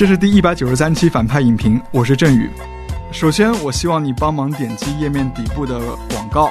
这是第一百九十三期反派影评，我是振宇。首先，我希望你帮忙点击页面底部的广告。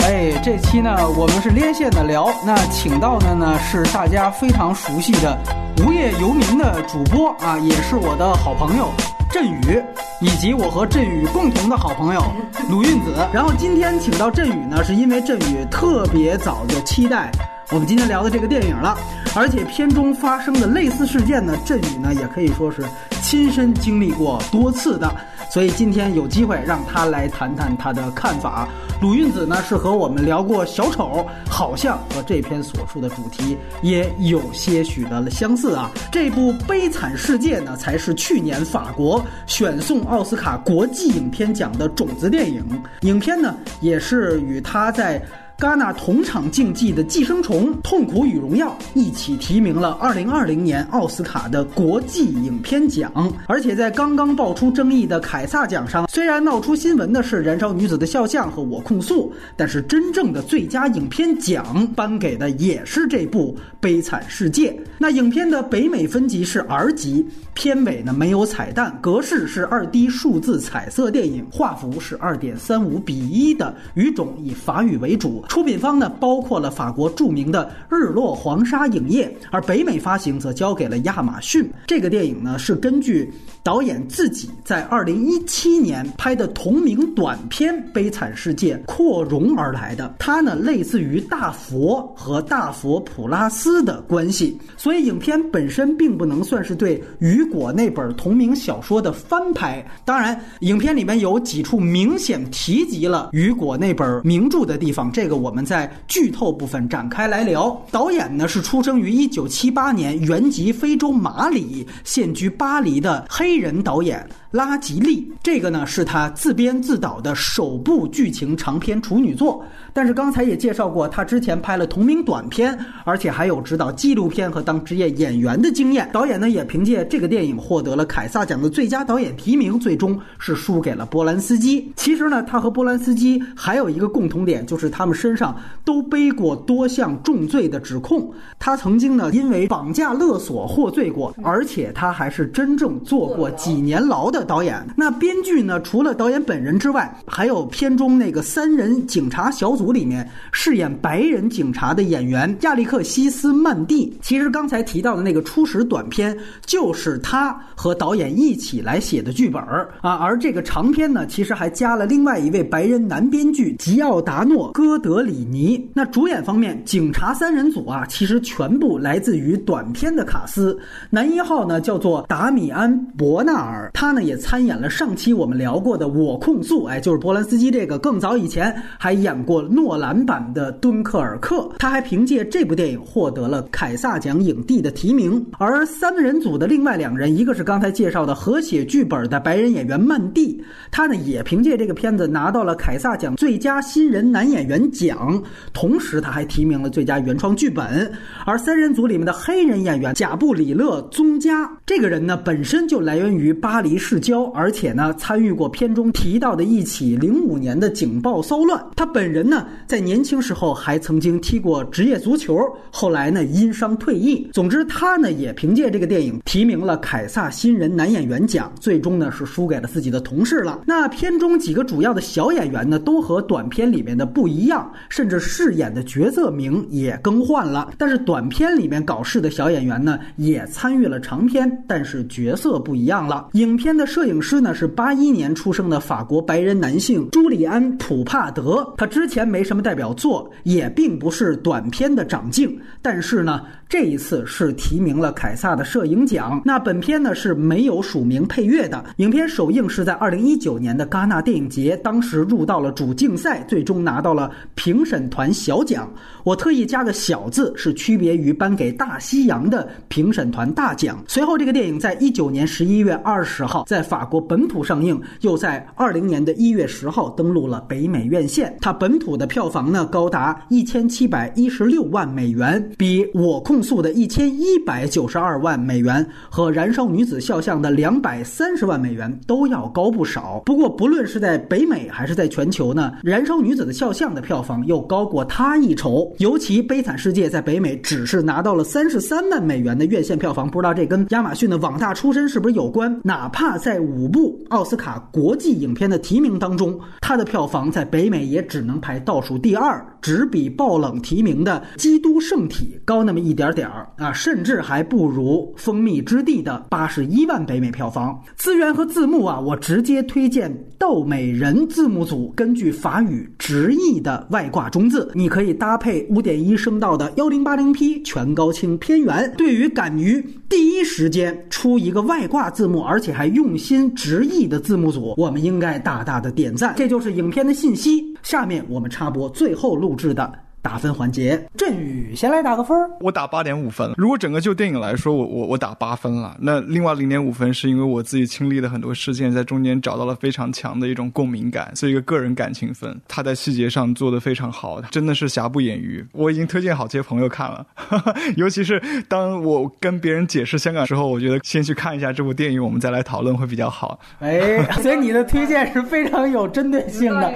哎，这期呢，我们是连线的聊，那请到的呢是大家非常熟悉的无业游民的主播啊，也是我的好朋友振宇，以及我和振宇共同的好朋友鲁韵子。然后今天请到振宇呢，是因为振宇特别早就期待我们今天聊的这个电影了，而且片中发生的类似事件呢，振宇呢也可以说是亲身经历过多次的，所以今天有机会让他来谈谈他的看法。鲁韵子呢是和我们聊过小丑，好像和这篇所述的主题也有些许的相似啊。这部《悲惨世界》呢，才是去年法国选送奥斯卡国际影片奖的种子电影。影片呢，也是与他在。戛纳同场竞技的《寄生虫：痛苦与荣耀》一起提名了2020年奥斯卡的国际影片奖，而且在刚刚爆出争议的凯撒奖上，虽然闹出新闻的是《燃烧女子的肖像》和《我控诉》，但是真正的最佳影片奖颁给的也是这部《悲惨世界》。那影片的北美分级是 R 级，片尾呢没有彩蛋，格式是二 D 数字彩色电影，画幅是2.35比1的，语种以法语为主。出品方呢，包括了法国著名的日落黄沙影业，而北美发行则交给了亚马逊。这个电影呢，是根据导演自己在二零一七年拍的同名短片《悲惨世界》扩容而来的。它呢，类似于大佛和大佛普拉斯的关系，所以影片本身并不能算是对雨果那本同名小说的翻拍。当然，影片里面有几处明显提及了雨果那本名著的地方，这个。我们在剧透部分展开来聊。导演呢是出生于一九七八年，原籍非洲马里，现居巴黎的黑人导演拉吉利。这个呢是他自编自导的首部剧情长篇处女作。但是刚才也介绍过，他之前拍了同名短片，而且还有指导纪录片和当职业演员的经验。导演呢也凭借这个电影获得了凯撒奖的最佳导演提名，最终是输给了波兰斯基。其实呢，他和波兰斯基还有一个共同点，就是他们身上都背过多项重罪的指控。他曾经呢因为绑架勒索获罪过，而且他还是真正坐过几年牢的导演。那编剧呢，除了导演本人之外，还有片中那个三人警察小组。里面饰演白人警察的演员亚历克西斯·曼蒂，其实刚才提到的那个初始短片就是他和导演一起来写的剧本啊。而这个长片呢，其实还加了另外一位白人男编剧吉奥达诺·戈德里尼。那主演方面，警察三人组啊，其实全部来自于短片的卡斯。男一号呢叫做达米安·伯纳尔，他呢也参演了上期我们聊过的《我控诉》，哎，就是波兰斯基这个。更早以前还演过。诺兰版的《敦刻尔克》，他还凭借这部电影获得了凯撒奖影帝的提名。而三人组的另外两人，一个是刚才介绍的合写剧本的白人演员曼蒂，他呢也凭借这个片子拿到了凯撒奖最佳新人男演员奖，同时他还提名了最佳原创剧本。而三人组里面的黑人演员贾布里勒·宗加，这个人呢本身就来源于巴黎市交，而且呢参与过片中提到的一起零五年的警报骚乱。他本人呢。在年轻时候还曾经踢过职业足球，后来呢因伤退役。总之，他呢也凭借这个电影提名了凯撒新人男演员奖，最终呢是输给了自己的同事了。那片中几个主要的小演员呢，都和短片里面的不一样，甚至饰演的角色名也更换了。但是短片里面搞事的小演员呢，也参与了长片，但是角色不一样了。影片的摄影师呢是八一年出生的法国白人男性朱利安·普帕德，他之前。没什么代表作，也并不是短片的长进，但是呢，这一次是提名了凯撒的摄影奖。那本片呢是没有署名配乐的。影片首映是在二零一九年的戛纳电影节，当时入到了主竞赛，最终拿到了评审团小奖。我特意加个小字，是区别于颁给大西洋的评审团大奖。随后，这个电影在一九年十一月二十号，在法国本土上映，又在二零年的一月十号登陆了北美院线。它本土的票房呢高达一千七百一十六万美元，比我控诉的一千一百九十二万美元和燃烧女子肖像的两百三十万美元都要高不少。不过，不论是在北美还是在全球呢，燃烧女子的肖像的票房又高过它一筹。尤其《悲惨世界》在北美只是拿到了三十三万美元的院线票房，不知道这跟亚马逊的网大出身是不是有关？哪怕在五部奥斯卡国际影片的提名当中，它的票房在北美也只能排倒数第二，只比爆冷提名的《基督圣体》高那么一点点儿啊，甚至还不如《蜂蜜之地》的八十一万北美票房。资源和字幕啊，我直接推荐豆美人字幕组根据法语直译的外挂中字，你可以搭配五点一声道的幺零八零 P 全高清片源。对于敢于第一时间出一个外挂字幕，而且还用用心执意的字幕组，我们应该大大的点赞。这就是影片的信息。下面我们插播最后录制的。打分环节，振宇先来打个分儿。我打八点五分。如果整个就电影来说，我我我打八分了。那另外零点五分是因为我自己亲历的很多事件，在中间找到了非常强的一种共鸣感，所以一个个人感情分。他在细节上做的非常好，真的是瑕不掩瑜。我已经推荐好这些朋友看了，尤其是当我跟别人解释香港时候，我觉得先去看一下这部电影，我们再来讨论会比较好。哎，所以你的推荐是非常有针对性的。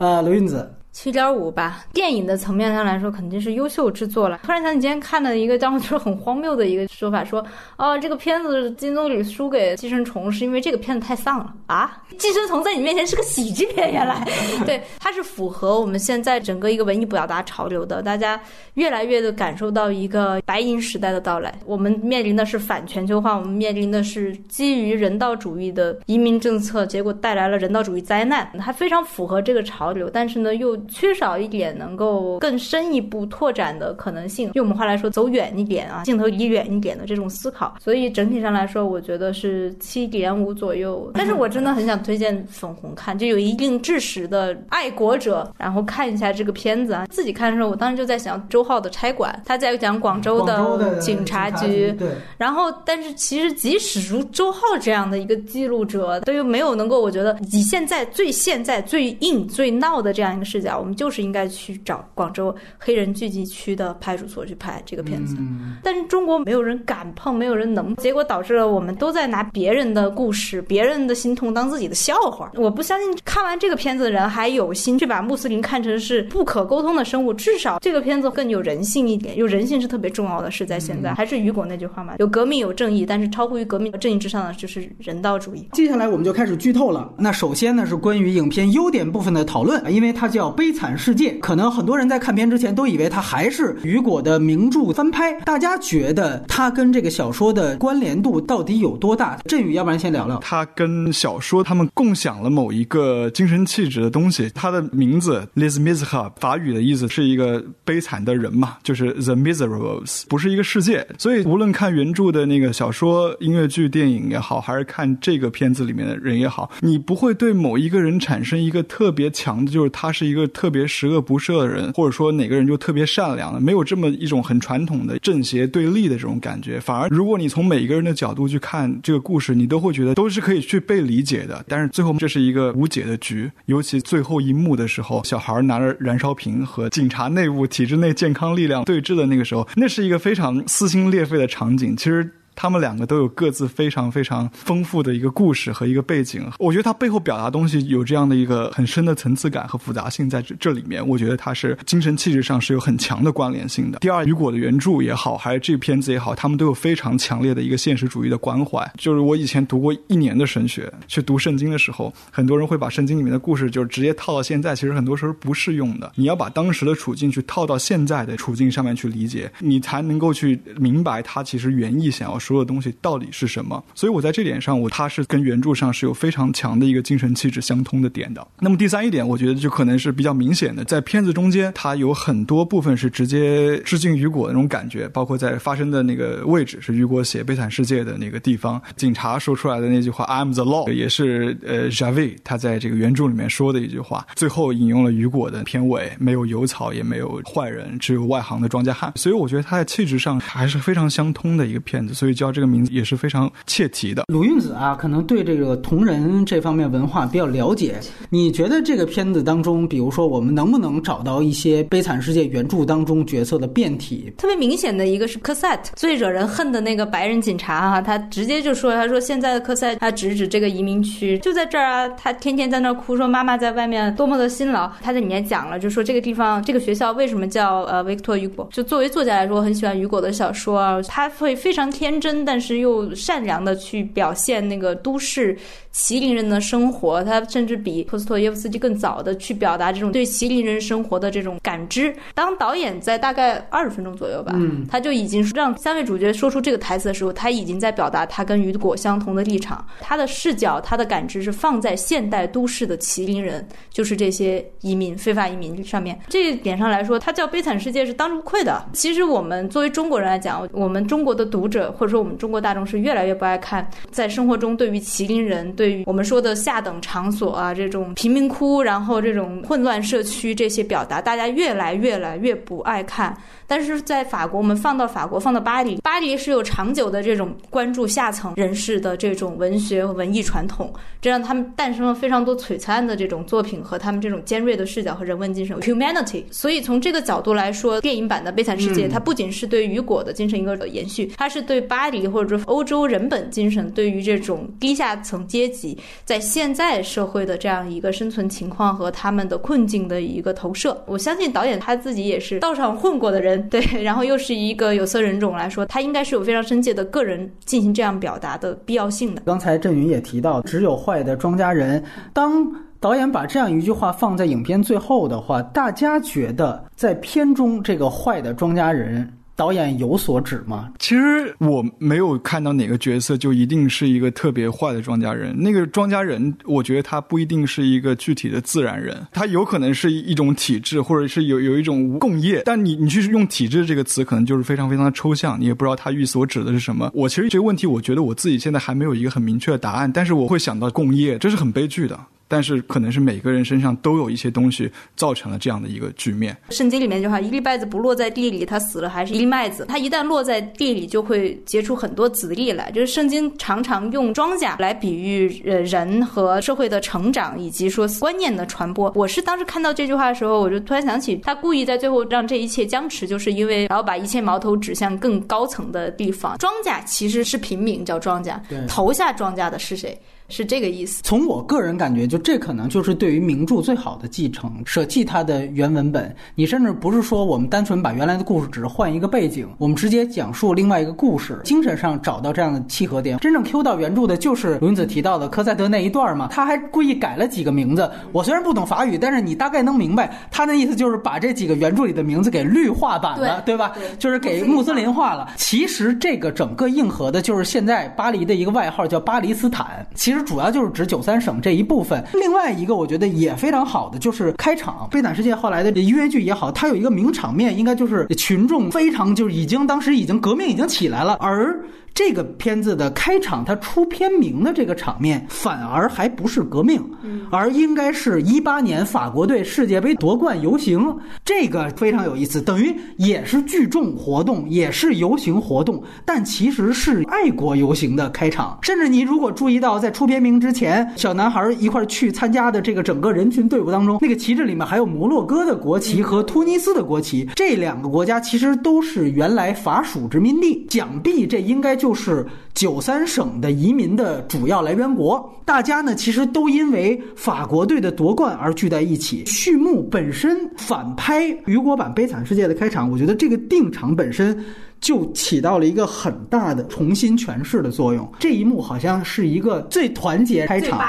呃，刘韵子。七点五吧，电影的层面上来说肯定是优秀之作了。突然想起今天看的一个当时很荒谬的一个说法，说哦这个片子金棕榈输给寄生虫是因为这个片子太丧了啊！寄生虫在你面前是个喜剧片，原 来对它是符合我们现在整个一个文艺表达潮流的，大家越来越的感受到一个白银时代的到来。我们面临的是反全球化，我们面临的是基于人道主义的移民政策，结果带来了人道主义灾难。它非常符合这个潮流，但是呢又。缺少一点能够更深一步拓展的可能性，用我们话来说，走远一点啊，镜头离远一点的这种思考。所以整体上来说，我觉得是七点五左右。但是我真的很想推荐粉红看，就有一定知识的爱国者，然后看一下这个片子啊。自己看的时候，我当时就在想周浩的差馆，他在讲广州的警察局。对。然后，但是其实即使如周浩这样的一个记录者，都又没有能够，我觉得以现在最现在最硬最闹的这样一个视角。我们就是应该去找广州黑人聚集区的派出所去拍这个片子，但是中国没有人敢碰，没有人能，结果导致了我们都在拿别人的故事、别人的心痛当自己的笑话。我不相信看完这个片子的人还有心去把穆斯林看成是不可沟通的生物。至少这个片子更有人性一点，有人性是特别重要的。是在现在，还是雨果那句话嘛？有革命有正义，但是超乎于革命和正义之上的就是人道主义。接下来我们就开始剧透了。那首先呢是关于影片优点部分的讨论，因为它叫。悲惨世界，可能很多人在看片之前都以为它还是雨果的名著翻拍。大家觉得它跟这个小说的关联度到底有多大？振宇，要不然先聊聊。它跟小说他们共享了某一个精神气质的东西。它的名字 Les Miserables，法语的意思是一个悲惨的人嘛，就是 The Miserables，不是一个世界。所以无论看原著的那个小说、音乐剧、电影也好，还是看这个片子里面的人也好，你不会对某一个人产生一个特别强的，就是他是一个。特别十恶不赦的人，或者说哪个人就特别善良的，没有这么一种很传统的正邪对立的这种感觉。反而，如果你从每一个人的角度去看这个故事，你都会觉得都是可以去被理解的。但是最后这是一个无解的局，尤其最后一幕的时候，小孩拿着燃烧瓶和警察内部体制内健康力量对峙的那个时候，那是一个非常撕心裂肺的场景。其实。他们两个都有各自非常非常丰富的一个故事和一个背景，我觉得他背后表达东西有这样的一个很深的层次感和复杂性在这这里面，我觉得他是精神气质上是有很强的关联性的。第二，雨果的原著也好，还是这片子也好，他们都有非常强烈的一个现实主义的关怀。就是我以前读过一年的神学，去读圣经的时候，很多人会把圣经里面的故事就是直接套到现在，其实很多时候不适用的。你要把当时的处境去套到现在的处境上面去理解，你才能够去明白他其实原意想要说说的东西到底是什么。所以我在这点上，我他是跟原著上是有非常强的一个精神气质相通的点的。那么第三一点，我觉得就可能是比较明显的，在片子中间，它有很多部分是直接致敬雨果的那种感觉，包括在发生的那个位置是雨果写《悲惨世界》的那个地方，警察说出来的那句话 "I'm the law" 也是呃 Javi 他在这个原著里面说的一句话，最后引用了雨果的片尾，没有油草，也没有坏人，只有外行的庄稼汉。所以我觉得他在气质上还是非常相通的一个片子。所以。所以叫这个名字也是非常切题的。鲁韵子啊，可能对这个同人这方面文化比较了解。你觉得这个片子当中，比如说我们能不能找到一些《悲惨世界》原著当中角色的变体？特别明显的一个是科赛特，最惹人恨的那个白人警察啊，他直接就说：“他说现在的科赛，他直指这个移民区就在这儿啊，他天天在那儿哭，说妈妈在外面多么的辛劳。他在里面讲了，就说这个地方这个学校为什么叫呃维克托·雨果？就作为作家来说，我很喜欢雨果的小说啊，他会非常天真，但是又善良的去表现那个都市。”麒麟人的生活，他甚至比托斯托耶夫斯基更早的去表达这种对麒麟人生活的这种感知。当导演在大概二十分钟左右吧，嗯，他就已经让三位主角说出这个台词的时候，他已经在表达他跟雨果相同的立场。他的视角，他的感知是放在现代都市的麒麟人，就是这些移民、非法移民上面。这一点上来说，他叫《悲惨世界》是当之无愧的。其实我们作为中国人来讲，我们中国的读者或者说我们中国大众是越来越不爱看在生活中对于麒麟人。对于我们说的下等场所啊，这种贫民窟，然后这种混乱社区这些表达，大家越来越来越不爱看。但是在法国，我们放到法国，放到巴黎，巴黎是有长久的这种关注下层人士的这种文学文艺传统，这让他们诞生了非常多璀璨的这种作品和他们这种尖锐的视角和人文精神 （humanity）。所以从这个角度来说，电影版的《悲惨世界》它不仅是对雨果的精神一个延续，它是对巴黎或者说欧洲人本精神，对于这种低下层阶级。在现在社会的这样一个生存情况和他们的困境的一个投射，我相信导演他自己也是道上混过的人，对，然后又是一个有色人种来说，他应该是有非常深切的个人进行这样表达的必要性的。刚才郑云也提到，只有坏的庄稼人。当导演把这样一句话放在影片最后的话，大家觉得在片中这个坏的庄稼人。导演有所指吗？其实我没有看到哪个角色就一定是一个特别坏的庄稼人。那个庄稼人，我觉得他不一定是一个具体的自然人，他有可能是一种体制，或者是有有一种共业。但你你去用体制这个词，可能就是非常非常的抽象，你也不知道他欲所指的是什么。我其实这个问题，我觉得我自己现在还没有一个很明确的答案，但是我会想到共业，这是很悲剧的。但是可能是每个人身上都有一些东西造成了这样的一个局面。圣经里面就话，一粒麦子不落在地里，它死了还是一粒麦子；它一旦落在地里，就会结出很多籽粒来。就是圣经常常用庄稼来比喻呃人和社会的成长，以及说观念的传播。我是当时看到这句话的时候，我就突然想起，他故意在最后让这一切僵持，就是因为然后把一切矛头指向更高层的地方。庄稼其实是平民，叫庄稼，投下庄稼的是谁？是这个意思。从我个人感觉，就这可能就是对于名著最好的继承，舍弃它的原文本。你甚至不是说我们单纯把原来的故事只是换一个背景，我们直接讲述另外一个故事，精神上找到这样的契合点。真正 Q 到原著的就是轮子提到的科赛德那一段嘛，他还故意改了几个名字。我虽然不懂法语，但是你大概能明白他那意思，就是把这几个原著里的名字给绿化版了，对吧？就是给穆斯林化了。其实这个整个硬核的就是现在巴黎的一个外号叫巴黎斯坦，其实。主要就是指九三省这一部分。另外一个我觉得也非常好的就是开场，《悲惨世界》后来的音乐剧也好，它有一个名场面，应该就是群众非常就是已经当时已经革命已经起来了，而。这个片子的开场，它出片名的这个场面，反而还不是革命，而应该是一八年法国队世界杯夺冠游行。这个非常有意思，等于也是聚众活动，也是游行活动，但其实是爱国游行的开场。甚至你如果注意到，在出片名之前，小男孩一块去参加的这个整个人群队伍当中，那个旗帜里面还有摩洛哥的国旗和突尼斯的国旗，这两个国家其实都是原来法属殖民地。想必这应该。就是九三省的移民的主要来源国，大家呢其实都因为法国队的夺冠而聚在一起。序幕本身反拍雨果版《悲惨世界》的开场，我觉得这个定场本身就起到了一个很大的重新诠释的作用。这一幕好像是一个最团结开场，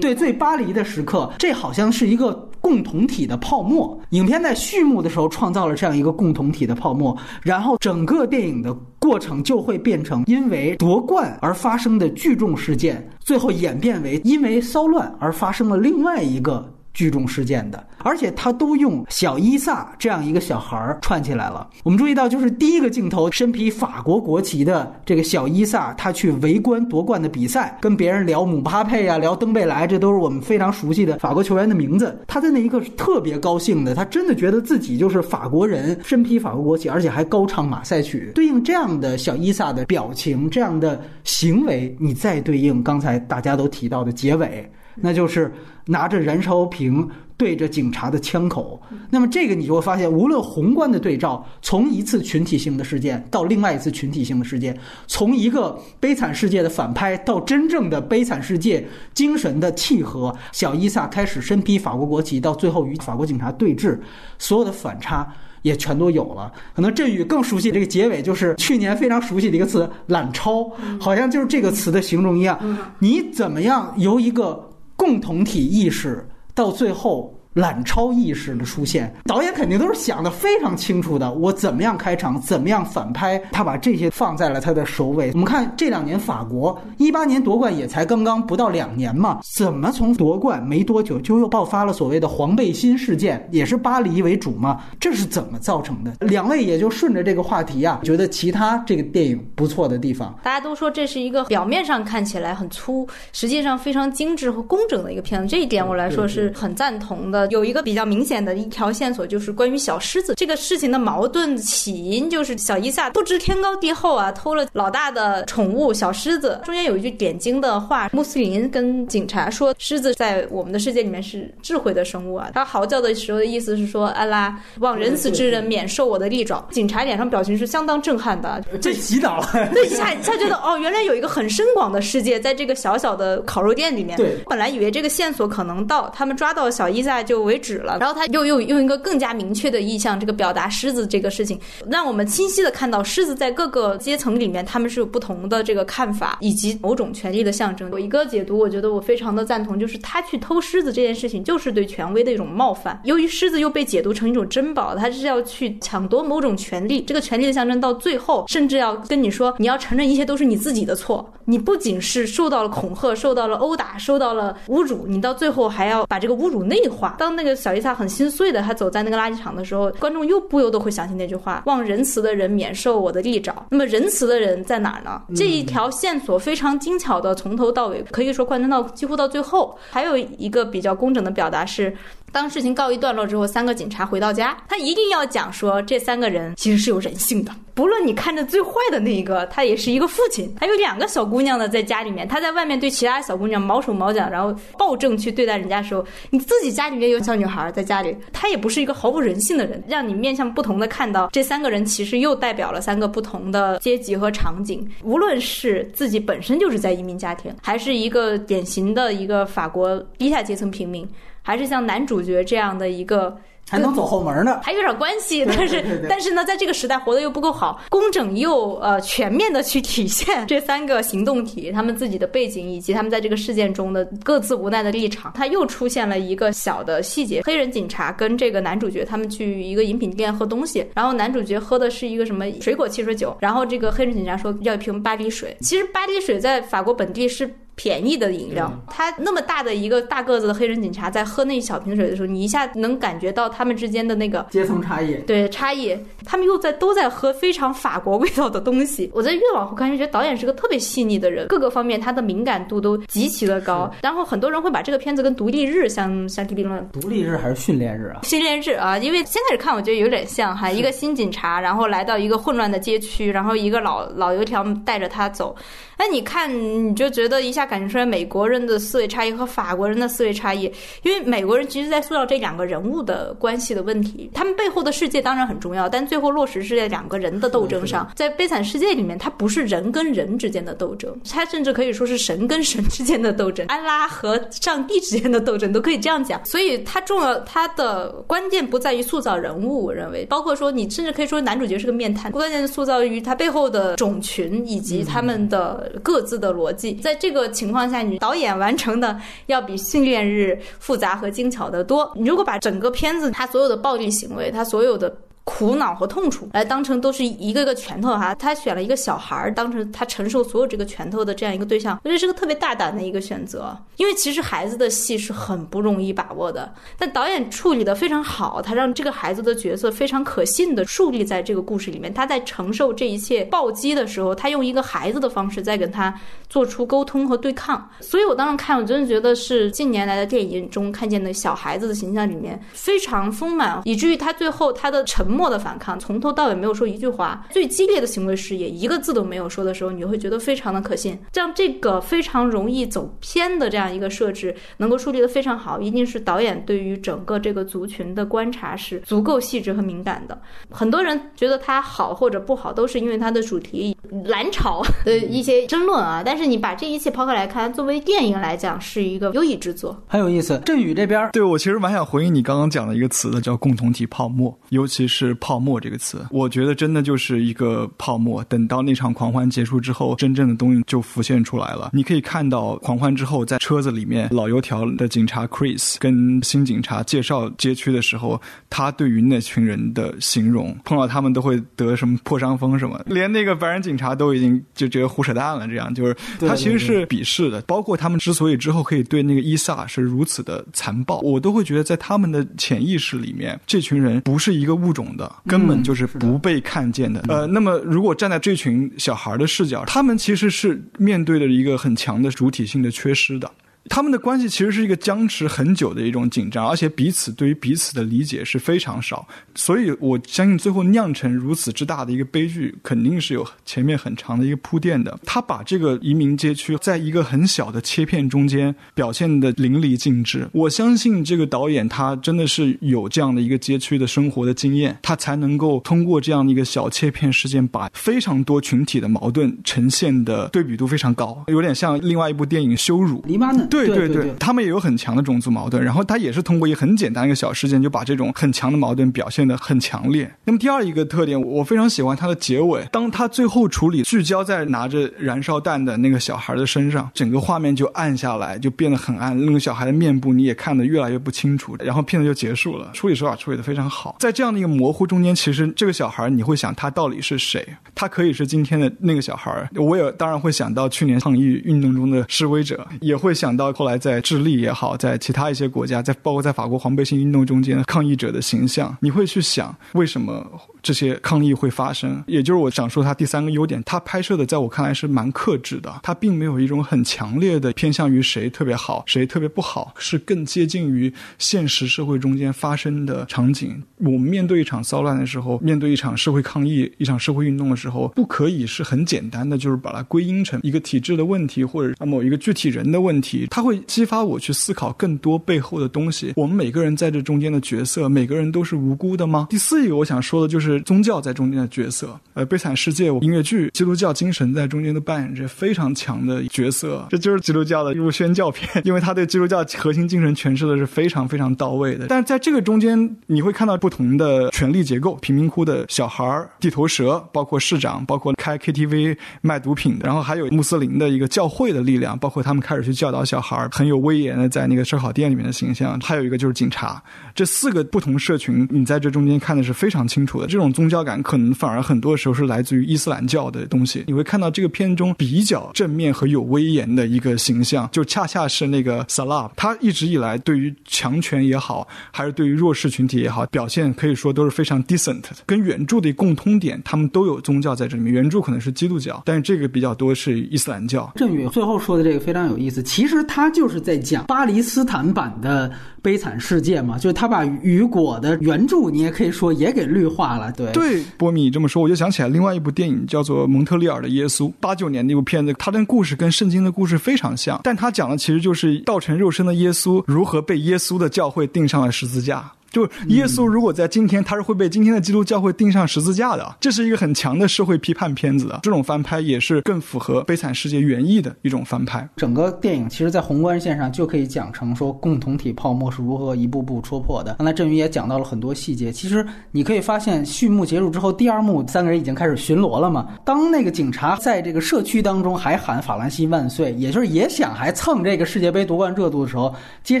对最巴黎的时刻，这好像是一个。共同体的泡沫，影片在序幕的时候创造了这样一个共同体的泡沫，然后整个电影的过程就会变成因为夺冠而发生的聚众事件，最后演变为因为骚乱而发生了另外一个聚众事件的，而且他都用小伊萨这样一个小孩串起来了。我们注意到，就是第一个镜头，身披法国国旗的这个小伊萨，他去围观夺冠的比赛，跟别人聊姆巴佩啊，聊登贝莱，这都是我们非常熟悉的法国球员的名字。他在那一刻是特别高兴的，他真的觉得自己就是法国人，身披法国国旗，而且还高唱马赛曲。对应这样的小伊萨的表情，这样的行为，你再对应刚才大家都提到的结尾。那就是拿着燃烧瓶对着警察的枪口。那么这个你就会发现，无论宏观的对照，从一次群体性的事件到另外一次群体性的事件，从一个悲惨世界的反拍到真正的悲惨世界精神的契合，小伊萨开始身披法国国旗，到最后与法国警察对峙，所有的反差。也全都有了。可能振宇更熟悉这个结尾，就是去年非常熟悉的一个词“懒超”，好像就是这个词的形容一样。你怎么样由一个共同体意识到最后？懒超意识的出现，导演肯定都是想的非常清楚的。我怎么样开场，怎么样反拍，他把这些放在了他的首尾。我们看这两年法国一八年夺冠也才刚刚不到两年嘛，怎么从夺冠没多久就又爆发了所谓的黄背心事件，也是巴黎为主嘛？这是怎么造成的？两位也就顺着这个话题啊，觉得其他这个电影不错的地方，大家都说这是一个表面上看起来很粗，实际上非常精致和工整的一个片子，这一点我来说是很赞同的。有一个比较明显的一条线索，就是关于小狮子这个事情的矛盾起因，就是小伊萨不知天高地厚啊，偷了老大的宠物小狮子。中间有一句点睛的话，穆斯林跟警察说，狮子在我们的世界里面是智慧的生物啊。他嚎叫的时候的意思是说，安拉望仁慈之人免受我的利爪。警察脸上表情是相当震撼的，这洗脑了。对，一下一下觉得哦，原来有一个很深广的世界在这个小小的烤肉店里面。对，本来以为这个线索可能到他们抓到小伊萨就就为止。了，然后他又用用一个更加明确的意象，这个表达狮子这个事情，让我们清晰的看到狮子在各个阶层里面，他们是有不同的这个看法，以及某种权力的象征。有一个解读，我觉得我非常的赞同，就是他去偷狮子这件事情，就是对权威的一种冒犯。由于狮子又被解读成一种珍宝，他是要去抢夺某种权利，这个权利的象征到最后，甚至要跟你说，你要承认一切都是你自己的错。你不仅是受到了恐吓，受到了殴打，受到了侮辱，你到最后还要把这个侮辱内化。当那个。小伊萨很心碎的，他走在那个垃圾场的时候，观众又不由得会想起那句话：“望仁慈的人免受我的利爪。”那么仁慈的人在哪儿呢？这一条线索非常精巧的，从头到尾可以说贯穿到几乎到最后。还有一个比较工整的表达是。当事情告一段落之后，三个警察回到家，他一定要讲说这三个人其实是有人性的。不论你看着最坏的那一个，他也是一个父亲。还有两个小姑娘呢，在家里面，他在外面对其他小姑娘毛手毛脚，然后暴政去对待人家的时候，你自己家里面有小女孩在家里，他也不是一个毫无人性的人，让你面向不同的看到这三个人其实又代表了三个不同的阶级和场景。无论是自己本身就是在移民家庭，还是一个典型的一个法国低下阶层平民。还是像男主角这样的一个，还能走后门呢，还有点关系。但是，但是呢，在这个时代活得又不够好，工整又呃全面的去体现这三个行动体他们自己的背景以及他们在这个事件中的各自无奈的立场。他又出现了一个小的细节：黑人警察跟这个男主角他们去一个饮品店喝东西，然后男主角喝的是一个什么水果汽水酒，然后这个黑人警察说要一瓶巴黎水。其实巴黎水在法国本地是。便宜的饮料，他那么大的一个大个子的黑人警察在喝那一小瓶水的时候，你一下能感觉到他们之间的那个阶层差异。对差异，他们又在都在喝非常法国味道的东西。我在越往后看，就觉得导演是个特别细腻的人，各个方面他的敏感度都极其的高。然后很多人会把这个片子跟《独立日》相相提并论。独立日还是训练日啊？训练日啊，因为先开始看我觉得有点像哈，一个新警察，然后来到一个混乱的街区，然后一个老老油条带着他走。哎，你看，你就觉得一下感觉出来美国人的思维差异和法国人的思维差异，因为美国人其实在塑造这两个人物的关系的问题，他们背后的世界当然很重要，但最后落实是在两个人的斗争上。在悲惨世界里面，它不是人跟人之间的斗争，它甚至可以说是神跟神之间的斗争，安拉和上帝之间的斗争都可以这样讲。所以它重要，它的关键不在于塑造人物，我认为，包括说你甚至可以说男主角是个面瘫，关键塑造于他背后的种群以及他们的。各自的逻辑，在这个情况下，你导演完成的要比训练日复杂和精巧得多。你如果把整个片子它所有的暴力行为，它所有的。苦恼和痛楚，来当成都是一个个拳头哈。他选了一个小孩儿当成他承受所有这个拳头的这样一个对象，我觉得是个特别大胆的一个选择。因为其实孩子的戏是很不容易把握的，但导演处理的非常好，他让这个孩子的角色非常可信的树立在这个故事里面。他在承受这一切暴击的时候，他用一个孩子的方式在跟他做出沟通和对抗。所以我当时看，我真的觉得是近年来的电影中看见的小孩子的形象里面非常丰满，以至于他最后他的沉默的反抗，从头到尾没有说一句话，最激烈的行为是也一个字都没有说的时候，你会觉得非常的可信。像这个非常容易走偏的这样一个设置，能够树立的非常好，一定是导演对于整个这个族群的观察是足够细致和敏感的。很多人觉得它好或者不好，都是因为它的主题蓝潮的一些争论啊。但是你把这一切抛开来看，作为电影来讲，是一个优异之作。很有意思。振宇这边，对我其实蛮想回应你刚刚讲的一个词的，叫共同体泡沫，尤其是“泡沫”这个词，我觉得真的就是一个泡沫。等到那场狂欢结束之后，真正的东西就浮现出来了。你可以看到狂欢之后，在车子里面，老油条的警察 Chris 跟新警察介绍街区的时候，他对于那群人的形容，碰到他们都会得什么破伤风什么，连那个白人警察都已经就觉得胡扯淡了。这样就是他其实是鄙视的，包括他们之所以之后可以对那个伊萨是如此的残暴，我都会觉得在他们的潜意识里面，这群人不是一个物种的，根本就是不被看见的。呃，那么如果站在这群小孩的视角，他们其实是面对着一个很强的主体性的缺失的。他们的关系其实是一个僵持很久的一种紧张，而且彼此对于彼此的理解是非常少，所以我相信最后酿成如此之大的一个悲剧，肯定是有前面很长的一个铺垫的。他把这个移民街区在一个很小的切片中间表现的淋漓尽致。我相信这个导演他真的是有这样的一个街区的生活的经验，他才能够通过这样的一个小切片事件，把非常多群体的矛盾呈现的对比度非常高，有点像另外一部电影《羞辱》。黎巴嫩。对对对，他们也有很强的种族矛盾，然后他也是通过一个很简单一个小事件，就把这种很强的矛盾表现的很强烈。那么第二一个特点，我非常喜欢它的结尾，当他最后处理聚焦在拿着燃烧弹的那个小孩的身上，整个画面就暗下来，就变得很暗，那个小孩的面部你也看得越来越不清楚，然后片子就结束了。处理手法处理的非常好，在这样的一个模糊中间，其实这个小孩你会想他到底是谁？他可以是今天的那个小孩，我也当然会想到去年抗议运动中的示威者，也会想到到后来。在智利也好，在其他一些国家，在包括在法国黄背心运动中间，抗议者的形象，你会去想为什么这些抗议会发生？也就是我想说，他第三个优点，他拍摄的在我看来是蛮克制的，他并没有一种很强烈的偏向于谁特别好，谁特别不好，是更接近于现实社会中间发生的场景。我们面对一场骚乱的时候，面对一场社会抗议、一场社会运动的时候，不可以是很简单的，就是把它归因成一个体制的问题，或者某一个具体人的问题，他会。激发我去思考更多背后的东西。我们每个人在这中间的角色，每个人都是无辜的吗？第四一个我想说的就是宗教在中间的角色。呃，悲惨世界音乐剧，基督教精神在中间都扮演着非常强的角色。这就是基督教的一部宣教片，因为他对基督教核心精神诠释的是非常非常到位的。但是在这个中间，你会看到不同的权力结构：贫民窟的小孩儿、地头蛇，包括市长，包括开 KTV 卖毒品的，然后还有穆斯林的一个教会的力量，包括他们开始去教导小孩。很有威严的，在那个烧烤店里面的形象，还有一个就是警察，这四个不同社群，你在这中间看的是非常清楚的。这种宗教感可能反而很多时候是来自于伊斯兰教的东西。你会看到这个片中比较正面和有威严的一个形象，就恰恰是那个 Salah，他一直以来对于强权也好，还是对于弱势群体也好，表现可以说都是非常 decent。跟原著的共通点，他们都有宗教在这里面。原著可能是基督教，但是这个比较多是伊斯兰教。郑宇最后说的这个非常有意思，其实他就是。在讲巴黎斯坦版的悲惨世界嘛？就是他把雨果的原著，你也可以说也给绿化了。对对，波米这么说，我就想起来另外一部电影，叫做《蒙特利尔的耶稣》，八九年那部片子，它的故事跟圣经的故事非常像，但他讲的其实就是道成肉身的耶稣如何被耶稣的教会钉上了十字架。就耶稣如果在今天，他是会被今天的基督教会钉上十字架的。这是一个很强的社会批判片子的，这种翻拍也是更符合《悲惨世界》原意的一种翻拍。整个电影其实，在宏观线上就可以讲成说，共同体泡沫是如何一步步戳破的。刚才振宇也讲到了很多细节。其实你可以发现，序幕结束之后，第二幕三个人已经开始巡逻了嘛。当那个警察在这个社区当中还喊“法兰西万岁”，也就是也想还蹭这个世界杯夺冠热度的时候，街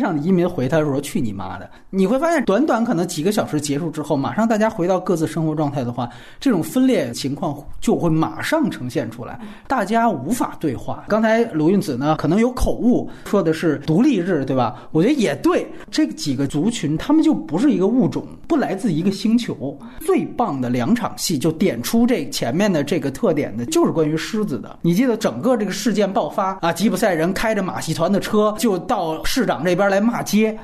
上的移民回他说：“去你妈的！”你会发现短。短可能几个小时结束之后，马上大家回到各自生活状态的话，这种分裂情况就会马上呈现出来，大家无法对话。刚才鲁韵子呢可能有口误，说的是独立日，对吧？我觉得也对，这几个族群他们就不是一个物种，不来自一个星球。最棒的两场戏就点出这前面的这个特点的，就是关于狮子的。你记得整个这个事件爆发啊，吉普赛人开着马戏团的车就到市长这边来骂街。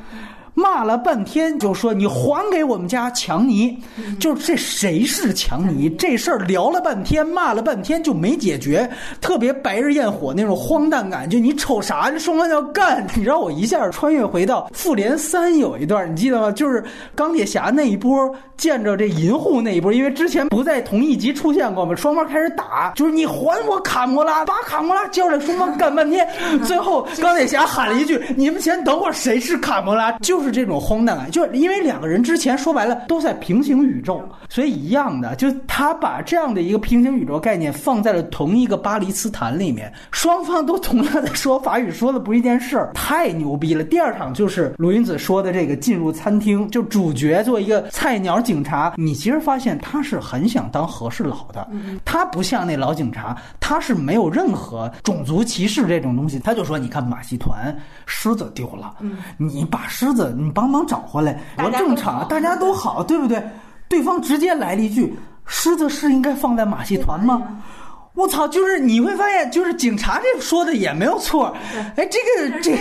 骂了半天，就说你还给我们家强尼，就是这谁是强尼？这事儿聊了半天，骂了半天就没解决，特别白日焰火那种荒诞感。就你瞅啥？这双方要干，你知道我一下穿越回到复联三有一段，你记得吗？就是钢铁侠那一波见着这银护那一波，因为之前不在同一集出现过嘛，双方开始打，就是你还我卡魔拉，把卡魔拉交来，双方干半天，最后钢铁侠喊了一句：“你们先等会儿，谁是卡魔拉？”就。就是这种荒诞感，就是因为两个人之前说白了都在平行宇宙，所以一样的，就他把这样的一个平行宇宙概念放在了同一个巴黎斯坦里面，双方都同样在说法语，说的不是一件事儿，太牛逼了。第二场就是鲁云子说的这个进入餐厅，就主角做一个菜鸟警察，你其实发现他是很想当和事佬的，他不像那老警察，他是没有任何种族歧视这种东西，他就说你看马戏团狮子丢了，你把狮子。你帮忙找回来，我正常，大家都好，对不对？对方直接来了一句：“狮子是应该放在马戏团吗？”我操！就是你会发现，就是警察这说的也没有错。哎，这个这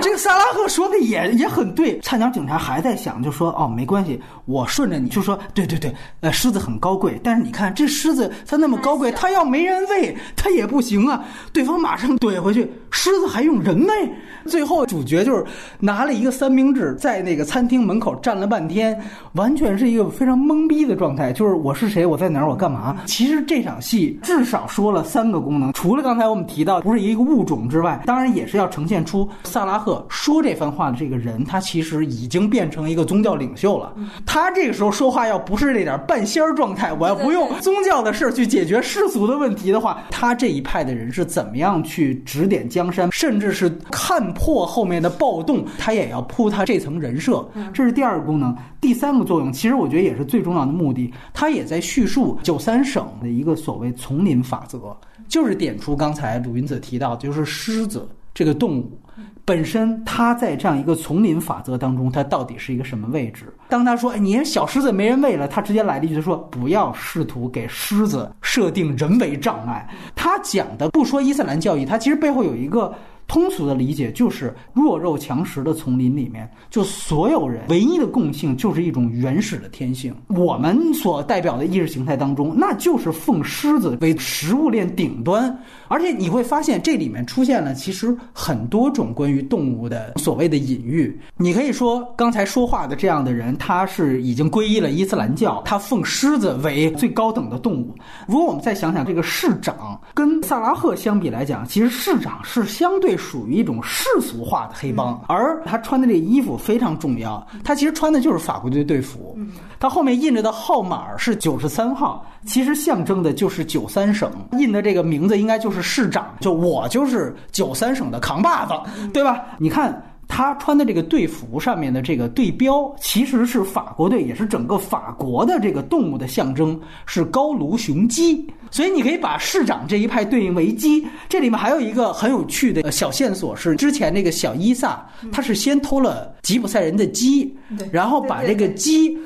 这个萨拉赫说的也也很对。菜鸟警察还在想，就说哦，没关系，我顺着你就说，对对对，呃，狮子很高贵，但是你看这狮子它那么高贵，它要没人喂它也不行啊。对方马上怼回去，狮子还用人喂？最后主角就是拿了一个三明治，在那个餐厅门口站了半天，完全是一个非常懵逼的状态。就是我是谁？我在哪儿？我干嘛？其实这场戏至少。说了三个功能，除了刚才我们提到不是一个物种之外，当然也是要呈现出萨拉赫说这番话的这个人，他其实已经变成一个宗教领袖了。他这个时候说话要不是这点半仙儿状态，我要不用宗教的事去解决世俗的问题的话，他这一派的人是怎么样去指点江山，甚至是看破后面的暴动，他也要铺他这层人设。这是第二个功能，第三个作用，其实我觉得也是最重要的目的，他也在叙述九三省的一个所谓丛林法。法则就是点出刚才鲁云子提到，就是狮子这个动物本身，它在这样一个丛林法则当中，它到底是一个什么位置？当他说“哎，你小狮子没人喂了”，他直接来了一句说：“不要试图给狮子设定人为障碍。”他讲的不说伊斯兰教义，他其实背后有一个。通俗的理解就是弱肉强食的丛林里面，就所有人唯一的共性就是一种原始的天性。我们所代表的意识形态当中，那就是奉狮子为食物链顶端。而且你会发现，这里面出现了其实很多种关于动物的所谓的隐喻。你可以说，刚才说话的这样的人，他是已经皈依了伊斯兰教，他奉狮子为最高等的动物。如果我们再想想，这个市长跟萨拉赫相比来讲，其实市长是相对属于一种世俗化的黑帮，而他穿的这衣服非常重要，他其实穿的就是法国队队服，他后面印着的号码是九十三号，其实象征的就是九三省，印的这个名字应该就是。是市长，就我就是九三省的扛把子，对吧？你看他穿的这个队服上面的这个队标，其实是法国队，也是整个法国的这个动物的象征，是高卢雄鸡。所以你可以把市长这一派对应为鸡。这里面还有一个很有趣的小线索是，之前那个小伊萨，他是先偷了吉普赛人的鸡，然后把这个鸡。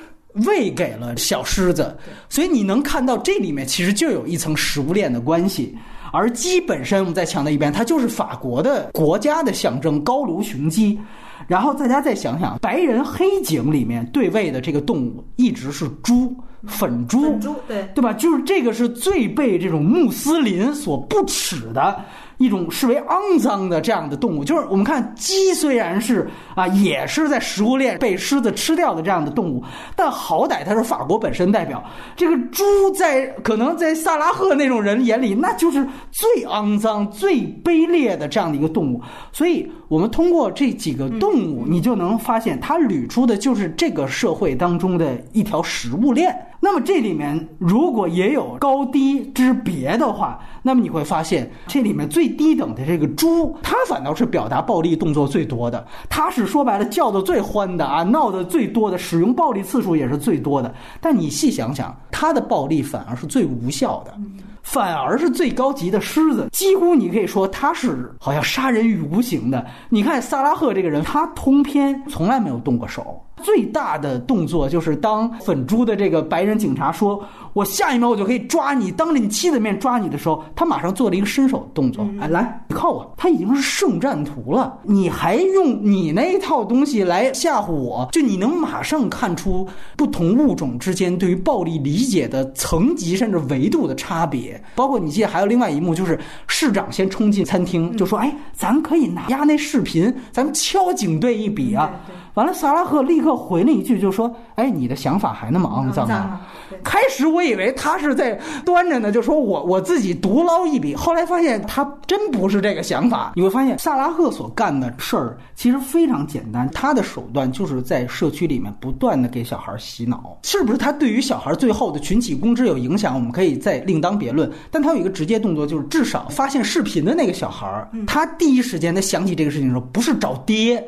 喂给了小狮子，所以你能看到这里面其实就有一层食物链的关系。而鸡本身，我们再强调一遍，它就是法国的国家的象征——高卢雄鸡。然后大家再想想，白人黑警里面对位的这个动物一直是猪，粉猪，粉猪，对对吧？就是这个是最被这种穆斯林所不耻的。一种视为肮脏的这样的动物，就是我们看鸡虽然是啊，也是在食物链被狮子吃掉的这样的动物，但好歹它是法国本身代表。这个猪在可能在萨拉赫那种人眼里，那就是最肮脏、最卑劣的这样的一个动物。所以，我们通过这几个动物，你就能发现，它捋出的就是这个社会当中的一条食物链。那么这里面如果也有高低之别的话，那么你会发现这里面最低等的这个猪，它反倒是表达暴力动作最多的，它是说白了叫的最欢的啊，闹的最多的，使用暴力次数也是最多的。但你细想想，它的暴力反而是最无效的。反而是最高级的狮子，几乎你可以说他是好像杀人于无形的。你看萨拉赫这个人，他通篇从来没有动过手，最大的动作就是当粉猪的这个白人警察说。我下一秒我就可以抓你，当着你妻子面抓你的时候，他马上做了一个伸手动作，哎，来，你靠我，他已经是圣战图了，你还用你那一套东西来吓唬我？就你能马上看出不同物种之间对于暴力理解的层级甚至维度的差别。包括你记得还有另外一幕，就是市长先冲进餐厅，就说：“哎，咱可以拿压那视频，咱们敲警队一笔啊。”完了，萨拉赫立刻回了一句，就说：“哎，你的想法还那么肮脏啊！”开始我以为他是在端着呢，就说我我自己独捞一笔。后来发现他真不是这个想法。你会发现，萨拉赫所干的事儿其实非常简单，他的手段就是在社区里面不断的给小孩洗脑。是不是他对于小孩最后的群起攻之有影响？我们可以再另当别论。但他有一个直接动作，就是至少发现视频的那个小孩，他第一时间他想起这个事情的时候，不是找爹。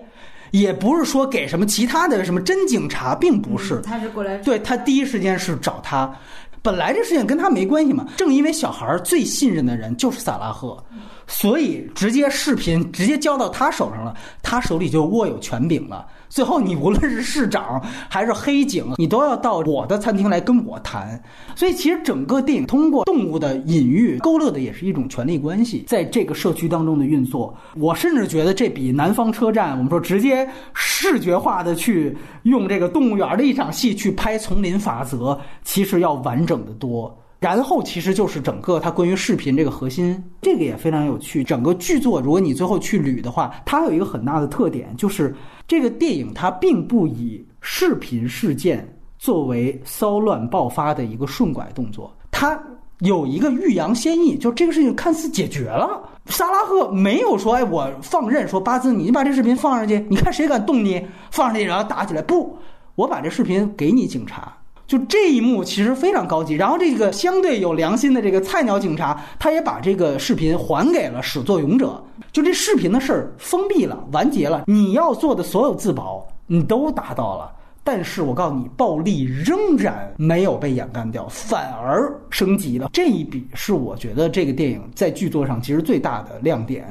也不是说给什么其他的什么真警察，并不是，他是过来，对他第一时间是找他，本来这事情跟他没关系嘛。正因为小孩最信任的人就是萨拉赫，所以直接视频直接交到他手上了，他手里就握有权柄了。最后，你无论是市长还是黑警，你都要到我的餐厅来跟我谈。所以，其实整个电影通过动物的隐喻勾勒的也是一种权力关系，在这个社区当中的运作。我甚至觉得这比南方车站，我们说直接视觉化的去用这个动物园的一场戏去拍丛林法则，其实要完整的多。然后其实就是整个它关于视频这个核心，这个也非常有趣。整个剧作，如果你最后去捋的话，它有一个很大的特点，就是这个电影它并不以视频事件作为骚乱爆发的一个顺拐动作，它有一个欲扬先抑，就这个事情看似解决了。萨拉赫没有说，哎，我放任说巴兹，你把这视频放上去，你看谁敢动你，放上去然后打起来。不，我把这视频给你警察。就这一幕其实非常高级，然后这个相对有良心的这个菜鸟警察，他也把这个视频还给了始作俑者。就这视频的事儿封闭了，完结了，你要做的所有自保你都达到了，但是我告诉你，暴力仍然没有被掩盖掉，反而升级了。这一笔是我觉得这个电影在剧作上其实最大的亮点，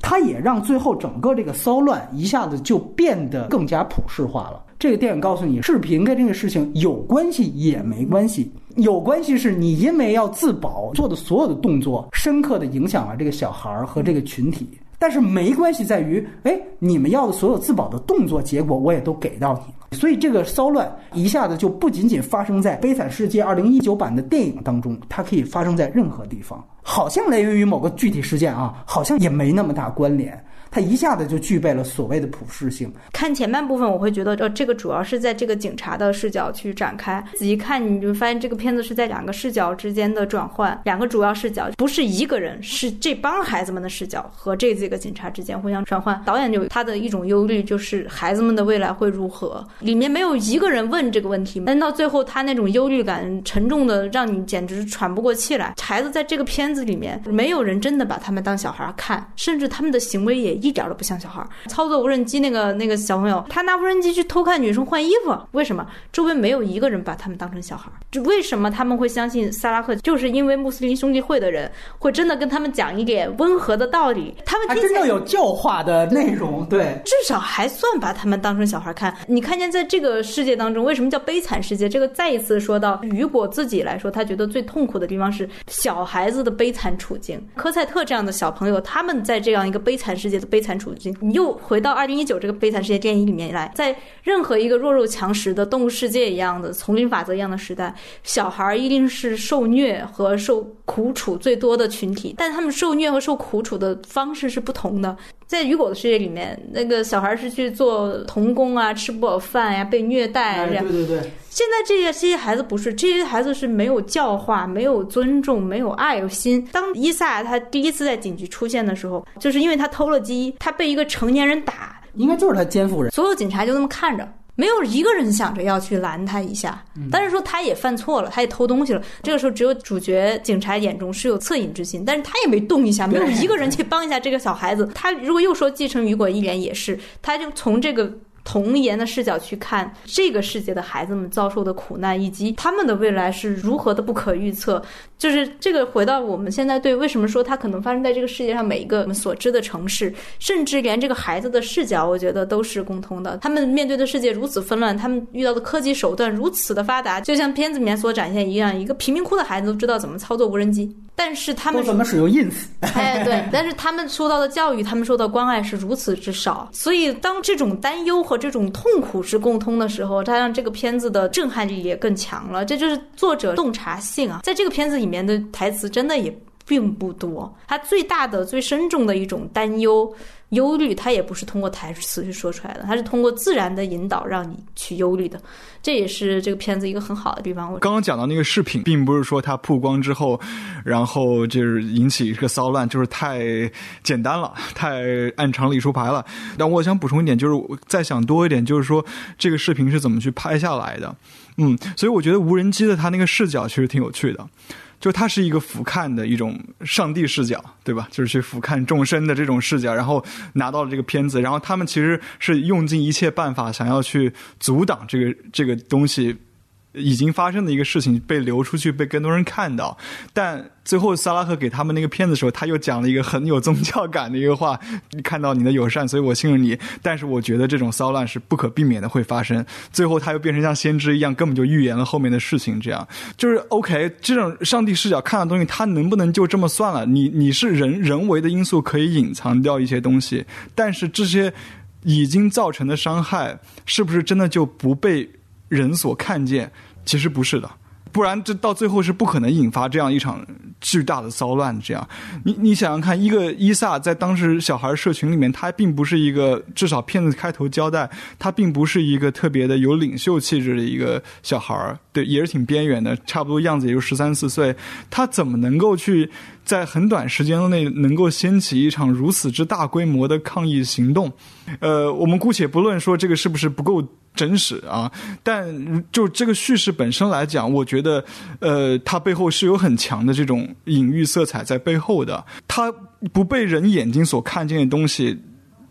它也让最后整个这个骚乱一下子就变得更加普世化了。这个电影告诉你，视频跟这个事情有关系也没关系。有关系是你因为要自保做的所有的动作，深刻的影响了这个小孩儿和这个群体。但是没关系在于，哎，你们要的所有自保的动作结果我也都给到你了。所以这个骚乱一下子就不仅仅发生在《悲惨世界》二零一九版的电影当中，它可以发生在任何地方。好像来源于某个具体事件啊，好像也没那么大关联。它一下子就具备了所谓的普适性。看前半部分，我会觉得，呃，这个主要是在这个警察的视角去展开。仔细看，你就发现这个片子是在两个视角之间的转换，两个主要视角不是一个人，是这帮孩子们的视角和这几个警察之间互相转换。导演就他的一种忧虑，就是孩子们的未来会如何？里面没有一个人问这个问题，但到最后，他那种忧虑感沉重的让你简直喘不过气来。孩子在这个片子里面，没有人真的把他们当小孩看，甚至他们的行为也。一点都不像小孩儿操作无人机那个那个小朋友，他拿无人机去偷看女生换衣服，为什么？周围没有一个人把他们当成小孩儿。就为什么他们会相信萨拉赫？就是因为穆斯林兄弟会的人会真的跟他们讲一点温和的道理，他们真正有教化的内容，对，至少还算把他们当成小孩看。你看见在这个世界当中，为什么叫悲惨世界？这个再一次说到雨果自己来说，他觉得最痛苦的地方是小孩子的悲惨处境。科赛特这样的小朋友，他们在这样一个悲惨世界的。悲惨处境，你又回到二零一九这个悲惨世界电影里面来，在任何一个弱肉强食的动物世界一样的丛林法则一样的时代，小孩一定是受虐和受苦楚最多的群体，但他们受虐和受苦楚的方式是不同的。在雨果的世界里面，那个小孩是去做童工啊，吃不饱饭呀，被虐待。对对对。现在这些这些孩子不是，这些孩子是没有教化、没有尊重、没有爱心。当伊萨他第一次在警局出现的时候，就是因为他偷了鸡，他被一个成年人打。应该就是他监护人。所有警察就那么看着，没有一个人想着要去拦他一下。但是说他也犯错了，他也偷东西了。这个时候，只有主角警察眼中是有恻隐之心，但是他也没动一下，没有一个人去帮一下这个小孩子。他如果又说继承雨果一连也是，他就从这个。童颜的视角去看这个世界的孩子们遭受的苦难，以及他们的未来是如何的不可预测。就是这个回到我们现在对为什么说它可能发生在这个世界上每一个我们所知的城市，甚至连这个孩子的视角，我觉得都是共通的。他们面对的世界如此纷乱，他们遇到的科技手段如此的发达，就像片子里面所展现一样，一个贫民窟的孩子都知道怎么操作无人机，但是他们怎么使用 ins？哎，对，但是他们受到的教育，他们受到关爱是如此之少，所以当这种担忧。和这种痛苦是共通的时候，它让这个片子的震撼力也更强了。这就是作者洞察性啊，在这个片子里面的台词真的也并不多。他最大的、最深重的一种担忧。忧虑，他也不是通过台词去说出来的，他是通过自然的引导让你去忧虑的，这也是这个片子一个很好的地方。我刚刚讲到那个视频，并不是说它曝光之后，然后就是引起一个骚乱，就是太简单了，太按常理出牌了。但我想补充一点，就是我再想多一点，就是说这个视频是怎么去拍下来的？嗯，所以我觉得无人机的它那个视角其实挺有趣的。就它是一个俯瞰的一种上帝视角，对吧？就是去俯瞰众生的这种视角，然后拿到了这个片子，然后他们其实是用尽一切办法想要去阻挡这个这个东西。已经发生的一个事情被流出去，被更多人看到。但最后，萨拉赫给他们那个片子的时候，他又讲了一个很有宗教感的一个话：“看到你的友善，所以我信任你。”但是，我觉得这种骚乱是不可避免的会发生。最后，他又变成像先知一样，根本就预言了后面的事情。这样就是 OK。这种上帝视角看的东西，他能不能就这么算了？你你是人人为的因素可以隐藏掉一些东西，但是这些已经造成的伤害，是不是真的就不被？人所看见，其实不是的，不然这到最后是不可能引发这样一场巨大的骚乱。这样，你你想想看，一个伊萨在当时小孩社群里面，他并不是一个，至少片子开头交代，他并不是一个特别的有领袖气质的一个小孩对，也是挺边缘的，差不多样子也就十三四岁，他怎么能够去在很短时间内能够掀起一场如此之大规模的抗议行动？呃，我们姑且不论说这个是不是不够。真实啊，但就这个叙事本身来讲，我觉得，呃，它背后是有很强的这种隐喻色彩在背后的。它不被人眼睛所看见的东西，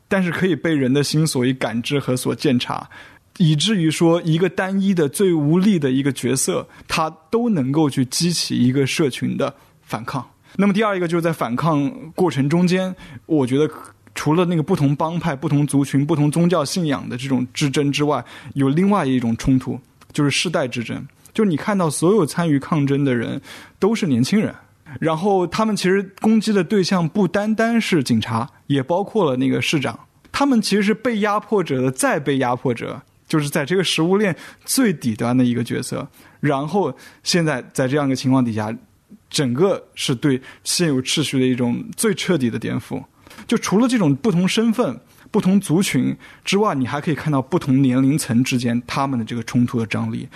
但是可以被人的心所以感知和所鉴察，以至于说一个单一的最无力的一个角色，他都能够去激起一个社群的反抗。那么第二一个就是在反抗过程中间，我觉得。除了那个不同帮派、不同族群、不同宗教信仰的这种之争之外，有另外一种冲突，就是世代之争。就是你看到所有参与抗争的人都是年轻人，然后他们其实攻击的对象不单单是警察，也包括了那个市长。他们其实是被压迫者的再被压迫者，就是在这个食物链最底端的一个角色。然后现在在这样一个情况底下，整个是对现有秩序的一种最彻底的颠覆。就除了这种不同身份、不同族群之外，你还可以看到不同年龄层之间他们的这个冲突的张力。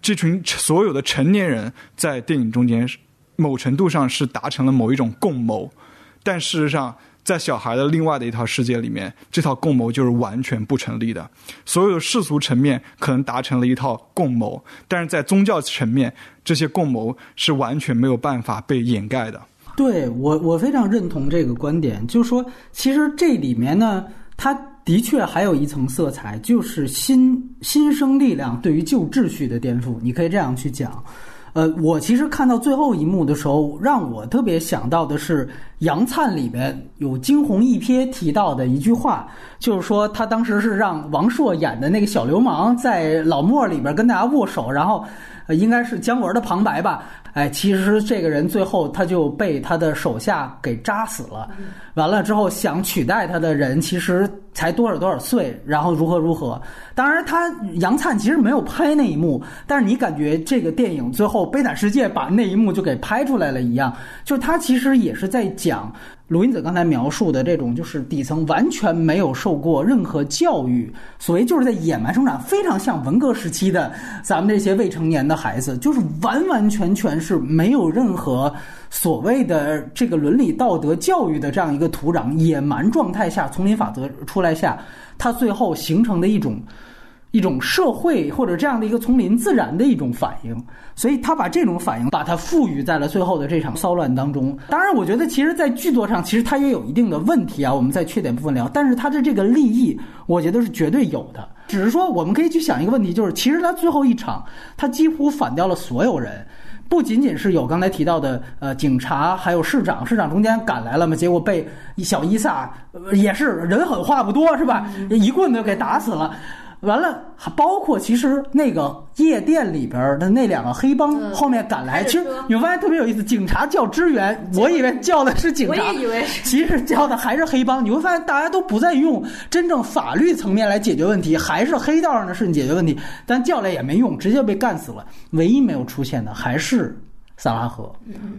这群所有的成年人在电影中间，某程度上是达成了某一种共谋，但事实上，在小孩的另外的一套世界里面，这套共谋就是完全不成立的。所有的世俗层面可能达成了一套共谋，但是在宗教层面，这些共谋是完全没有办法被掩盖的。对我，我非常认同这个观点，就是说，其实这里面呢，它的确还有一层色彩，就是新新生力量对于旧秩序的颠覆。你可以这样去讲。呃，我其实看到最后一幕的时候，让我特别想到的是《杨灿》里面有惊鸿一瞥提到的一句话，就是说他当时是让王朔演的那个小流氓在老莫里边跟大家握手，然后应该是姜文的旁白吧。哎，其实这个人最后他就被他的手下给扎死了。完了之后，想取代他的人其实才多少多少岁，然后如何如何。当然，他杨灿其实没有拍那一幕，但是你感觉这个电影最后《悲惨世界》把那一幕就给拍出来了一样，就是他其实也是在讲。卢英子刚才描述的这种，就是底层完全没有受过任何教育，所谓就是在野蛮生长，非常像文革时期的咱们这些未成年的孩子，就是完完全全是没有任何所谓的这个伦理道德教育的这样一个土壤，野蛮状态下，丛林法则出来下，它最后形成的一种一种社会或者这样的一个丛林自然的一种反应，所以他把这种反应把它赋予在了最后的这场骚乱当中。当然，我觉得其实，在剧作上，其实它也有一定的问题啊。我们在缺点部分聊，但是它的这个利益，我觉得是绝对有的。只是说，我们可以去想一个问题，就是其实他最后一场，他几乎反掉了所有人。不仅仅是有刚才提到的呃警察，还有市长，市长中间赶来了嘛，结果被小伊萨也是人狠话不多是吧，一棍子给打死了。完了，还包括其实那个夜店里边的那两个黑帮后面赶来，其实你会发现特别有意思。警察叫支援，我以为叫的是警察，我也以为是，其实叫的还是黑帮。你会发现大家都不再用真正法律层面来解决问题，还是黑道上的事情解决问题，但叫来也没用，直接被干死了。唯一没有出现的还是。萨拉赫，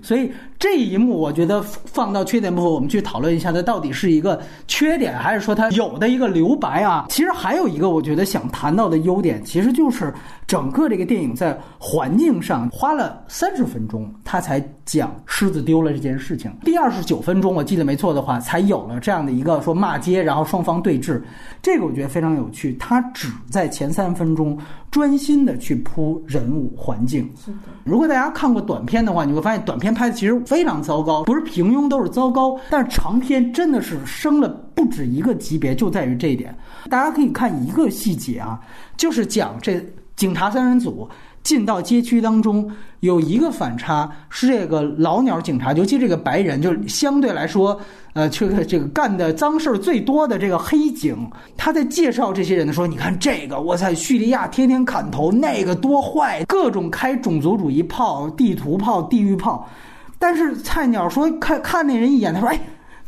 所以这一幕我觉得放到缺点部分，我们去讨论一下，它到底是一个缺点，还是说它有的一个留白啊？其实还有一个我觉得想谈到的优点，其实就是整个这个电影在环境上花了三十分钟，它才讲狮子丢了这件事情。第二十九分钟，我记得没错的话，才有了这样的一个说骂街，然后双方对峙。这个我觉得非常有趣，它只在前三分钟专心的去铺人物环境。是的，如果大家看过短。片的话，你会发现短片拍的其实非常糟糕，不是平庸都是糟糕。但是长片真的是升了不止一个级别，就在于这一点。大家可以看一个细节啊，就是讲这警察三人组进到街区当中，有一个反差是这个老鸟警察，尤其这个白人，就相对来说。呃，这个这个干的脏事儿最多的这个黑警，他在介绍这些人的时候，你看这个，我在叙利亚天天砍头，那个多坏，各种开种族主义炮、地图炮、地狱炮。但是菜鸟说看看那人一眼，他说：“哎。”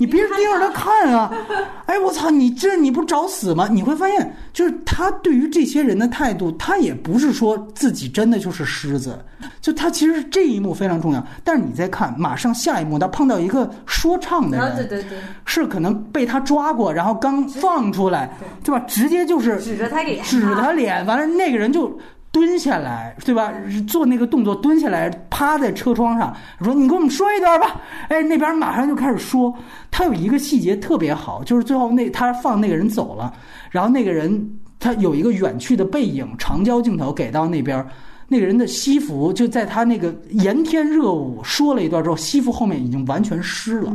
你别盯着他看啊！哎，我操，你这你不找死吗？你会发现，就是他对于这些人的态度，他也不是说自己真的就是狮子，就他其实这一幕非常重要。但是你再看，马上下一幕，他碰到一个说唱的人，对对对，是可能被他抓过，然后刚放出来，对吧？直接就是指着他脸，指他脸，完了那个人就。蹲下来，对吧？做那个动作，蹲下来，趴在车窗上，说：“你给我们说一段吧。”哎，那边马上就开始说。他有一个细节特别好，就是最后那他放那个人走了，然后那个人他有一个远去的背影，长焦镜头给到那边，那个人的西服就在他那个炎天热舞说了一段之后，西服后面已经完全湿了。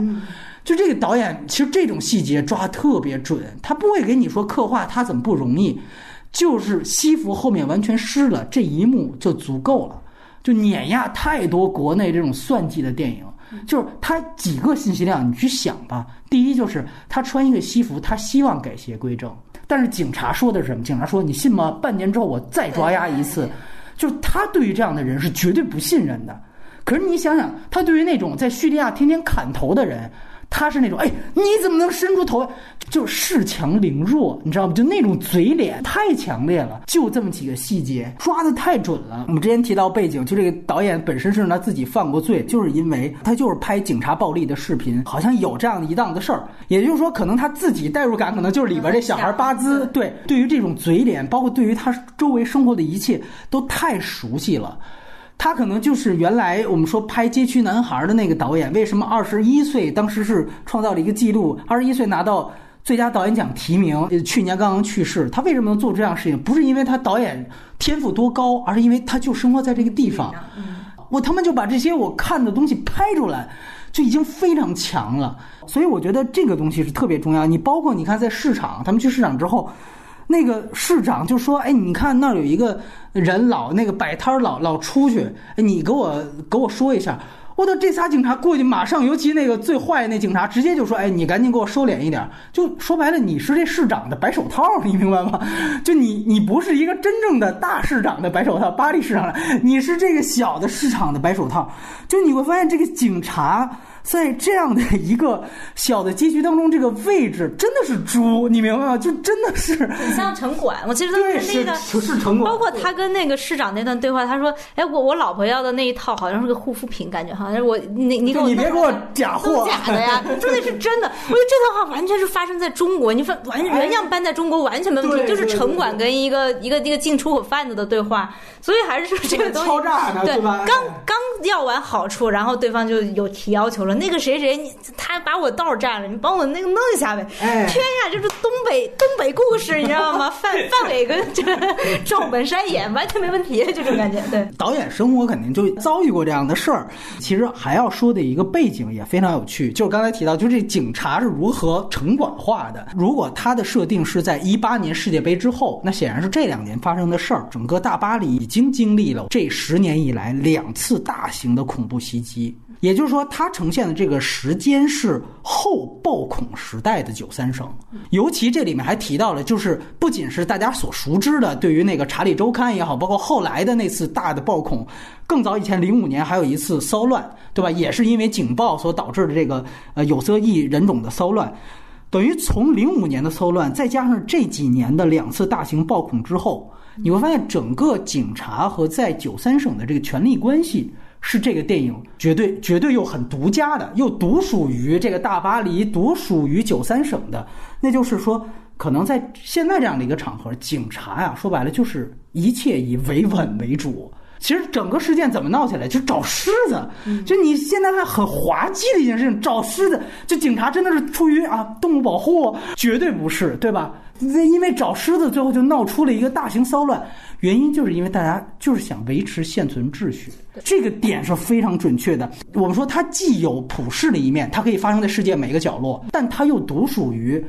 就这个导演，其实这种细节抓特别准，他不会给你说刻画他怎么不容易。就是西服后面完全湿了，这一幕就足够了，就碾压太多国内这种算计的电影。就是他几个信息量，你去想吧。第一就是他穿一个西服，他希望改邪归正，但是警察说的是什么？警察说你信吗？半年之后我再抓押一次。就是他对于这样的人是绝对不信任的。可是你想想，他对于那种在叙利亚天天砍头的人。他是那种，哎，你怎么能伸出头？就恃强凌弱，你知道吗？就那种嘴脸太强烈了。就这么几个细节抓的太准了。我们之前提到背景，就这个导演本身是他自己犯过罪，就是因为他就是拍警察暴力的视频，好像有这样的一档子事儿。也就是说，可能他自己代入感，可能就是里边这小孩巴兹。对，对于这种嘴脸，包括对于他周围生活的一切，都太熟悉了。他可能就是原来我们说拍《街区男孩》的那个导演，为什么二十一岁当时是创造了一个记录？二十一岁拿到最佳导演奖提名，去年刚刚去世。他为什么能做这样的事情？不是因为他导演天赋多高，而是因为他就生活在这个地方。我他妈就把这些我看的东西拍出来，就已经非常强了。所以我觉得这个东西是特别重要。你包括你看在市场，他们去市场之后。那个市长就说：“哎，你看那儿有一个人老那个摆摊儿老老出去，你给我给我说一下。”我的这仨警察过去，马上，尤其那个最坏那警察，直接就说：“哎，你赶紧给我收敛一点。”就说白了，你是这市长的白手套，你明白吗？就你你不是一个真正的大市长的白手套，巴黎市长，你是这个小的市场的白手套。就你会发现，这个警察。在这样的一个小的街区当中，这个位置真的是猪，你明白吗？就真的是很像城管。我其实当时那个是城管，包括他跟那个市长那段对话，他说：“哎，我我老婆要的那一套好像是个护肤品，感觉好像是我你你给我你别给我假货假的呀，说的是真的。我觉得这段话完全是发生在中国，你说完原样搬在中国完全没问题，就是城管跟一个一个一个进出口贩子的对话。所以还是说这个东西对，刚刚要完好处，然后对方就有提要求了。那个谁谁，你他把我道占了，你帮我那个弄一下呗。哎天呀，这是东北东北故事，你知道吗？范 范伟跟这赵本山演完全没问题，这种感觉。对，导演生活肯定就遭遇过这样的事儿。其实还要说的一个背景也非常有趣，就是刚才提到，就这警察是如何城管化的。如果他的设定是在一八年世界杯之后，那显然是这两年发生的事儿。整个大巴黎已经经历了这十年以来两次大型的恐怖袭击。也就是说，它呈现的这个时间是后暴恐时代的九三省，尤其这里面还提到了，就是不仅是大家所熟知的，对于那个《查理周刊》也好，包括后来的那次大的暴恐，更早以前零五年还有一次骚乱，对吧？也是因为警报所导致的这个呃有色裔人种的骚乱。等于从零五年的骚乱，再加上这几年的两次大型暴恐之后，你会发现整个警察和在九三省的这个权力关系。是这个电影绝对绝对又很独家的，又独属于这个大巴黎，独属于九三省的。那就是说，可能在现在这样的一个场合，警察呀，说白了就是一切以维稳为主。其实整个事件怎么闹起来，就找狮子。就你现在看很滑稽的一件事情，找狮子，就警察真的是出于啊动物保护，绝对不是，对吧？因为找狮子，最后就闹出了一个大型骚乱。原因就是因为大家就是想维持现存秩序，这个点是非常准确的。我们说它既有普世的一面，它可以发生在世界每个角落，但它又独属于，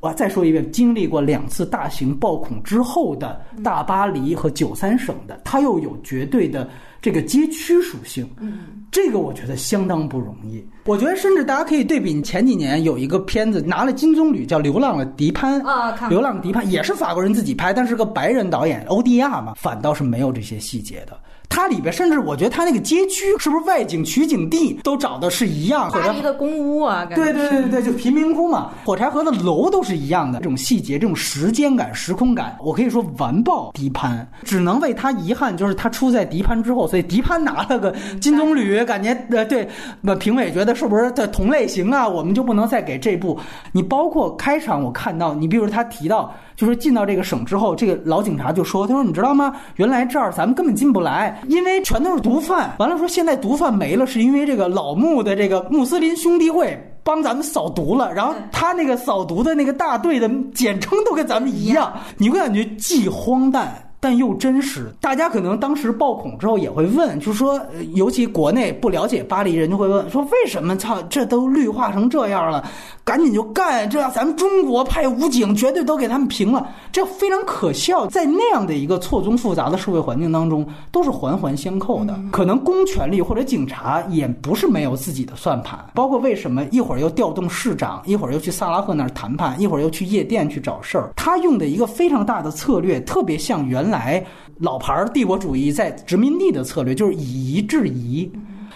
我再说一遍，经历过两次大型暴恐之后的大巴黎和九三省的，他又有绝对的这个街区属性。嗯，这个我觉得相当不容易。我觉得甚至大家可以对比前几年有一个片子拿了金棕榈，叫《流浪的迪潘》啊流浪迪潘也是法国人自己拍，但是个白人导演欧迪亚嘛，反倒是没有这些细节的。它里边甚至我觉得它那个街区是不是外景取景地都找的是一样，巴黎的公屋啊，对对对对，就贫民窟嘛，火柴盒的楼都是一样的，这种细节、这种时间感、时空感，我可以说完爆迪潘。只能为他遗憾，就是他出在迪潘之后，所以迪潘拿了个金棕榈，感觉呃对，那评委觉得是不是在同类型啊？我们就不能再给这部。你包括开场我看到，你比如他提到。就是进到这个省之后，这个老警察就说：“他说你知道吗？原来这儿咱们根本进不来，因为全都是毒贩。完了说现在毒贩没了，是因为这个老穆的这个穆斯林兄弟会帮咱们扫毒了。然后他那个扫毒的那个大队的简称都跟咱们一样，你会感觉既荒诞。”但又真实，大家可能当时爆恐之后也会问，就是说，呃尤其国内不了解巴黎人就会问，说为什么操这都绿化成这样了，赶紧就干，这样咱们中国派武警绝对都给他们平了，这非常可笑。在那样的一个错综复杂的社会环境当中，都是环环相扣的。可能公权力或者警察也不是没有自己的算盘，包括为什么一会儿又调动市长，一会儿又去萨拉赫那儿谈判，一会儿又去夜店去找事儿，他用的一个非常大的策略，特别像原来老牌帝国主义在殖民地的策略，就是以夷制夷，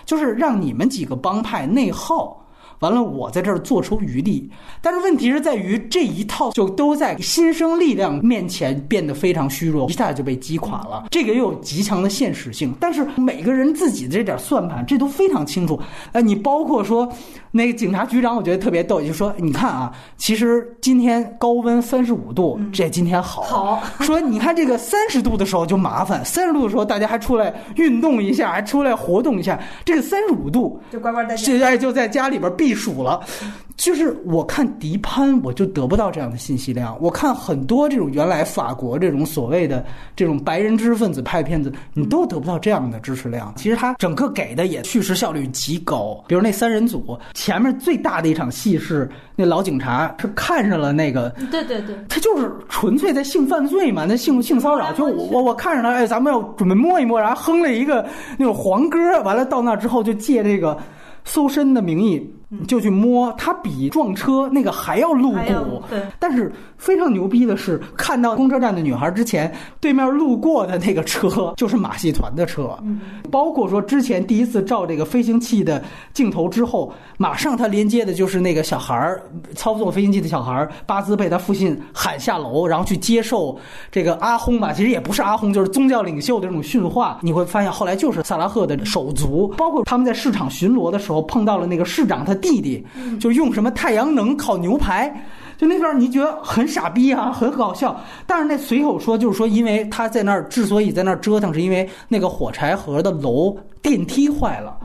就是让你们几个帮派内耗。完了，我在这儿做出余力，但是问题是在于这一套就都在新生力量面前变得非常虚弱，一下就被击垮了。这个又有极强的现实性，但是每个人自己的这点算盘，这都非常清楚。哎，你包括说那个警察局长，我觉得特别逗，就说你看啊，其实今天高温三十五度，这今天好。好 说你看这个三十度的时候就麻烦，三十度的时候大家还出来运动一下，还出来活动一下。这个三十五度就乖乖在家。现在就在家里边避暑了。就是我看迪潘，我就得不到这样的信息量。我看很多这种原来法国这种所谓的这种白人知识分子派片子，你都得不到这样的支持量。其实他整个给的也叙事效率极高。比如那三人组前面最大的一场戏是那老警察是看上了那个对对对，他就是纯粹在性犯罪嘛，那性性骚扰，就我我我看上他，哎，咱们要准备摸一摸，然后哼了一个那种黄歌，完了到那之后就借这个搜身的名义。就去摸，它比撞车那个还要露骨。对但是非常牛逼的是，看到公车站的女孩之前，对面路过的那个车就是马戏团的车。嗯包括说之前第一次照这个飞行器的镜头之后，马上他连接的就是那个小孩儿操作飞行器的小孩儿巴兹被他父亲喊下楼，然后去接受这个阿訇吧，其实也不是阿訇，就是宗教领袖的这种训话。你会发现后来就是萨拉赫的手足，包括他们在市场巡逻的时候碰到了那个市长他弟弟，就用什么太阳能烤牛排。就那段你觉得很傻逼啊，很搞笑。但是那随口说就是说，因为他在那儿之所以在那儿折腾，是因为那个火柴盒的楼电梯坏了。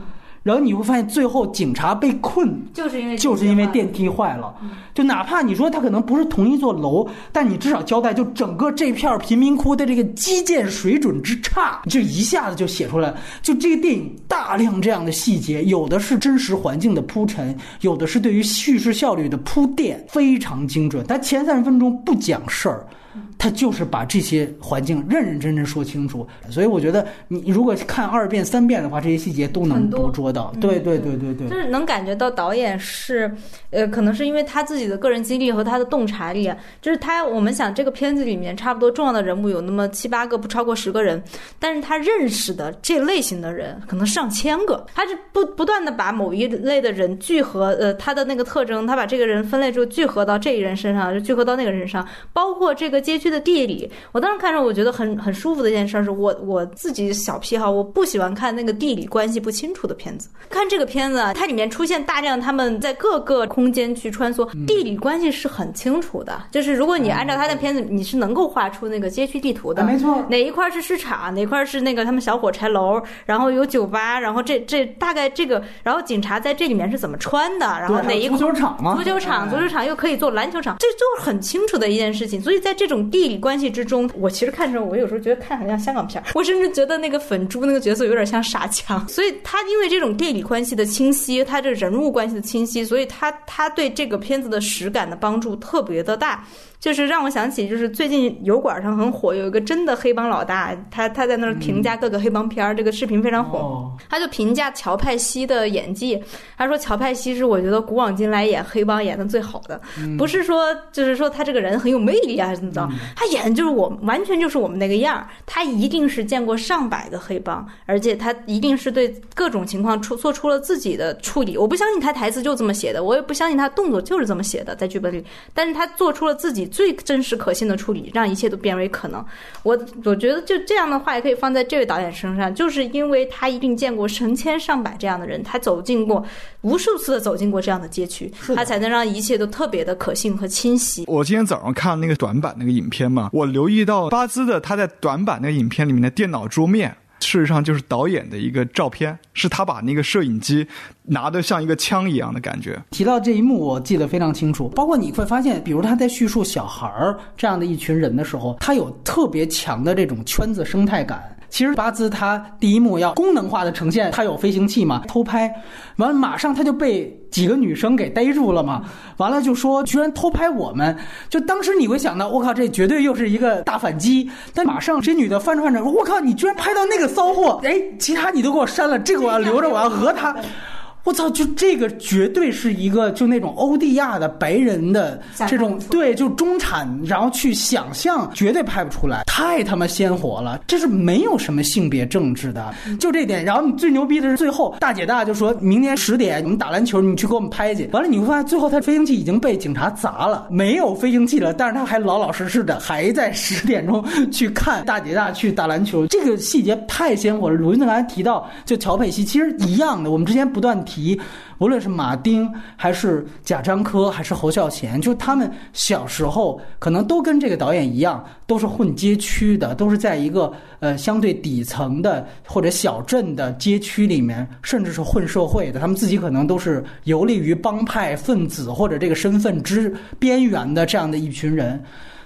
然后你会发现最后警察被困，就是因为就是因为电梯坏了。就哪怕你说它可能不是同一座楼，但你至少交代，就整个这片贫民窟的这个基建水准之差，就一下子就写出来。就这个电影大量这样的细节，有的是真实环境的铺陈，有的是对于叙事效率的铺垫，非常精准。它前三十分钟不讲事儿。他就是把这些环境认认真真说清楚，所以我觉得你如果看二遍三遍的话，这些细节都能捕捉到。对对对对对，就是能感觉到导演是，呃，可能是因为他自己的个人经历和他的洞察力，就是他我们想这个片子里面差不多重要的人物有那么七八个，不超过十个人，但是他认识的这类型的人可能上千个，他是不不断的把某一类的人聚合，呃，他的那个特征，他把这个人分类之后聚合到这一人身上，就聚合到那个人身上，包括这个街区。的地理，我当时看着我觉得很很舒服的一件事是我我自己小癖好，我不喜欢看那个地理关系不清楚的片子。看这个片子，它里面出现大量他们在各个空间去穿梭，地理关系是很清楚的。就是如果你按照他的片子，你是能够画出那个街区地图的，没错。哪一块是市场，哪块是那个他们小火柴楼，然后有酒吧，然后这这大概这个，然后警察在这里面是怎么穿的，然后哪一足球场吗？足球场，足球场又可以做篮球场，这都是很清楚的一件事情。所以在这种地理关系之中，我其实看着我有时候觉得看很像香港片儿，我甚至觉得那个粉猪那个角色有点像傻强。所以他因为这种地理关系的清晰，他这人物关系的清晰，所以他他对这个片子的实感的帮助特别的大。就是让我想起，就是最近油管上很火，有一个真的黑帮老大，他他在那儿评价各个黑帮片儿，这个视频非常火。他就评价乔派西的演技，他说乔派西是我觉得古往今来演黑帮演的最好的，不是说就是说他这个人很有魅力啊，怎么着？他演就是我完全就是我们那个样儿，他一定是见过上百个黑帮，而且他一定是对各种情况出做出了自己的处理。我不相信他台词就这么写的，我也不相信他动作就是这么写的在剧本里，但是他做出了自己。最真实可信的处理，让一切都变为可能。我我觉得就这样的话，也可以放在这位导演身上，就是因为他一定见过成千上百这样的人，他走进过无数次的走进过这样的街区，他才能让一切都特别的可信和清晰。我今天早上看那个短版那个影片嘛，我留意到巴兹的他在短版那个影片里面的电脑桌面。事实上就是导演的一个照片，是他把那个摄影机拿得像一个枪一样的感觉。提到这一幕，我记得非常清楚。包括你会发现，比如他在叙述小孩儿这样的一群人的时候，他有特别强的这种圈子生态感。其实巴兹他第一幕要功能化的呈现，他有飞行器嘛，偷拍，完马上他就被几个女生给逮住了嘛，完了就说居然偷拍我们，就当时你会想到我靠，这绝对又是一个大反击，但马上这女的翻着翻着，我靠，你居然拍到那个骚货，哎，其他你都给我删了，这个我要留着，我要讹他。我操！就这个绝对是一个就那种欧地亚的白人的这种对，就中产，然后去想象，绝对拍不出来，太他妈鲜活了。这是没有什么性别政治的，就这点。然后你最牛逼的是最后大姐大就说明天十点你们打篮球，你去给我们拍去。完了你会发现最后他飞行器已经被警察砸了，没有飞行器了，但是他还老老实实的还在十点钟去看大姐大去打篮球。这个细节太鲜活了。鲁迅刚才提到就乔佩西，其实一样的，我们之前不断提。提，无论是马丁还是贾樟柯还是侯孝贤，就他们小时候可能都跟这个导演一样，都是混街区的，都是在一个呃相对底层的或者小镇的街区里面，甚至是混社会的。他们自己可能都是游离于帮派分子或者这个身份之边缘的这样的一群人。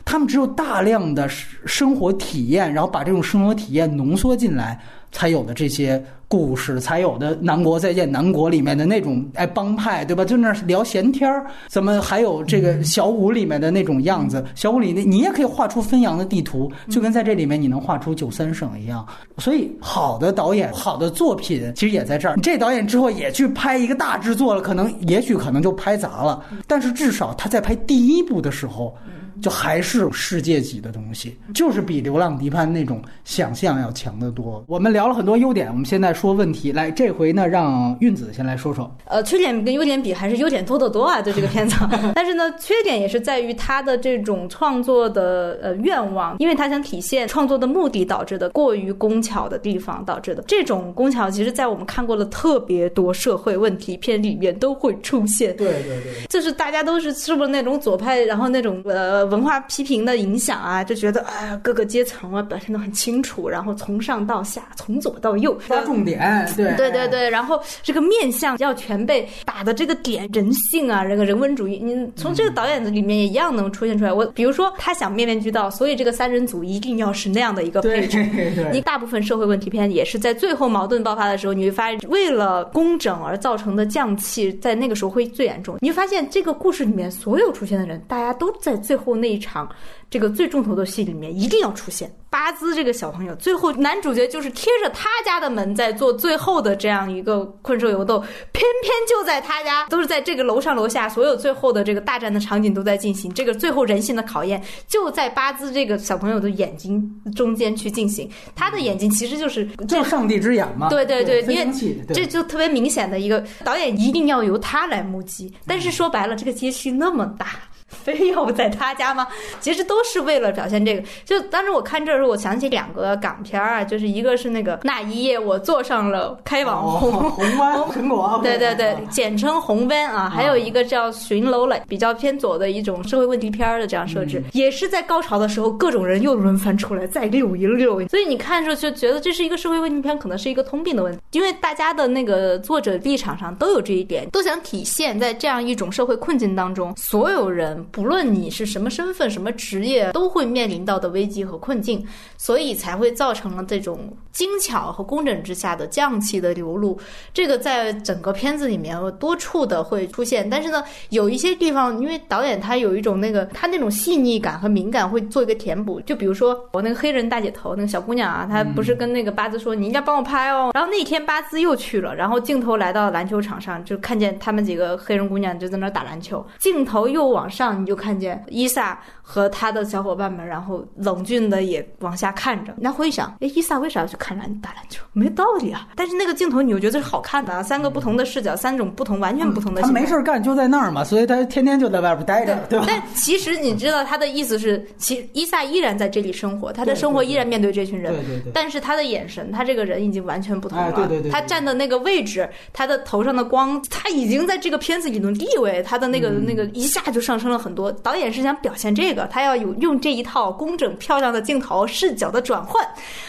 他们只有大量的生活体验，然后把这种生活体验浓缩进来，才有的这些。故事才有的《南国再见南国》里面的那种哎帮派对吧？就那聊闲天儿，怎么还有这个小五里面的那种样子？小五里那你也可以画出汾阳的地图，就跟在这里面你能画出九三省一样。所以好的导演、好的作品其实也在这儿。这导演之后也去拍一个大制作了，可能也许可能就拍砸了，但是至少他在拍第一部的时候。就还是世界级的东西，就是比《流浪迪潘》那种想象要强得多。我们聊了很多优点，我们现在说问题。来，这回呢，让韵子先来说说。呃，缺点跟优点比，还是优点多得多啊！对这个片子，但是呢，缺点也是在于他的这种创作的呃愿望，因为他想体现创作的目的导致的过于工巧的地方导致的。这种工巧，其实在我们看过了特别多社会问题片里面都会出现。对对对，就是大家都是是不是那种左派，然后那种呃。文化批评的影响啊，就觉得哎呀，各个阶层啊表现的很清楚，然后从上到下，从左到右，抓重点。对对对对，然后这个面相要全被打的这个点，人性啊，这个人文主义，你从这个导演的里面也一样能出现出来。我比如说他想面面俱到，所以这个三人组一定要是那样的一个配置。你大部分社会问题片也是在最后矛盾爆发的时候，你会发现为了工整而造成的降气，在那个时候会最严重。你会发现这个故事里面所有出现的人，大家都在最后那一场这个最重头的戏里面一定要出现。巴兹这个小朋友，最后男主角就是贴着他家的门在做最后的这样一个困兽犹斗，偏偏就在他家，都是在这个楼上楼下，所有最后的这个大战的场景都在进行，这个最后人性的考验就在巴兹这个小朋友的眼睛中间去进行，他的眼睛其实就是就是上帝之眼嘛。对对对，因为这就特别明显的一个导演一定要由他来目击，但是说白了，这个街区那么大。非要在他家吗？其实都是为了表现这个。就当时我看这儿的时候，我想起两个港片儿啊，就是一个是那个那一夜我坐上了开往红、哦红 湾苹果，对对对啊，简称红 van 啊，还有一个叫巡楼了，比较偏左的一种社会问题片儿的这样设置，也是在高潮的时候，各种人又轮番出来再溜一溜，所以你看着就觉得这是一个社会问题片，可能是一个通病的问题，因为大家的那个作者立场上都有这一点，都想体现在这样一种社会困境当中，所有人不论你是什么身份、什么职业，都会面临到的危机和困境，所以才会造成了这种精巧和工整之下的匠气的流露。这个在整个片子里面多处的会出现，但是呢，有一些地方，因为导演他有一种那个他那种细腻感和敏感会做一个填补。就比如说我那个黑人大姐头那个小姑娘啊，她不是跟那个巴兹说你应该帮我拍哦，然后那天巴兹又去了，然后镜头来到篮球场上，就看见他们几个黑人姑娘就在那儿打篮球，镜头又往上，你就看见伊萨和他的小伙伴们，然后冷峻的也往下看着。那会一想，哎，伊萨为啥要去看篮打篮球？没道理啊！但是那个镜头你又觉得是好看的啊，三个不同的视角，三种不同完全不同的他。没事干就在那儿嘛，所以他天天就在外边待着，对吧？但其实你知道他的意思是，其伊萨依然在这里生活，他的生活依然面对这群人，对对对但是他的眼神，他这个人已经完全不同了。哎对对对对他站的那个位置，他的头上的光，他已经在这个片子里的地位，他的那个、嗯那个一下就上升了很多。导演是想表现这个，他要有用这一套工整漂亮的镜头视角的转换，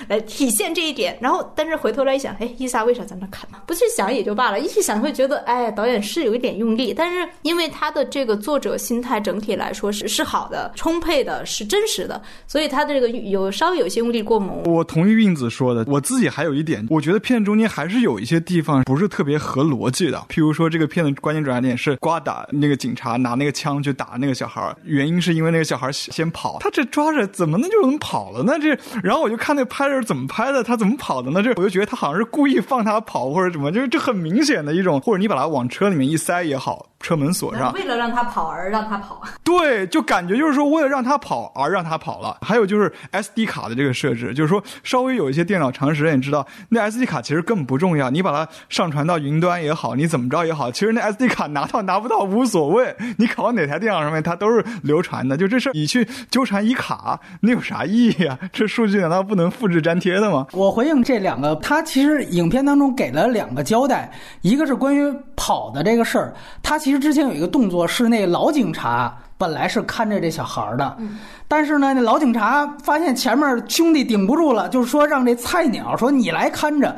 来体现这一点。然后，但是回头来一想，哎，伊萨为啥在那看呢？不去想也就罢了，一去想会觉得，哎，导演是有一点用力，但是因为他的这个作者心态整体来说是是好的、充沛的、是真实的，所以他的这个有稍微有些用力过猛。我同意运子说的，我自己还有一点，我觉得片中间还是有一些地方不是特别合逻辑的。譬如说，这个片的关键转折点是瓜打那个警察拿那个枪去打那个小孩，原因是因为那个小孩先跑，他这抓着怎么能就能跑了呢？这，然后我就看那拍着怎么拍的，他怎么跑的呢？这我就觉得他好像是故意放他跑或者什么，就是这很明显的一种，或者你把他往车里面一塞也好，车门锁上，为了让他跑而让他跑，对，就感觉就是说，为了让他跑而让他跑了。还有就是 SD 卡的这个设置，就是说稍微有一些电脑常识人也知道，那 SD 卡其实根本不重要，你把它上传到云端也好，你怎么着也好，其实那 SD 卡拿到拿不到无所谓，你拷到哪台电脑上面它都是流传的。就这事儿，你去纠缠一卡，那有啥意义啊？这数据难道不能复制粘贴的吗？我回应这两个，他其实影片当中给了两个交代，一个是关于跑的这个事儿，他其实之前有一个动作是那老警察本来是看着这小孩儿的，但是呢，那老警察发现前面兄弟顶不住了，就是说让这菜鸟说你来看着。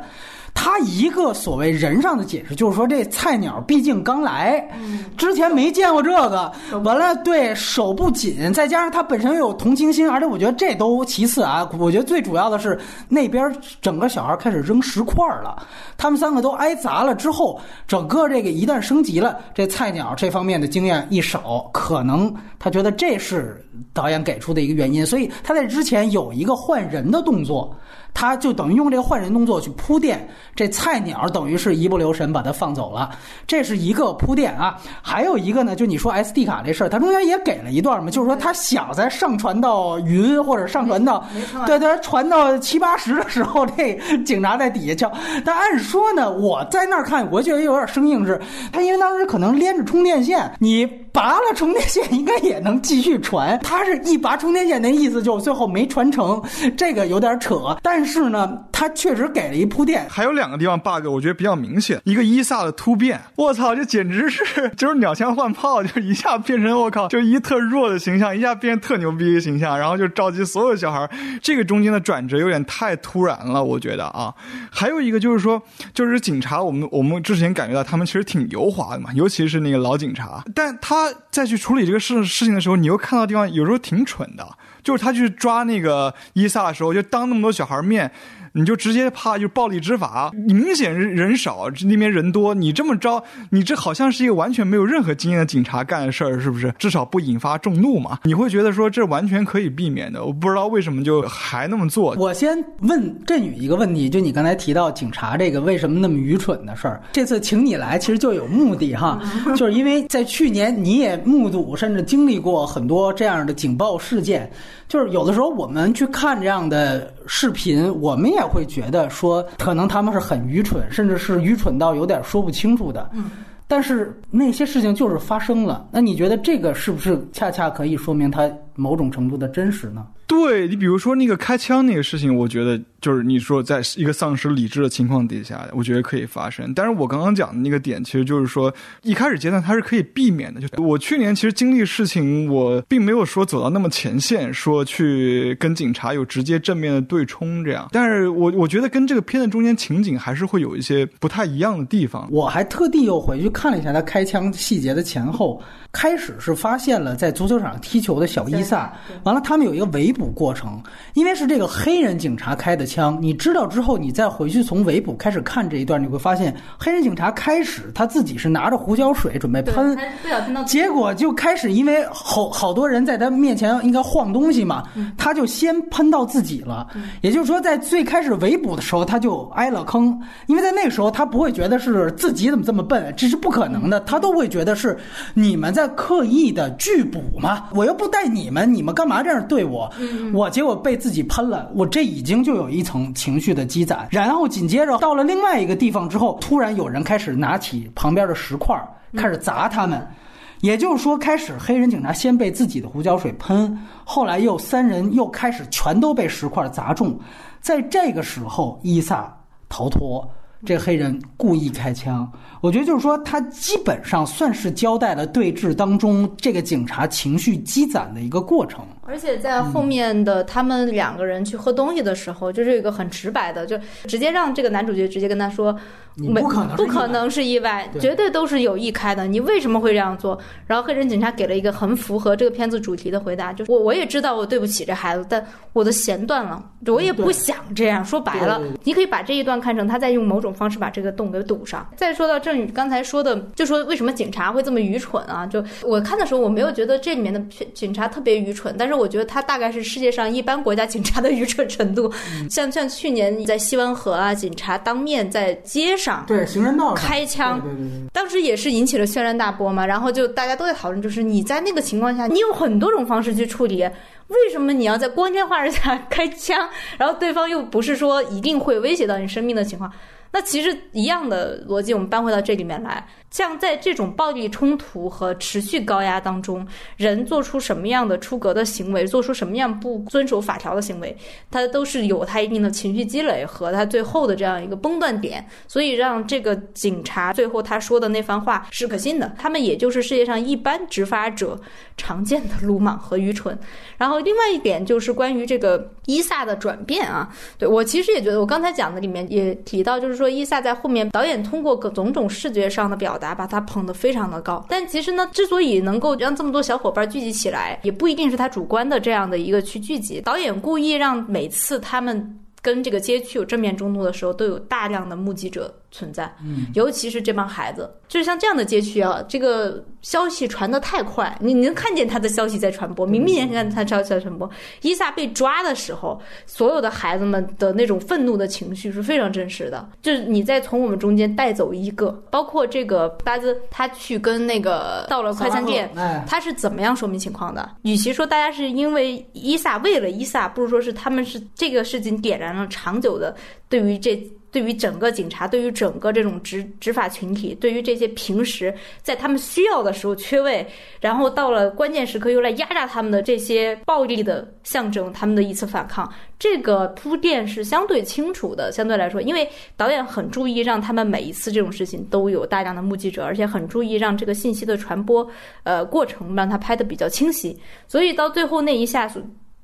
他一个所谓人上的解释，就是说这菜鸟毕竟刚来，之前没见过这个，完了对手不紧，再加上他本身又有同情心，而且我觉得这都其次啊，我觉得最主要的是那边整个小孩开始扔石块了，他们三个都挨砸了之后，整个这个一旦升级了，这菜鸟这方面的经验一少，可能他觉得这是导演给出的一个原因，所以他在之前有一个换人的动作。他就等于用这个换人动作去铺垫，这菜鸟等于是一不留神把他放走了，这是一个铺垫啊。还有一个呢，就你说 SD 卡这事儿，他中间也给了一段嘛，就是说他想在上传到云或者上传到，对对，传到七八十的时候，这警察在底下叫。但按说呢，我在那儿看，我觉得有点生硬是，他因为当时可能连着充电线，你。拔了充电线应该也能继续传。他是一拔充电线，那意思就最后没传成，这个有点扯。但是呢，他确实给了一铺垫。还有两个地方 bug，我觉得比较明显。一个伊萨的突变，我操，这简直是就是鸟枪换炮，就一下变成我靠，就一特弱的形象，一下变特牛逼的形象，然后就召集所有小孩。这个中间的转折有点太突然了，我觉得啊。还有一个就是说，就是警察，我们我们之前感觉到他们其实挺油滑的嘛，尤其是那个老警察，但他再去处理这个事事情的时候，你又看到地方有时候挺蠢的，就是他去抓那个伊萨的时候，就当那么多小孩面。你就直接怕就暴力执法，你明显人人少，那边人多，你这么着，你这好像是一个完全没有任何经验的警察干的事儿，是不是？至少不引发众怒嘛？你会觉得说这完全可以避免的，我不知道为什么就还那么做。我先问振宇一个问题，就你刚才提到警察这个为什么那么愚蠢的事儿，这次请你来其实就有目的哈，就是因为在去年你也目睹甚至经历过很多这样的警报事件。就是有的时候我们去看这样的视频，我们也会觉得说，可能他们是很愚蠢，甚至是愚蠢到有点说不清楚的。嗯，但是那些事情就是发生了。那你觉得这个是不是恰恰可以说明它某种程度的真实呢？对你，比如说那个开枪那个事情，我觉得就是你说在一个丧失理智的情况底下，我觉得可以发生。但是我刚刚讲的那个点，其实就是说一开始阶段它是可以避免的。就我去年其实经历事情，我并没有说走到那么前线，说去跟警察有直接正面的对冲这样。但是我我觉得跟这个片子中间情景还是会有一些不太一样的地方。我还特地又回去看了一下他开枪细节的前后。开始是发现了在足球场踢球的小伊萨，完了他们有一个围捕过程，因为是这个黑人警察开的枪，你知道之后，你再回去从围捕开始看这一段，你会发现黑人警察开始他自己是拿着胡椒水准备喷，结果就开始因为好好多人在他面前应该晃东西嘛，他就先喷到自己了，也就是说在最开始围捕的时候他就挨了坑，因为在那时候他不会觉得是自己怎么这么笨，这是不可能的，他都会觉得是你们在。刻意的拒捕嘛？我又不带你们，你们干嘛这样对我？我结果被自己喷了，我这已经就有一层情绪的积攒。然后紧接着到了另外一个地方之后，突然有人开始拿起旁边的石块开始砸他们。也就是说，开始黑人警察先被自己的胡椒水喷，后来又三人又开始全都被石块砸中。在这个时候，伊萨逃脱。这黑人故意开枪，我觉得就是说，他基本上算是交代了对峙当中这个警察情绪积攒的一个过程。而且在后面的他们两个人去喝东西的时候，就是一个很直白的，就直接让这个男主角直接跟他说：“不可能，不可能是意外，绝对都是有意开的。你为什么会这样做？”然后黑人警察给了一个很符合这个片子主题的回答：“就我我也知道我对不起这孩子，但我的弦断了，我也不想这样。说白了，你可以把这一段看成他在用某种方式把这个洞给堵上。再说到郑宇刚才说的，就说为什么警察会这么愚蠢啊？就我看的时候，我没有觉得这里面的警察特别愚蠢，但是。我觉得他大概是世界上一般国家警察的愚蠢程度，像像去年在西湾河啊，警察当面在街上对行人道开枪，对对对，当时也是引起了轩然大波嘛。然后就大家都在讨论，就是你在那个情况下，你有很多种方式去处理，为什么你要在光天化日下 开枪？然后对方又不是说一定会威胁到你生命的情况，那其实一样的逻辑，我们搬回到这里面来。像在这种暴力冲突和持续高压当中，人做出什么样的出格的行为，做出什么样不遵守法条的行为，他都是有他一定的情绪积累和他最后的这样一个崩断点，所以让这个警察最后他说的那番话是可信的。他们也就是世界上一般执法者常见的鲁莽和愚蠢。然后另外一点就是关于这个伊萨的转变啊，对我其实也觉得，我刚才讲的里面也提到，就是说伊萨在后面导演通过各种种视觉上的表达。把他捧得非常的高，但其实呢，之所以能够让这么多小伙伴聚集起来，也不一定是他主观的这样的一个去聚集。导演故意让每次他们跟这个街区有正面冲突的时候，都有大量的目击者。存在，嗯，尤其是这帮孩子，就是像这样的街区啊，这个消息传得太快，你能看见他的消息在传播，明明眼看他消息在传播。伊萨被抓的时候，所有的孩子们的那种愤怒的情绪是非常真实的。就是你再从我们中间带走一个，包括这个巴兹，他去跟那个到了快餐店，他是怎么样说明情况的？与其说大家是因为伊萨为了伊萨，不如说是他们是这个事情点燃了长久的对于这。对于整个警察，对于整个这种执执法群体，对于这些平时在他们需要的时候缺位，然后到了关键时刻又来压榨他们的这些暴力的象征，他们的一次反抗，这个铺垫是相对清楚的。相对来说，因为导演很注意让他们每一次这种事情都有大量的目击者，而且很注意让这个信息的传播，呃，过程让他拍的比较清晰，所以到最后那一下。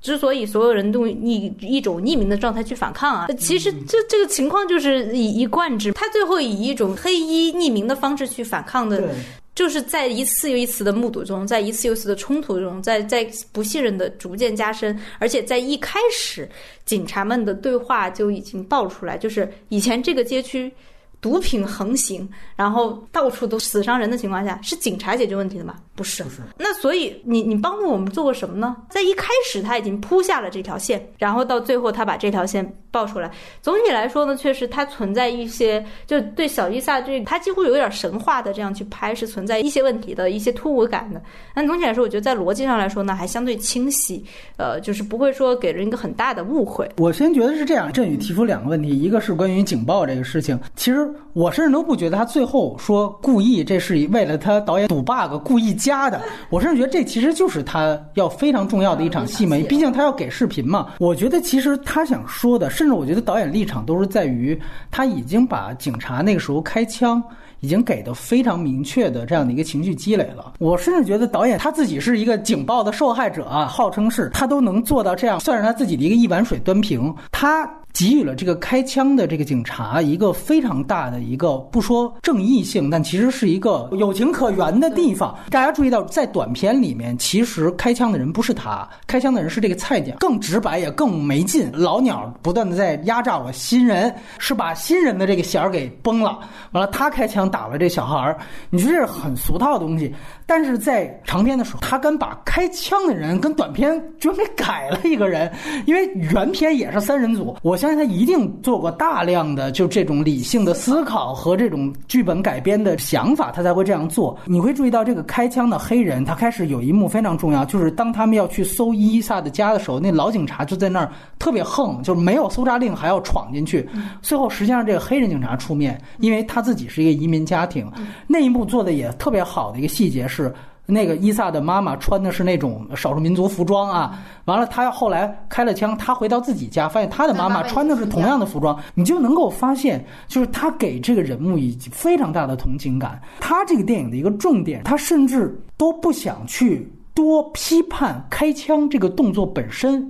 之所以所有人都以一种匿名的状态去反抗啊，其实这这个情况就是以一贯之。他最后以一种黑衣匿名的方式去反抗的，就是在一次又一次的目睹中，在一次又一次的冲突中，在在不信任的逐渐加深，而且在一开始警察们的对话就已经爆出来，就是以前这个街区。毒品横行，然后到处都死伤人的情况下，是警察解决问题的吗？不是。那所以你你帮助我们做过什么呢？在一开始他已经铺下了这条线，然后到最后他把这条线爆出来。总体来说呢，确实它存在一些，就对小伊萨这他几乎有点神话的这样去拍，是存在一些问题的一些突兀感的。但总体来说，我觉得在逻辑上来说呢，还相对清晰，呃，就是不会说给人一个很大的误会。我先觉得是这样，振宇提出两个问题，一个是关于警报这个事情，其实。我甚至都不觉得他最后说故意，这是为了他导演赌 bug 故意加的。我甚至觉得这其实就是他要非常重要的一场戏嘛，毕竟他要给视频嘛。我觉得其实他想说的，甚至我觉得导演立场都是在于他已经把警察那个时候开枪已经给的非常明确的这样的一个情绪积累了。我甚至觉得导演他自己是一个警报的受害者啊，号称是他都能做到这样，算是他自己的一个一碗水端平。他。给予了这个开枪的这个警察一个非常大的一个不说正义性，但其实是一个有情可原的地方。大家注意到，在短片里面，其实开枪的人不是他，开枪的人是这个菜鸟，更直白也更没劲。老鸟不断的在压榨我新人，是把新人的这个弦儿给崩了。完了，他开枪打了这小孩儿，你说这是很俗套的东西。但是在长篇的时候，他敢把开枪的人跟短篇居然给改了一个人，因为原片也是三人组，我相信他一定做过大量的就这种理性的思考和这种剧本改编的想法，他才会这样做。你会注意到这个开枪的黑人，他开始有一幕非常重要，就是当他们要去搜伊萨的家的时候，那老警察就在那儿特别横，就是没有搜查令还要闯进去。最后实际上这个黑人警察出面，因为他自己是一个移民家庭，那一幕做的也特别好的一个细节是。是那个伊萨的妈妈穿的是那种少数民族服装啊，完了他后来开了枪，他回到自己家，发现他的妈妈穿的是同样的服装，你就能够发现，就是他给这个人物以非常大的同情感。他这个电影的一个重点，他甚至都不想去多批判开枪这个动作本身，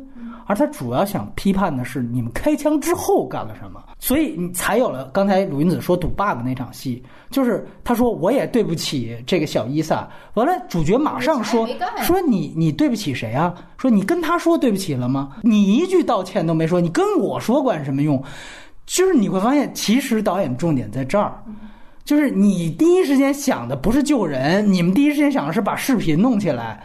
而他主要想批判的是你们开枪之后干了什么。所以你才有了刚才鲁云子说赌 bug 那场戏，就是他说我也对不起这个小伊萨，完了主角马上说说你你对不起谁啊？说你跟他说对不起了吗？你一句道歉都没说，你跟我说管什么用？就是你会发现，其实导演重点在这儿。就是你第一时间想的不是救人，你们第一时间想的是把视频弄起来。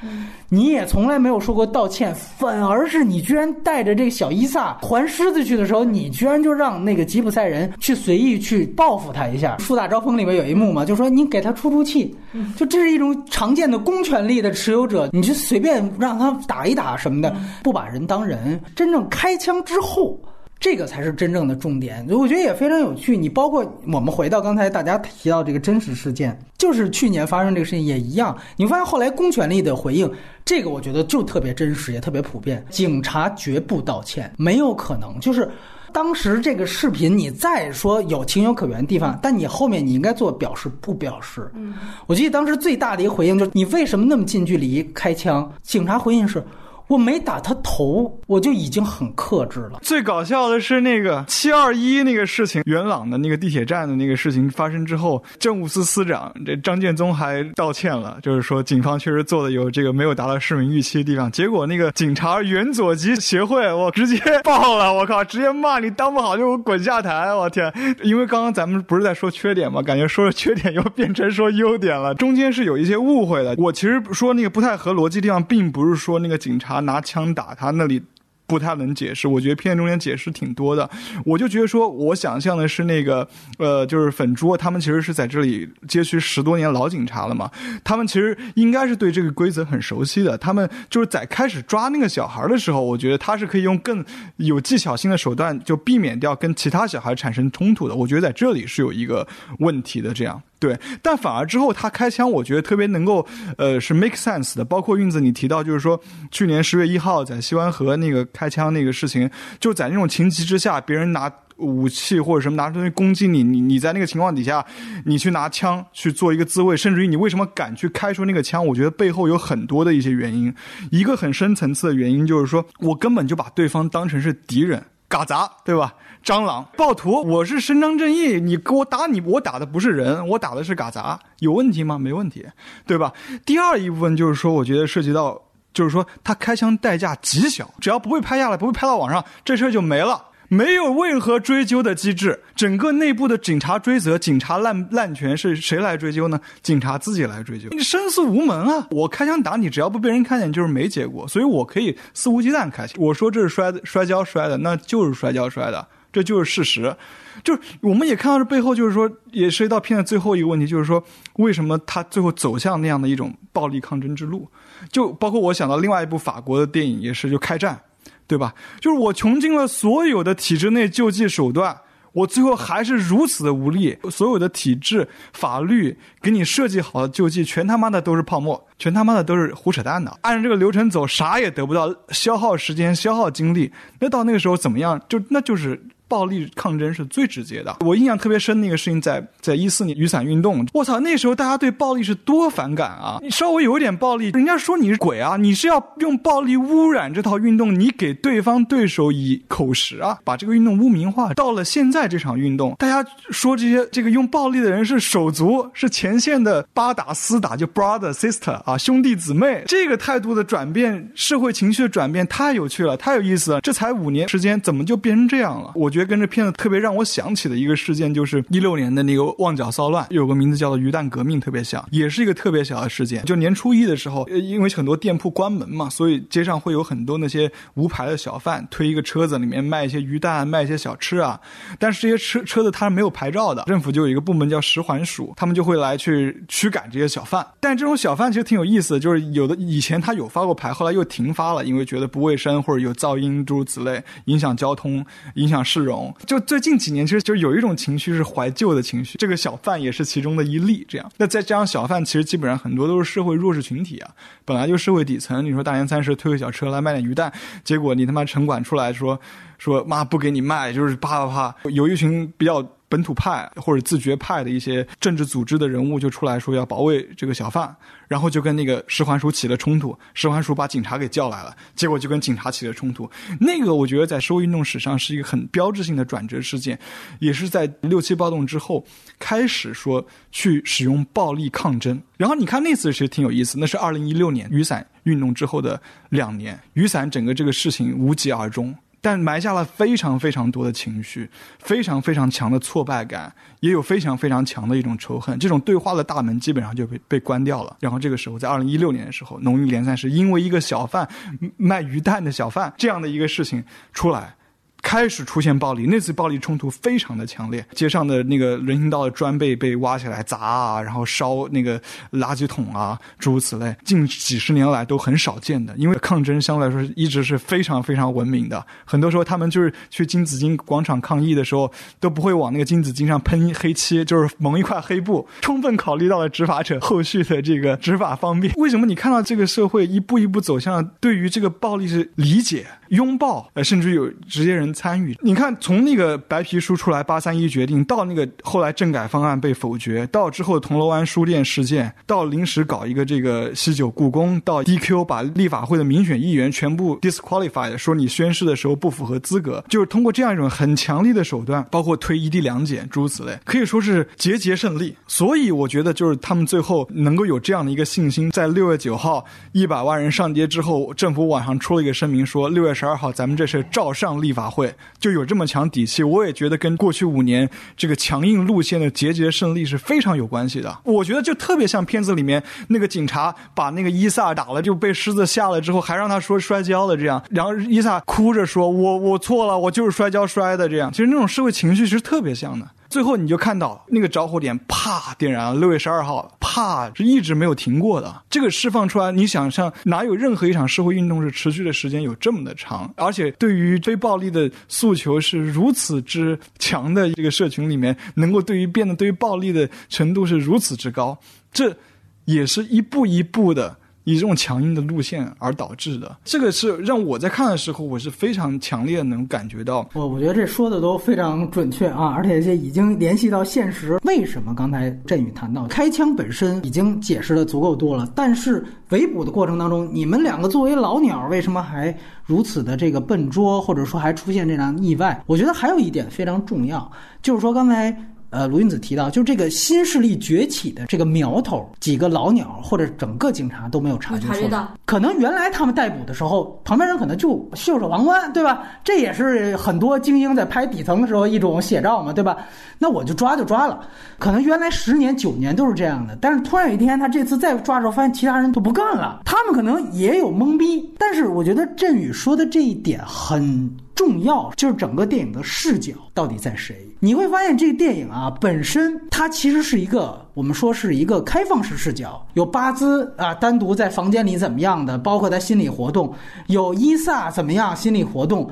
你也从来没有说过道歉，反而是你居然带着这个小伊萨还狮子去的时候，你居然就让那个吉普赛人去随意去报复他一下。树大招风里面有一幕嘛，就说你给他出出气，就这是一种常见的公权力的持有者，你就随便让他打一打什么的，不把人当人。真正开枪之后。这个才是真正的重点，我觉得也非常有趣。你包括我们回到刚才大家提到这个真实事件，就是去年发生这个事情也一样。你发现后来公权力的回应，这个我觉得就特别真实，也特别普遍。警察绝不道歉，没有可能。就是当时这个视频，你再说有情有可原的地方，但你后面你应该做表示不表示。嗯，我记得当时最大的一个回应就是你为什么那么近距离开枪？警察回应是。我没打他头，我就已经很克制了。最搞笑的是那个七二一那个事情，元朗的那个地铁站的那个事情发生之后，政务司司长这张建宗还道歉了，就是说警方确实做的有这个没有达到市民预期的地方。结果那个警察原左级协会，我直接爆了，我靠，直接骂你当不好就滚下台，我天！因为刚刚咱们不是在说缺点吗？感觉说了缺点又变成说优点了，中间是有一些误会的。我其实说那个不太合逻辑地方，并不是说那个警察。他拿枪打他那里，不太能解释，我觉得片中间解释挺多的。我就觉得说，我想象的是那个，呃，就是粉猪，他们其实是在这里街区十多年老警察了嘛，他们其实应该是对这个规则很熟悉的。他们就是在开始抓那个小孩的时候，我觉得他是可以用更有技巧性的手段，就避免掉跟其他小孩产生冲突的。我觉得在这里是有一个问题的，这样。对，但反而之后他开枪，我觉得特别能够，呃，是 make sense 的。包括运子你提到，就是说去年十月一号在西湾河那个开枪那个事情，就在那种情急之下，别人拿武器或者什么拿东西攻击你，你你在那个情况底下，你去拿枪去做一个自卫，甚至于你为什么敢去开出那个枪？我觉得背后有很多的一些原因。一个很深层次的原因就是说我根本就把对方当成是敌人，嘎杂，对吧？蟑螂、暴徒，我是伸张正义。你给我打你，我打的不是人，我打的是嘎杂，有问题吗？没问题，对吧？第二一部分就是说，我觉得涉及到，就是说他开枪代价极小，只要不被拍下来，不会拍到网上，这事儿就没了，没有任何追究的机制。整个内部的警察追责、警察滥滥权是谁来追究呢？警察自己来追究，你申诉无门啊！我开枪打你，只要不被人看见，就是没结果，所以我可以肆无忌惮开枪。我说这是摔摔跤摔的，那就是摔跤摔的。这就是事实，就是我们也看到这背后，就是说也涉及到片的最后一个问题，就是说为什么他最后走向那样的一种暴力抗争之路？就包括我想到另外一部法国的电影，也是就开战，对吧？就是我穷尽了所有的体制内救济手段，我最后还是如此的无力，所有的体制、法律给你设计好的救济，全他妈的都是泡沫，全他妈的都是胡扯淡的。按照这个流程走，啥也得不到，消耗时间、消耗精力，那到那个时候怎么样？就那就是。暴力抗争是最直接的。我印象特别深那个事情，在在一四年雨伞运动，我操，那时候大家对暴力是多反感啊！你稍微有一点暴力，人家说你是鬼啊！你是要用暴力污染这套运动，你给对方对手以口实啊，把这个运动污名化。到了现在这场运动，大家说这些这个用暴力的人是手足，是前线的八打四打，就 brother sister 啊，兄弟姊妹。这个态度的转变，社会情绪的转变太有趣了，太有意思了。这才五年时间，怎么就变成这样了？我。觉得跟这片子特别让我想起的一个事件，就是一六年的那个旺角骚乱，有个名字叫做鱼蛋革命，特别像，也是一个特别小的事件。就年初一的时候，因为很多店铺关门嘛，所以街上会有很多那些无牌的小贩推一个车子，里面卖一些鱼蛋，卖一些小吃啊。但是这些车车子它是没有牌照的，政府就有一个部门叫食环署，他们就会来去驱赶这些小贩。但这种小贩其实挺有意思的，就是有的以前他有发过牌，后来又停发了，因为觉得不卫生或者有噪音诸如此类，影响交通，影响市。容就最近几年，其实就有一种情绪是怀旧的情绪，这个小贩也是其中的一例。这样，那再加上小贩，其实基本上很多都是社会弱势群体啊，本来就社会底层。你说大年三十推个小车来卖点鱼蛋，结果你他妈城管出来说说妈不给你卖，就是啪啪啪，有一群比较。本土派或者自觉派的一些政治组织的人物就出来说要保卫这个小贩，然后就跟那个石环署起了冲突，石环署把警察给叫来了，结果就跟警察起了冲突。那个我觉得在社会运动史上是一个很标志性的转折事件，也是在六七暴动之后开始说去使用暴力抗争。然后你看那次其实挺有意思，那是二零一六年雨伞运动之后的两年，雨伞整个这个事情无疾而终。但埋下了非常非常多的情绪，非常非常强的挫败感，也有非常非常强的一种仇恨。这种对话的大门基本上就被被关掉了。然后这个时候，在二零一六年的时候，农历联赛是因为一个小贩卖鱼蛋的小贩这样的一个事情出来。开始出现暴力，那次暴力冲突非常的强烈，街上的那个人行道的砖被被挖起来砸啊，然后烧那个垃圾桶啊，诸如此类，近几十年来都很少见的。因为抗争相对来说一直是非常非常文明的，很多时候他们就是去金紫荆广场抗议的时候，都不会往那个金紫荆上喷黑漆，就是蒙一块黑布，充分考虑到了执法者后续的这个执法方便。为什么你看到这个社会一步一步走向对于这个暴力是理解、拥抱，呃，甚至有直接人。参与，你看，从那个白皮书出来，八三一决定，到那个后来政改方案被否决，到之后铜锣湾书店事件，到临时搞一个这个西九故宫，到 DQ 把立法会的民选议员全部 disqualified，说你宣誓的时候不符合资格，就是通过这样一种很强力的手段，包括推一地两检诸如此类，可以说是节节胜利。所以我觉得，就是他们最后能够有这样的一个信心，在六月九号一百万人上街之后，政府网上出了一个声明说，六月十二号咱们这是照上立法会。就有这么强底气，我也觉得跟过去五年这个强硬路线的节节胜利是非常有关系的。我觉得就特别像片子里面那个警察把那个伊萨打了，就被狮子吓了之后，还让他说摔跤了这样，然后伊萨哭着说：“我我错了，我就是摔跤摔的。”这样，其实那种社会情绪是特别像的。最后你就看到那个着火点啪点燃了，六月十二号啪是一直没有停过的。这个释放出来，你想象哪有任何一场社会运动是持续的时间有这么的长？而且对于非暴力的诉求是如此之强的这个社群里面，能够对于变得对于暴力的程度是如此之高，这也是一步一步的。以这种强硬的路线而导致的，这个是让我在看的时候，我是非常强烈能感觉到。我我觉得这说的都非常准确啊，而且这已经联系到现实。为什么刚才振宇谈到开枪本身已经解释的足够多了，但是围捕的过程当中，你们两个作为老鸟，为什么还如此的这个笨拙，或者说还出现这样意外？我觉得还有一点非常重要，就是说刚才。呃，卢云子提到，就这个新势力崛起的这个苗头，几个老鸟或者整个警察都没有察觉出来。可能原来他们逮捕的时候，旁边人可能就袖手旁观，对吧？这也是很多精英在拍底层的时候一种写照嘛，对吧？那我就抓就抓了。可能原来十年九年都是这样的，但是突然有一天他这次再抓的时候，发现其他人都不干了，他们可能也有懵逼。但是我觉得振宇说的这一点很。重要就是整个电影的视角到底在谁？你会发现这个电影啊，本身它其实是一个我们说是一个开放式视角，有巴兹啊单独在房间里怎么样的，包括他心理活动，有伊萨怎么样心理活动。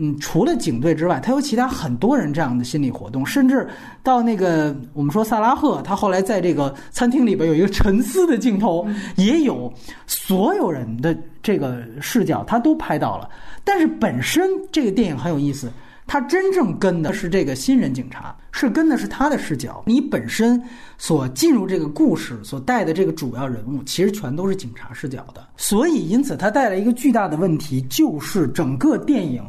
嗯，除了警队之外，他有其他很多人这样的心理活动，甚至到那个我们说萨拉赫，他后来在这个餐厅里边有一个沉思的镜头，也有所有人的这个视角，他都拍到了。但是本身这个电影很有意思，他真正跟的是这个新人警察，是跟的是他的视角。你本身所进入这个故事所带的这个主要人物，其实全都是警察视角的。所以，因此他带来一个巨大的问题，就是整个电影。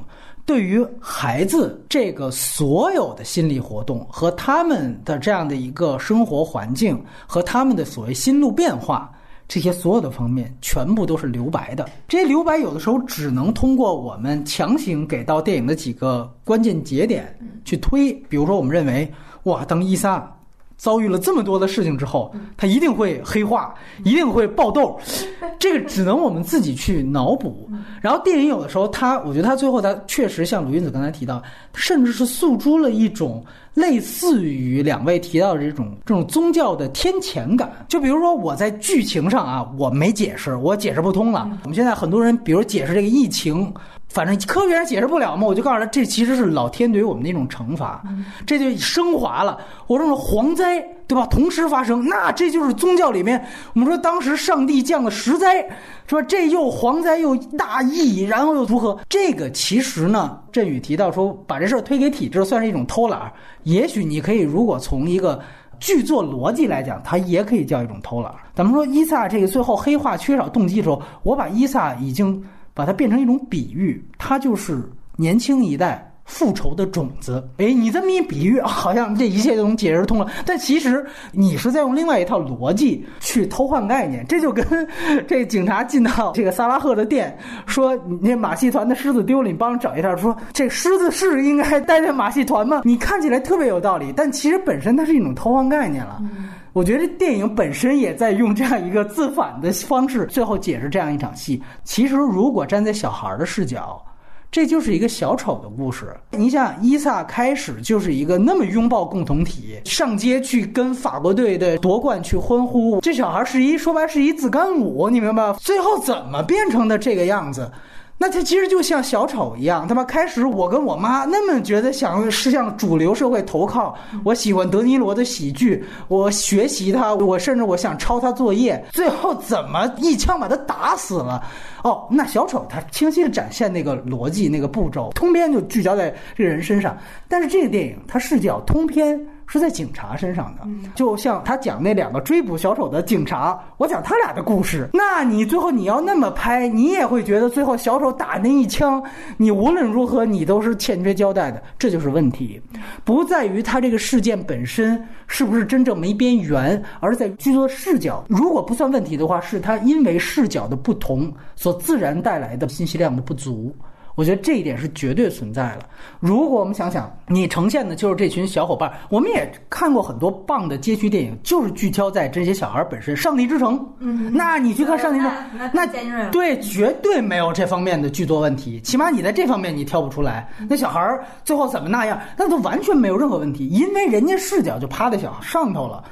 对于孩子这个所有的心理活动和他们的这样的一个生活环境和他们的所谓心路变化，这些所有的方面全部都是留白的。这些留白有的时候只能通过我们强行给到电影的几个关键节点去推，比如说我们认为，哇，当伊萨。遭遇了这么多的事情之后，他一定会黑化，一定会爆痘，这个只能我们自己去脑补。然后电影有的时候，他我觉得他最后他确实像鲁云子刚才提到，甚至是诉诸了一种类似于两位提到的这种这种宗教的天谴感。就比如说我在剧情上啊，我没解释，我解释不通了。我们现在很多人，比如解释这个疫情。反正科学上解释不了嘛，我就告诉他，这其实是老天对于我们的一种惩罚，这就升华了。我说蝗灾，对吧？同时发生，那这就是宗教里面我们说当时上帝降的十灾，是吧？这又蝗灾又大疫，然后又如何？这个其实呢，振宇提到说，把这事儿推给体制，算是一种偷懒。也许你可以，如果从一个剧作逻辑来讲，它也可以叫一种偷懒。咱们说伊萨这个最后黑化缺少动机的时候，我把伊萨已经。把它变成一种比喻，它就是年轻一代复仇的种子。哎，你这么一比喻，好像这一切都能解释通了。但其实你是在用另外一套逻辑去偷换概念。这就跟 这警察进到这个萨拉赫的店，说你那马戏团的狮子丢了，你帮我找一下。说这狮子是应该待在马戏团吗？你看起来特别有道理，但其实本身它是一种偷换概念了。我觉得电影本身也在用这样一个自反的方式，最后解释这样一场戏。其实，如果站在小孩的视角，这就是一个小丑的故事。你想，伊萨开始就是一个那么拥抱共同体，上街去跟法国队的夺冠去欢呼，这小孩是一说白是一自干五，你明白吗？最后怎么变成的这个样子？那他其实就像小丑一样，他妈开始我跟我妈那么觉得想是向主流社会投靠，我喜欢德尼罗的喜剧，我学习他，我甚至我想抄他作业，最后怎么一枪把他打死了？哦，那小丑他清晰的展现那个逻辑那个步骤，通篇就聚焦在这个人身上，但是这个电影它是叫通篇。是在警察身上的，就像他讲那两个追捕小丑的警察，我讲他俩的故事。那你最后你要那么拍，你也会觉得最后小丑打那一枪，你无论如何你都是欠缺交代的。这就是问题，不在于他这个事件本身是不是真正没边缘，而在剧作视角。如果不算问题的话，是他因为视角的不同所自然带来的信息量的不足。我我觉得这一点是绝对存在的。如果我们想想，你呈现的就是这群小伙伴，我们也看过很多棒的街区电影，就是聚焦在这些小孩本身。上帝之城，嗯，那你去看上帝之城，那对，绝对没有这方面的剧作问题，起码你在这方面你挑不出来。那小孩最后怎么那样，那都完全没有任何问题，因为人家视角就趴在小上头了。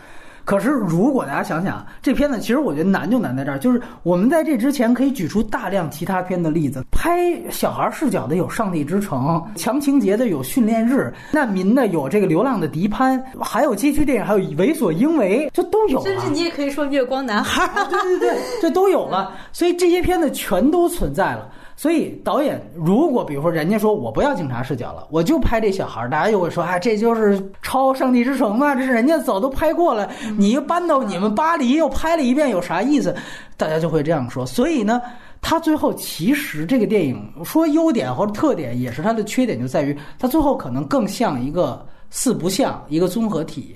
可是，如果大家想想，这片子其实我觉得难就难在这儿，就是我们在这之前可以举出大量其他片的例子，拍小孩视角的有《上帝之城》，强情节的有《训练日》，难民的有这个《流浪的迪潘》，还有街区电影，还有《为所应为》，这都有。甚至你也可以说《月光男孩》，对对对，这都有了。所以这些片子全都存在了。所以导演如果比如说人家说我不要警察视角了，我就拍这小孩儿，大家就会说啊，这就是抄《上帝之城》嘛，这是人家早都拍过了，你又搬到你们巴黎又拍了一遍，有啥意思？大家就会这样说。所以呢，他最后其实这个电影说优点或者特点，也是它的缺点，就在于它最后可能更像一个四不像，一个综合体。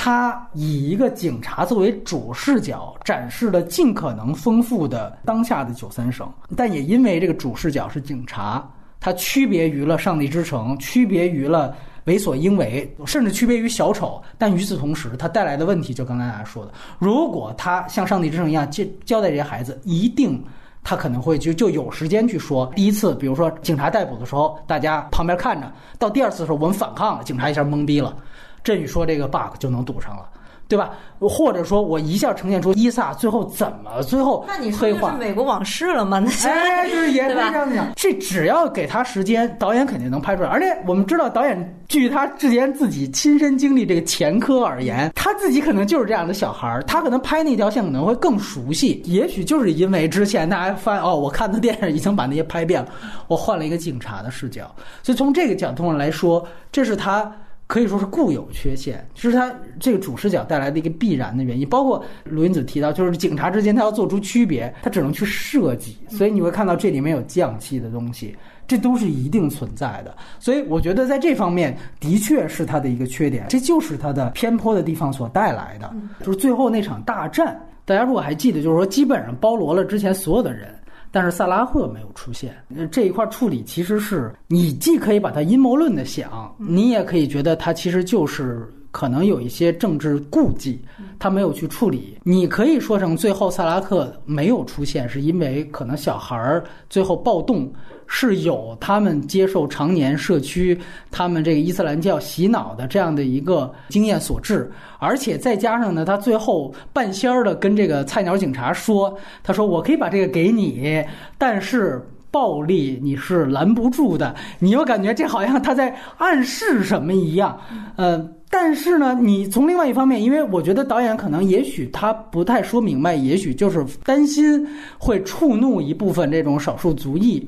他以一个警察作为主视角，展示了尽可能丰富的当下的九三省，但也因为这个主视角是警察，他区别于了《上帝之城》，区别于了《为所应为》，甚至区别于小丑。但与此同时，它带来的问题就刚才大家说的，如果他像《上帝之城》一样交交代这些孩子，一定他可能会就就有时间去说。第一次，比如说警察逮捕的时候，大家旁边看着；到第二次的时候，我们反抗了，警察一下懵逼了。振宇说：“这个 bug 就能堵上了，对吧？或者说我一下呈现出伊萨最后怎么最后那你说是美国往事了吗？那哎，就是也是这样讲。这只要给他时间，导演肯定能拍出来。而且我们知道，导演据他之前自己亲身经历这个前科而言，他自己可能就是这样的小孩儿，他可能拍那条线可能会更熟悉。也许就是因为之前大家发现哦，我看的电影已经把那些拍遍了，我换了一个警察的视角。所以从这个角度上来说，这是他。”可以说是固有缺陷，这是他这个主视角带来的一个必然的原因。包括卢云子提到，就是警察之间他要做出区别，他只能去设计。所以你会看到这里面有匠气的东西，这都是一定存在的。所以我觉得在这方面的确是他的一个缺点，这就是他的偏颇的地方所带来的。就是最后那场大战，大家如果还记得，就是说基本上包罗了之前所有的人。但是萨拉赫没有出现，这一块处理其实是你既可以把它阴谋论的想，你也可以觉得他其实就是可能有一些政治顾忌，他没有去处理。你可以说成最后萨拉克没有出现，是因为可能小孩儿最后暴动。是有他们接受常年社区他们这个伊斯兰教洗脑的这样的一个经验所致，而且再加上呢，他最后半仙儿的跟这个菜鸟警察说：“他说我可以把这个给你，但是暴力你是拦不住的。”你又感觉这好像他在暗示什么一样，呃，但是呢，你从另外一方面，因为我觉得导演可能也许他不太说明白，也许就是担心会触怒一部分这种少数族裔。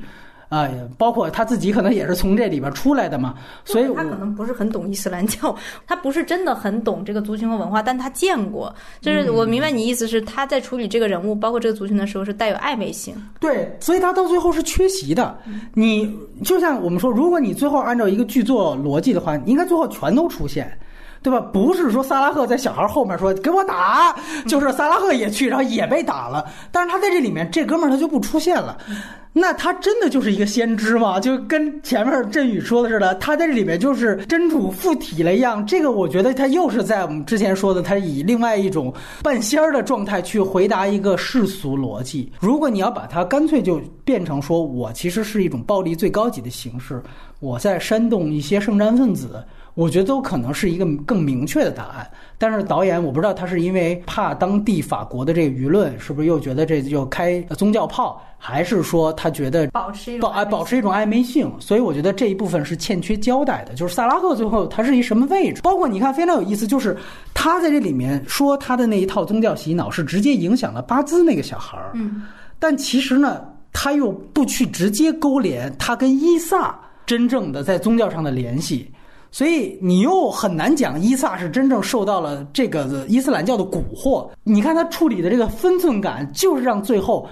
啊，包括他自己可能也是从这里边出来的嘛，所以他可能不是很懂伊斯兰教，他不是真的很懂这个族群和文化，但他见过。就是我明白你意思是他在处理这个人物，包括这个族群的时候是带有暧昧性。对，所以他到最后是缺席的。你就像我们说，如果你最后按照一个剧作逻辑的话，应该最后全都出现。对吧？不是说萨拉赫在小孩后面说给我打，就是萨拉赫也去，然后也被打了。但是他在这里面，这哥们儿他就不出现了。那他真的就是一个先知吗？就跟前面振宇说的似的，他在这里面就是真主附体了一样。这个我觉得他又是在我们之前说的，他以另外一种半仙儿的状态去回答一个世俗逻辑。如果你要把它干脆就变成说我其实是一种暴力最高级的形式，我在煽动一些圣战分子。我觉得都可能是一个更明确的答案，但是导演我不知道他是因为怕当地法国的这个舆论，是不是又觉得这就开宗教炮，还是说他觉得保持保哎保持一种暧昧性？所以我觉得这一部分是欠缺交代的。就是萨拉赫最后他是一什么位置？包括你看非常有意思，就是他在这里面说他的那一套宗教洗脑是直接影响了巴兹那个小孩儿，嗯，但其实呢，他又不去直接勾连他跟伊萨真正的在宗教上的联系。所以你又很难讲伊萨是真正受到了这个伊斯兰教的蛊惑。你看他处理的这个分寸感，就是让最后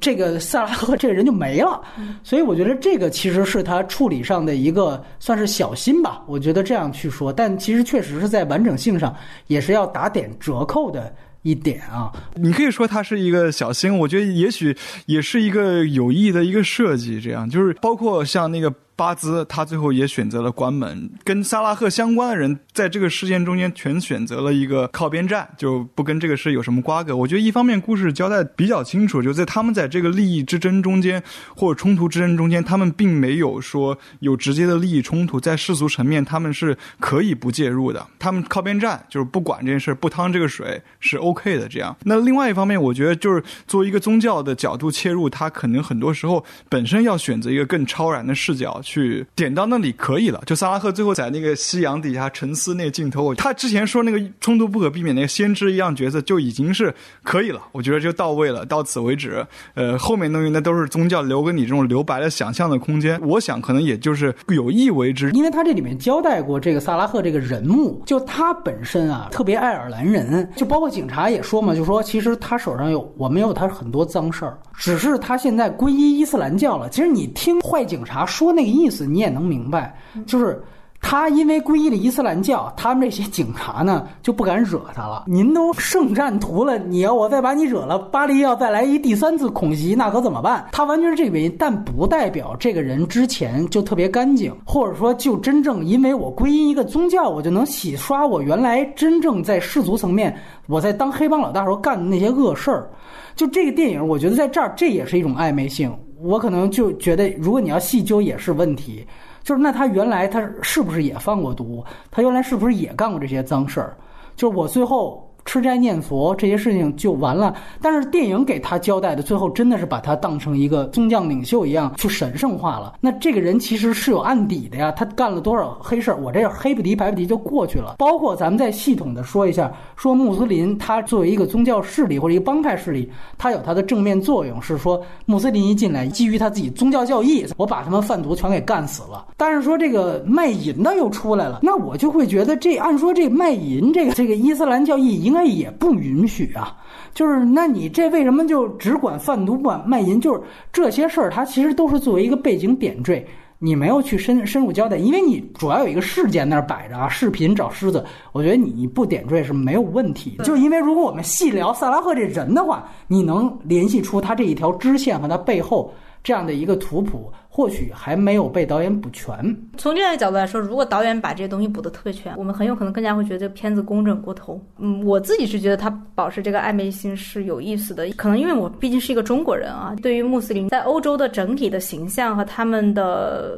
这个萨拉赫这个人就没了。所以我觉得这个其实是他处理上的一个算是小心吧。我觉得这样去说，但其实确实是在完整性上也是要打点折扣的一点啊。你可以说他是一个小心，我觉得也许也是一个有意的一个设计，这样就是包括像那个。巴兹他最后也选择了关门，跟萨拉赫相关的人在这个事件中间全选择了一个靠边站，就不跟这个事有什么瓜葛。我觉得一方面故事交代比较清楚，就在他们在这个利益之争中间或者冲突之争中间，他们并没有说有直接的利益冲突，在世俗层面他们是可以不介入的，他们靠边站就是不管这件事，不趟这个水是 OK 的。这样，那另外一方面，我觉得就是作为一个宗教的角度切入，他可能很多时候本身要选择一个更超然的视角。去点到那里可以了。就萨拉赫最后在那个夕阳底下沉思那个镜头，他之前说那个冲突不可避免，那个先知一样角色就已经是可以了。我觉得就到位了，到此为止。呃，后面东西那都是宗教留给你这种留白的想象的空间。我想可能也就是有意为之，因为他这里面交代过这个萨拉赫这个人物，就他本身啊特别爱尔兰人，就包括警察也说嘛，就说其实他手上有我们有他很多脏事儿，只是他现在皈依伊斯兰教了。其实你听坏警察说那个意思。你也能明白，就是他因为皈依了伊斯兰教，他们这些警察呢就不敢惹他了。您都圣战徒了，你要我再把你惹了，巴黎要再来一第三次恐袭，那可怎么办？他完全是这个原因，但不代表这个人之前就特别干净，或者说就真正因为我皈依一个宗教，我就能洗刷我原来真正在世俗层面我在当黑帮老大时候干的那些恶事儿。就这个电影，我觉得在这儿这也是一种暧昧性。我可能就觉得，如果你要细究，也是问题。就是那他原来他是不是也放过毒？他原来是不是也干过这些脏事儿？就是我最后。吃斋念佛这些事情就完了，但是电影给他交代的最后真的是把他当成一个宗教领袖一样去神圣化了。那这个人其实是有案底的呀，他干了多少黑事儿？我这黑不提白不提就过去了。包括咱们再系统的说一下，说穆斯林他作为一个宗教势力或者一个帮派势力，他有他的正面作用，是说穆斯林一进来，基于他自己宗教教义，我把他们贩毒全给干死了。但是说这个卖淫的又出来了，那我就会觉得这按说这卖淫这个这个伊斯兰教义应。那也不允许啊！就是那你这为什么就只管贩毒不管卖淫？就是这些事儿，它其实都是作为一个背景点缀，你没有去深深入交代，因为你主要有一个事件那儿摆着啊，视频找狮子，我觉得你不点缀是没有问题。就因为如果我们细聊萨拉赫这人的话，你能联系出他这一条支线和他背后这样的一个图谱。或许还没有被导演补全。从这样的角度来说，如果导演把这些东西补得特别全，我们很有可能更加会觉得这个片子工整过头。嗯，我自己是觉得它保持这个暧昧性是有意思的。可能因为我毕竟是一个中国人啊，对于穆斯林在欧洲的整体的形象和他们的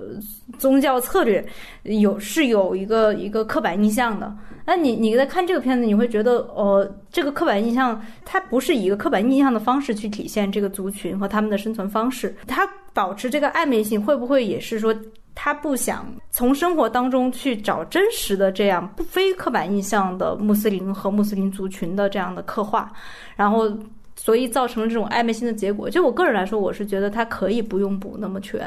宗教策略有是有一个一个刻板印象的。那你你在看这个片子，你会觉得呃，这个刻板印象它不是以一个刻板印象的方式去体现这个族群和他们的生存方式，它。保持这个暧昧性，会不会也是说他不想从生活当中去找真实的这样不非刻板印象的穆斯林和穆斯林族群的这样的刻画，然后所以造成了这种暧昧性的结果？就我个人来说，我是觉得他可以不用补那么全。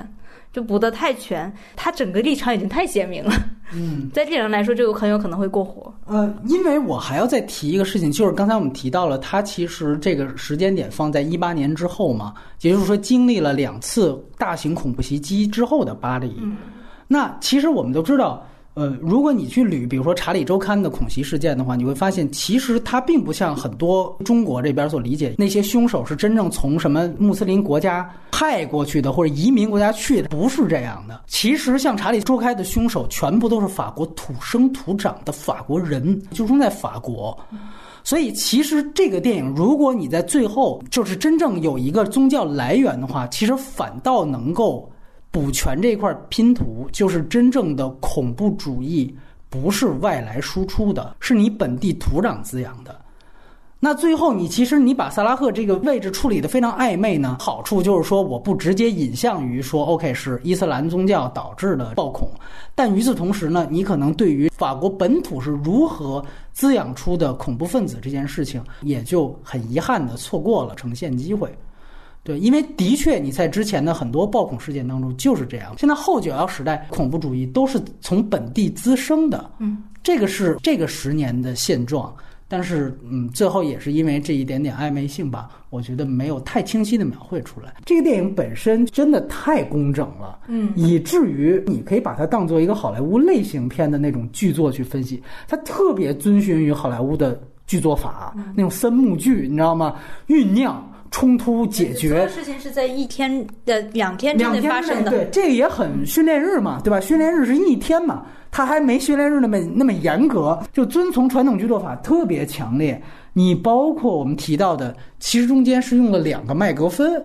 就补得太全，他整个立场已经太鲜明了。嗯，在这人来说，这个很有可能会过火。呃，因为我还要再提一个事情，就是刚才我们提到了，他其实这个时间点放在一八年之后嘛，也就是说经历了两次大型恐怖袭击之后的巴黎。嗯，那其实我们都知道。呃，如果你去捋，比如说《查理周刊》的恐袭事件的话，你会发现，其实它并不像很多中国这边所理解，那些凶手是真正从什么穆斯林国家派过去的，或者移民国家去的，不是这样的。其实像《查理周刊》的凶手，全部都是法国土生土长的法国人，就生在法国。所以，其实这个电影，如果你在最后就是真正有一个宗教来源的话，其实反倒能够。补全这块拼图，就是真正的恐怖主义，不是外来输出的，是你本地土壤滋养的。那最后，你其实你把萨拉赫这个位置处理的非常暧昧呢，好处就是说，我不直接引向于说，OK 是伊斯兰宗教导致的暴恐，但与此同时呢，你可能对于法国本土是如何滋养出的恐怖分子这件事情，也就很遗憾的错过了呈现机会。对，因为的确你在之前的很多暴恐事件当中就是这样。现在后九幺时代恐怖主义都是从本地滋生的，嗯，这个是这个十年的现状。但是，嗯，最后也是因为这一点点暧昧性吧，我觉得没有太清晰的描绘出来。这个电影本身真的太工整了，嗯，以至于你可以把它当做一个好莱坞类型片的那种剧作去分析。它特别遵循于好莱坞的。剧作法，那种三幕剧，你知道吗？酝酿。冲突解决，所有事情是在一天的两天之内发生的。对，这个也很训练日嘛，对吧？训练日是一天嘛，他还没训练日那么那么严格，就遵从传统剧作法特别强烈。你包括我们提到的，其实中间是用了两个麦格芬，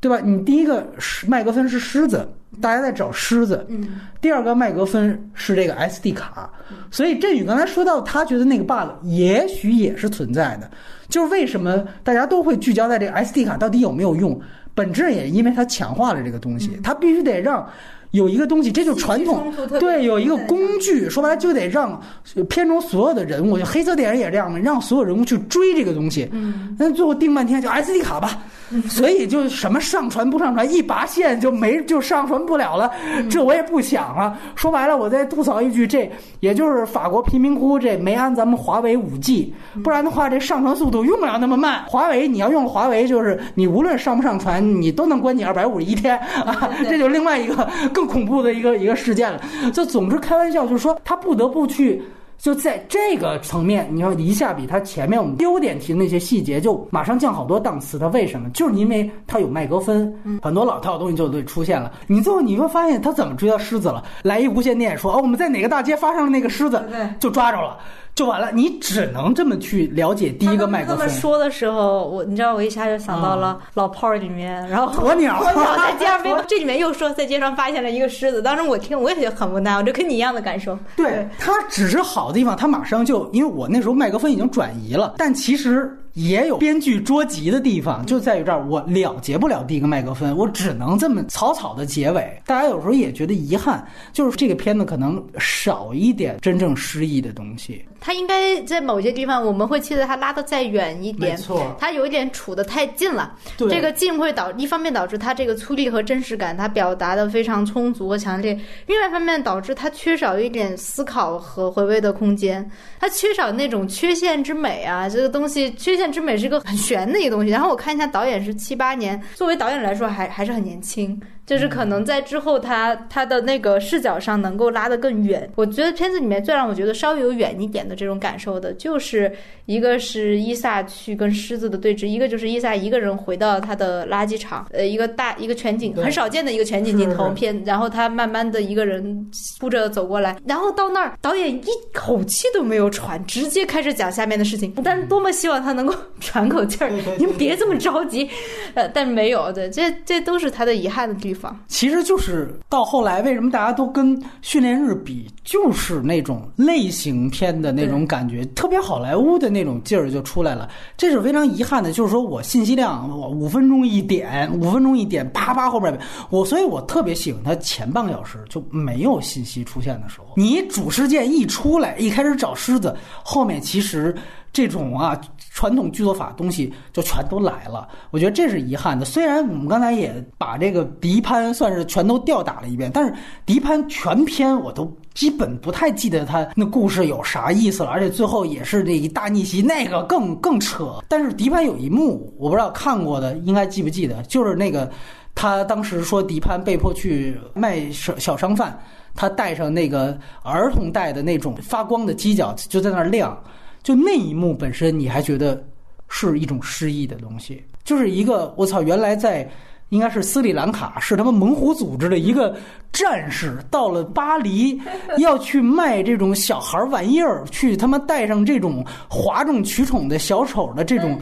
对吧？你第一个是麦格芬是狮子。大家在找狮子，嗯，第二个麦格芬是这个 SD 卡，所以振宇刚才说到，他觉得那个 bug 也许也是存在的，就是为什么大家都会聚焦在这个 SD 卡到底有没有用？本质也因为它强化了这个东西，它必须得让。有一个东西，这就是传统。对，有一个工具，说白了就得让片中所有的人物，就黑色电影也这样的，让所有人物去追这个东西。嗯，那最后定半天就 SD 卡吧，所以就什么上传不上传，一拔线就没就上传不了了。这我也不想了。说白了，我再吐槽一句，这也就是法国贫民窟这没安咱们华为五 G，不然的话这上传速度用不了那么慢。华为你要用华为，就是你无论上不上传，你都能关你二百五十一天啊，这就另外一个更。恐怖的一个一个事件了，就总之开玩笑，就是说他不得不去，就在这个层面，你要一下比他前面我们优点提的那些细节就马上降好多档次。他为什么？就是因为他有麦格芬，很多老套的东西就会出现了。你最后你会发现他怎么追到狮子了？来一无线电说哦，我们在哪个大街发生了那个狮子，就抓着了。就完了，你只能这么去了解第一个麦克风。这么说的时候，我你知道，我一下就想到了老炮儿里面，然后鸵鸟，鸵鸟在街上被，这里面又说在街上发现了一个狮子。当时我听，我也觉得很无奈，我就 跟你一样的感受。对它只是好的地方，它马上就因为我那时候麦克风已经转移了，但其实。也有编剧捉急的地方，就在于这儿，我了结不了第一个麦克风，我只能这么草草的结尾。大家有时候也觉得遗憾，就是这个片子可能少一点真正诗意的东西。他应该在某些地方，我们会期待他拉得再远一点。没错，他有一点处得太近了。对，这个近会导一方面导致他这个粗粝和真实感，他表达的非常充足和强烈；另外一方面导致他缺少一点思考和回味的空间，他缺少那种缺陷之美啊，这个东西缺陷。之美是一个很玄的一个东西，然后我看一下导演是七八年，作为导演来说还还是很年轻。就是可能在之后，他他的那个视角上能够拉得更远。我觉得片子里面最让我觉得稍微有远一点的这种感受的，就是一个是伊萨去跟狮子的对峙，一个就是伊萨一个人回到他的垃圾场，呃，一个大一个全景，很少见的一个全景镜头片。然后他慢慢的一个人哭着走过来，然后到那儿，导演一口气都没有喘，直接开始讲下面的事情。但是多么希望他能够 喘口气儿，你们别这么着急。呃，但没有，对，这这都是他的遗憾的地方。其实就是到后来，为什么大家都跟训练日比，就是那种类型片的那种感觉，特别好莱坞的那种劲儿就出来了。这是非常遗憾的，就是说我信息量我五分钟一点，五分钟一点，啪啪后边我，所以我特别喜欢它前半个小时就没有信息出现的时候，你主事件一出来，一开始找狮子，后面其实。这种啊，传统剧作法东西就全都来了，我觉得这是遗憾的。虽然我们刚才也把这个狄潘算是全都吊打了一遍，但是狄潘全篇我都基本不太记得他那故事有啥意思了，而且最后也是这一大逆袭，那个更更扯。但是狄潘有一幕，我不知道看过的应该记不记得，就是那个他当时说狄潘被迫去卖小小商贩，他带上那个儿童戴的那种发光的犄角，就在那儿亮。就那一幕本身，你还觉得是一种诗意的东西，就是一个我操，原来在应该是斯里兰卡，是他们猛虎组织的一个战士，到了巴黎 要去卖这种小孩玩意儿，去他妈带上这种哗众取宠的小丑的这种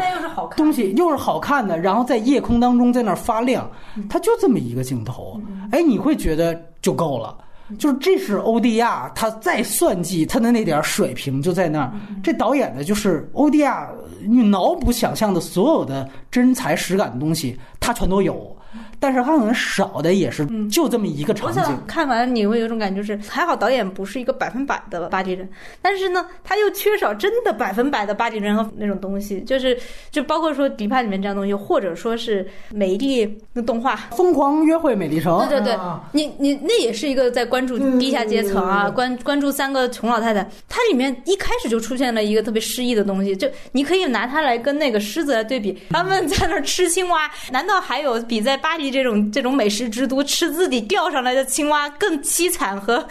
东西，又是好看的，然后在夜空当中在那儿发亮，它就这么一个镜头，哎，你会觉得就够了。就是这是欧迪亚，他再算计他的那点水平就在那儿。这导演呢，就是欧迪亚，你脑补想象的所有的真材实感的东西，他全都有。但是他可能少的也是就这么一个场景。看完你会有种感觉是，还好导演不是一个百分百的巴黎人，但是呢，他又缺少真的百分百的巴黎人和那种东西，就是就包括说《迪帕》里面这样东西，或者说是美丽那动画《疯狂约会美丽城》。对对对，你你那也是一个在关注低下阶层啊，关关注三个穷老太太。它里面一开始就出现了一个特别诗意的东西，就你可以拿它来跟那个狮子来对比，他们在那儿吃青蛙，难道还有比在巴黎？这种这种美食之都，吃自己钓上来的青蛙更凄惨和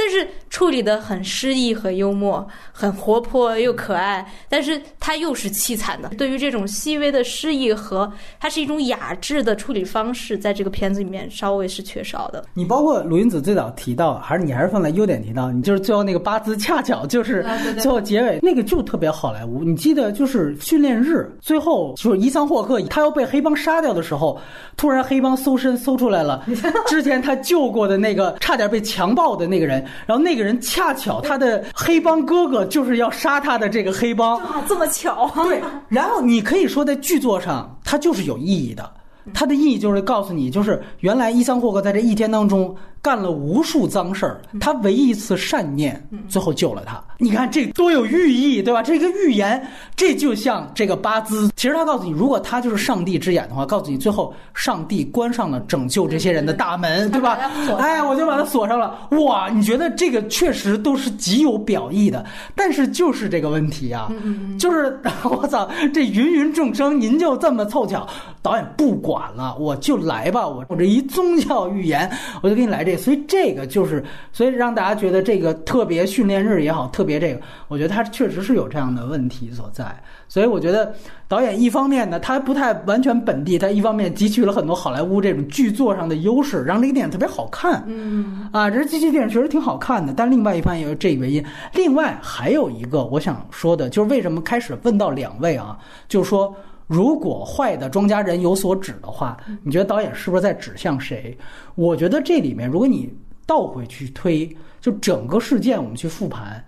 但是处理的很诗意和幽默，很活泼又可爱，但是它又是凄惨的。对于这种细微的诗意和它是一种雅致的处理方式，在这个片子里面稍微是缺少的。你包括鲁云子最早提到，还是你还是放在优点提到，你就是最后那个八字恰巧就是最后结尾那个就特别好莱坞。你记得就是训练日最后就是伊桑霍克他要被黑帮杀掉的时候，突然黑帮搜身搜出来了之前他救过的那个差点被强暴的那个人。然后那个人恰巧他的黑帮哥哥就是要杀他的这个黑帮，啊，这么巧！对，然后你可以说在剧作上它就是有意义的，它的意义就是告诉你，就是原来伊桑霍克在这一天当中。干了无数脏事儿，他唯一一次善念，最后救了他。你看这多有寓意，对吧？这个预言，这就像这个巴兹。其实他告诉你，如果他就是上帝之眼的话，告诉你最后上帝关上了拯救这些人的大门，对吧？哎，我就把它锁上了。哇，你觉得这个确实都是极有表意的，但是就是这个问题啊，就是 我操，这芸芸众生，您就这么凑巧？导演不管了，我就来吧，我我这一宗教预言，我就给你来这。所以这个就是，所以让大家觉得这个特别训练日也好，特别这个，我觉得他确实是有这样的问题所在。所以我觉得导演一方面呢，他不太完全本地，他一方面汲取了很多好莱坞这种剧作上的优势，让这个电影特别好看。嗯，啊，这这些电影确实挺好看的。但另外一方面也有这个原因。另外还有一个我想说的，就是为什么开始问到两位啊，就是说。如果坏的庄家人有所指的话，你觉得导演是不是在指向谁？我觉得这里面，如果你倒回去推，就整个事件我们去复盘，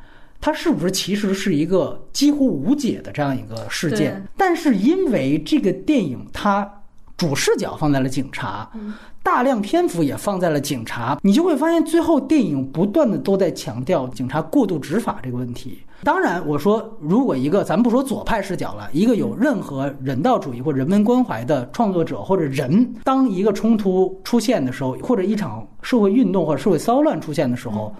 它是不是其实是一个几乎无解的这样一个事件？但是因为这个电影它主视角放在了警察。大量篇幅也放在了警察，你就会发现最后电影不断的都在强调警察过度执法这个问题。当然，我说如果一个咱们不说左派视角了，一个有任何人道主义或人文关怀的创作者或者人，当一个冲突出现的时候，或者一场社会运动或者社会骚乱出现的时候，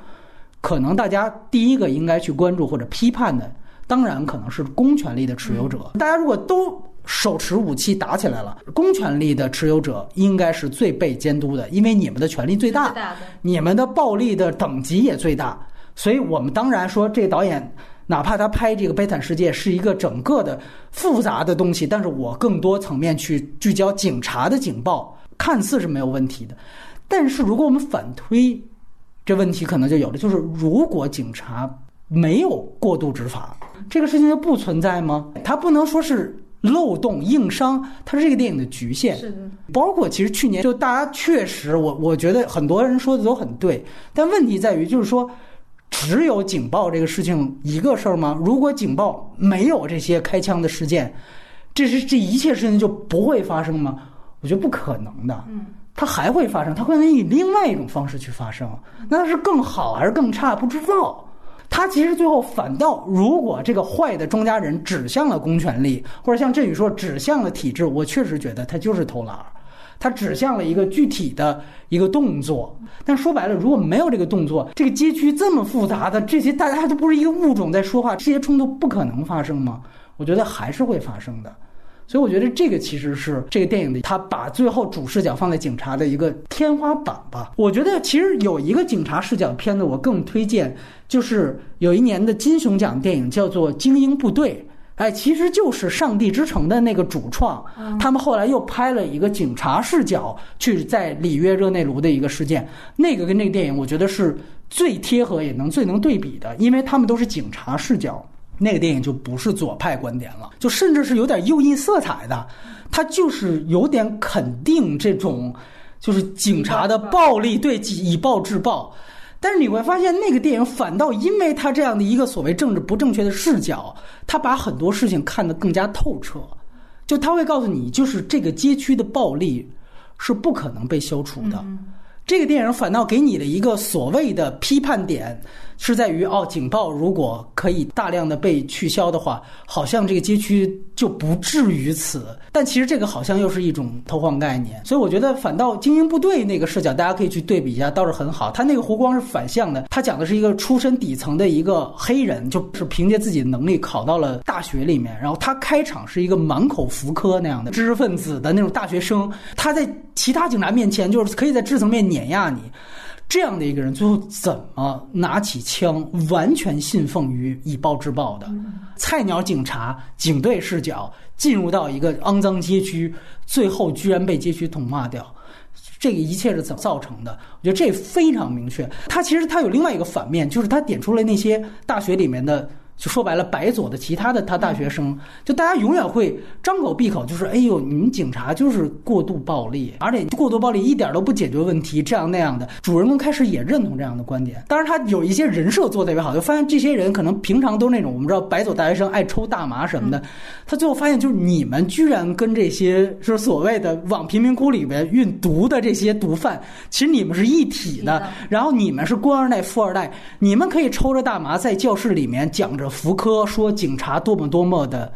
可能大家第一个应该去关注或者批判的，当然可能是公权力的持有者。大家如果都。手持武器打起来了，公权力的持有者应该是最被监督的，因为你们的权力最大，你们的暴力的等级也最大。所以我们当然说，这导演哪怕他拍这个《悲惨世界》是一个整个的复杂的东西，但是我更多层面去聚焦警察的警报，看似是没有问题的。但是如果我们反推，这问题可能就有了，就是如果警察没有过度执法，这个事情就不存在吗？它不能说是。漏洞硬伤，它是这个电影的局限。是的，包括其实去年就大家确实，我我觉得很多人说的都很对，但问题在于就是说，只有警报这个事情一个事儿吗？如果警报没有这些开枪的事件，这是这一切事情就不会发生吗？我觉得不可能的。嗯，它还会发生，它会以另外一种方式去发生，那是更好还是更差？不知道。他其实最后反倒，如果这个坏的庄家人指向了公权力，或者像振宇说指向了体制，我确实觉得他就是偷懒儿，他指向了一个具体的一个动作。但说白了，如果没有这个动作，这个街区这么复杂的这些，大家都不是一个物种在说话，这些冲突不可能发生吗？我觉得还是会发生的。所以我觉得这个其实是这个电影的，他把最后主视角放在警察的一个天花板吧。我觉得其实有一个警察视角片子，我更推荐，就是有一年的金熊奖电影叫做《精英部队》，哎，其实就是《上帝之城》的那个主创，他们后来又拍了一个警察视角去在里约热内卢的一个事件，那个跟那个电影我觉得是最贴合也能最能对比的，因为他们都是警察视角。那个电影就不是左派观点了，就甚至是有点右翼色彩的，它就是有点肯定这种，就是警察的暴力，对以暴制暴。但是你会发现，那个电影反倒因为他这样的一个所谓政治不正确的视角，他把很多事情看得更加透彻。就他会告诉你，就是这个街区的暴力是不可能被消除的。这个电影反倒给你了一个所谓的批判点。是在于哦，警报如果可以大量的被取消的话，好像这个街区就不至于此。但其实这个好像又是一种偷换概念，所以我觉得反倒精英部队那个视角，大家可以去对比一下，倒是很好。他那个弧光是反向的，他讲的是一个出身底层的一个黑人，就是凭借自己的能力考到了大学里面，然后他开场是一个满口福科那样的知识分子的那种大学生，他在其他警察面前就是可以在知识层面碾压你。这样的一个人，最后怎么拿起枪，完全信奉于以暴制暴的菜鸟警察警队视角，进入到一个肮脏街区，最后居然被街区统骂掉。这个一切是怎么造成的？我觉得这非常明确。他其实他有另外一个反面，就是他点出了那些大学里面的。就说白了，白左的其他的他大学生，就大家永远会张口闭口就是，哎呦，你们警察就是过度暴力，而且过度暴力一点都不解决问题，这样那样的。主人公开始也认同这样的观点，当然他有一些人设做的特别好，就发现这些人可能平常都是那种我们知道白左大学生爱抽大麻什么的，他最后发现就是你们居然跟这些是所谓的往贫民窟里面运毒的这些毒贩，其实你们是一体的，然后你们是官二代、富二代，你们可以抽着大麻在教室里面讲着。福柯说：“警察多么多么的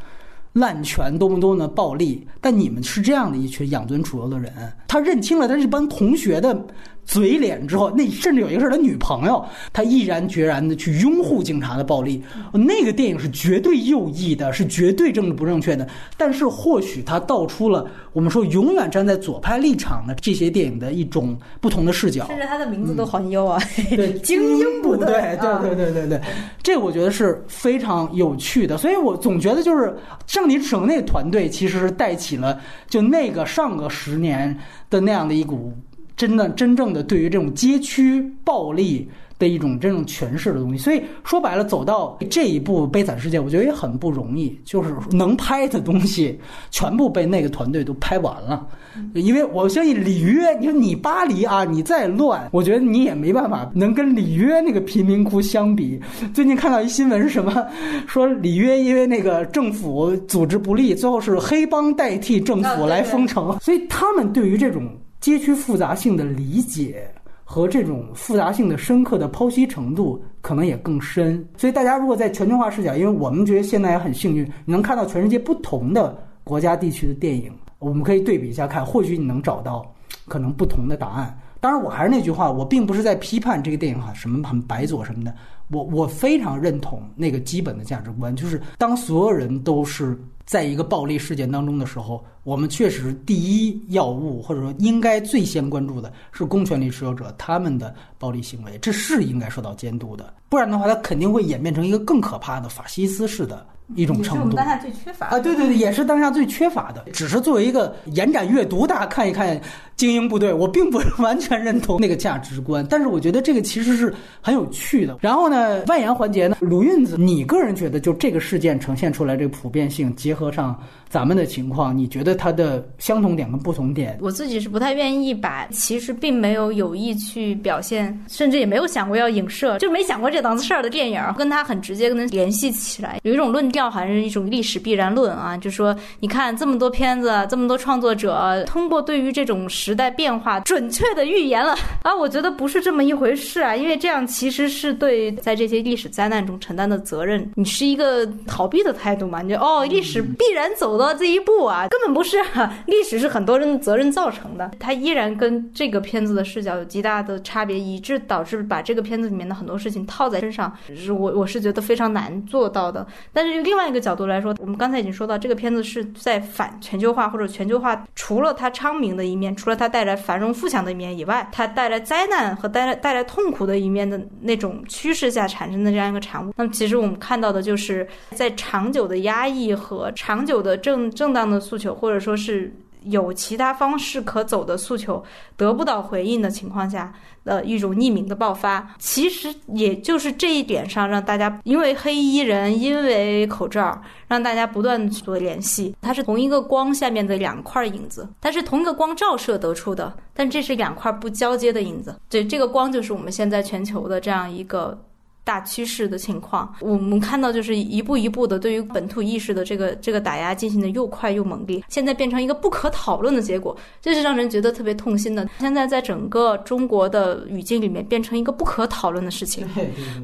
滥权，多么多么的暴力，但你们是这样的一群养尊处优的人。”他认清了他这帮同学的。嘴脸之后，那甚至有一个是他女朋友，他毅然决然的去拥护警察的暴力。那个电影是绝对右翼的，是绝对政治不正确的。但是或许他道出了我们说永远站在左派立场的这些电影的一种不同的视角。甚至他的名字都很优啊，对，精英部队，对对对对对，这我觉得是非常有趣的。所以我总觉得就是上帝之城那团队其实是带起了就那个上个十年的那样的一股。真的，真正的对于这种街区暴力的一种这种诠释的东西，所以说白了，走到这一步《悲惨世界》，我觉得也很不容易。就是能拍的东西，全部被那个团队都拍完了。因为我相信里约，你说你巴黎啊，你再乱，我觉得你也没办法能跟里约那个贫民窟相比。最近看到一新闻是什么？说里约因为那个政府组织不力，最后是黑帮代替政府来封城，所以他们对于这种。街区复杂性的理解和这种复杂性的深刻的剖析程度，可能也更深。所以，大家如果在全球化视角，因为我们觉得现在也很幸运，能看到全世界不同的国家地区的电影，我们可以对比一下看，或许你能找到可能不同的答案。当然，我还是那句话，我并不是在批判这个电影哈，什么很白左什么的。我我非常认同那个基本的价值观，就是当所有人都是在一个暴力事件当中的时候，我们确实第一要务或者说应该最先关注的是公权力持有者他们的暴力行为，这是应该受到监督的，不然的话，它肯定会演变成一个更可怕的法西斯式的。一种程度当下最缺乏啊，对对对，也是当下最缺乏的。只是作为一个延展阅读，大家看一看精英部队，我并不完全认同那个价值观，但是我觉得这个其实是很有趣的。然后呢，外延环节呢，鲁韵子，你个人觉得就这个事件呈现出来这个普遍性，结合上。咱们的情况，你觉得它的相同点跟不同点？我自己是不太愿意把，其实并没有有意去表现，甚至也没有想过要影射，就没想过这档子事儿的电影，跟它很直接跟它联系起来。有一种论调，好像是一种历史必然论啊，就说你看这么多片子，这么多创作者，通过对于这种时代变化准确的预言了啊，我觉得不是这么一回事啊，因为这样其实是对在这些历史灾难中承担的责任，你是一个逃避的态度嘛？你就哦，历史必然走。到这一步啊，根本不是历史是很多人的责任造成的，它依然跟这个片子的视角有极大的差别，以致导致把这个片子里面的很多事情套在身上，是我我是觉得非常难做到的。但是另外一个角度来说，我们刚才已经说到，这个片子是在反全球化或者全球化，除了它昌明的一面，除了它带来繁荣富强的一面以外，它带来灾难和带来带来痛苦的一面的那种趋势下产生的这样一个产物。那么其实我们看到的就是在长久的压抑和长久的。正正当的诉求，或者说是有其他方式可走的诉求得不到回应的情况下的一种匿名的爆发，其实也就是这一点上让大家因为黑衣人，因为口罩，让大家不断做联系。它是同一个光下面的两块影子，它是同一个光照射得出的，但这是两块不交接的影子。对这个光就是我们现在全球的这样一个。大趋势的情况，我们看到就是一步一步的对于本土意识的这个这个打压进行的又快又猛烈，现在变成一个不可讨论的结果，这是让人觉得特别痛心的。现在在整个中国的语境里面变成一个不可讨论的事情，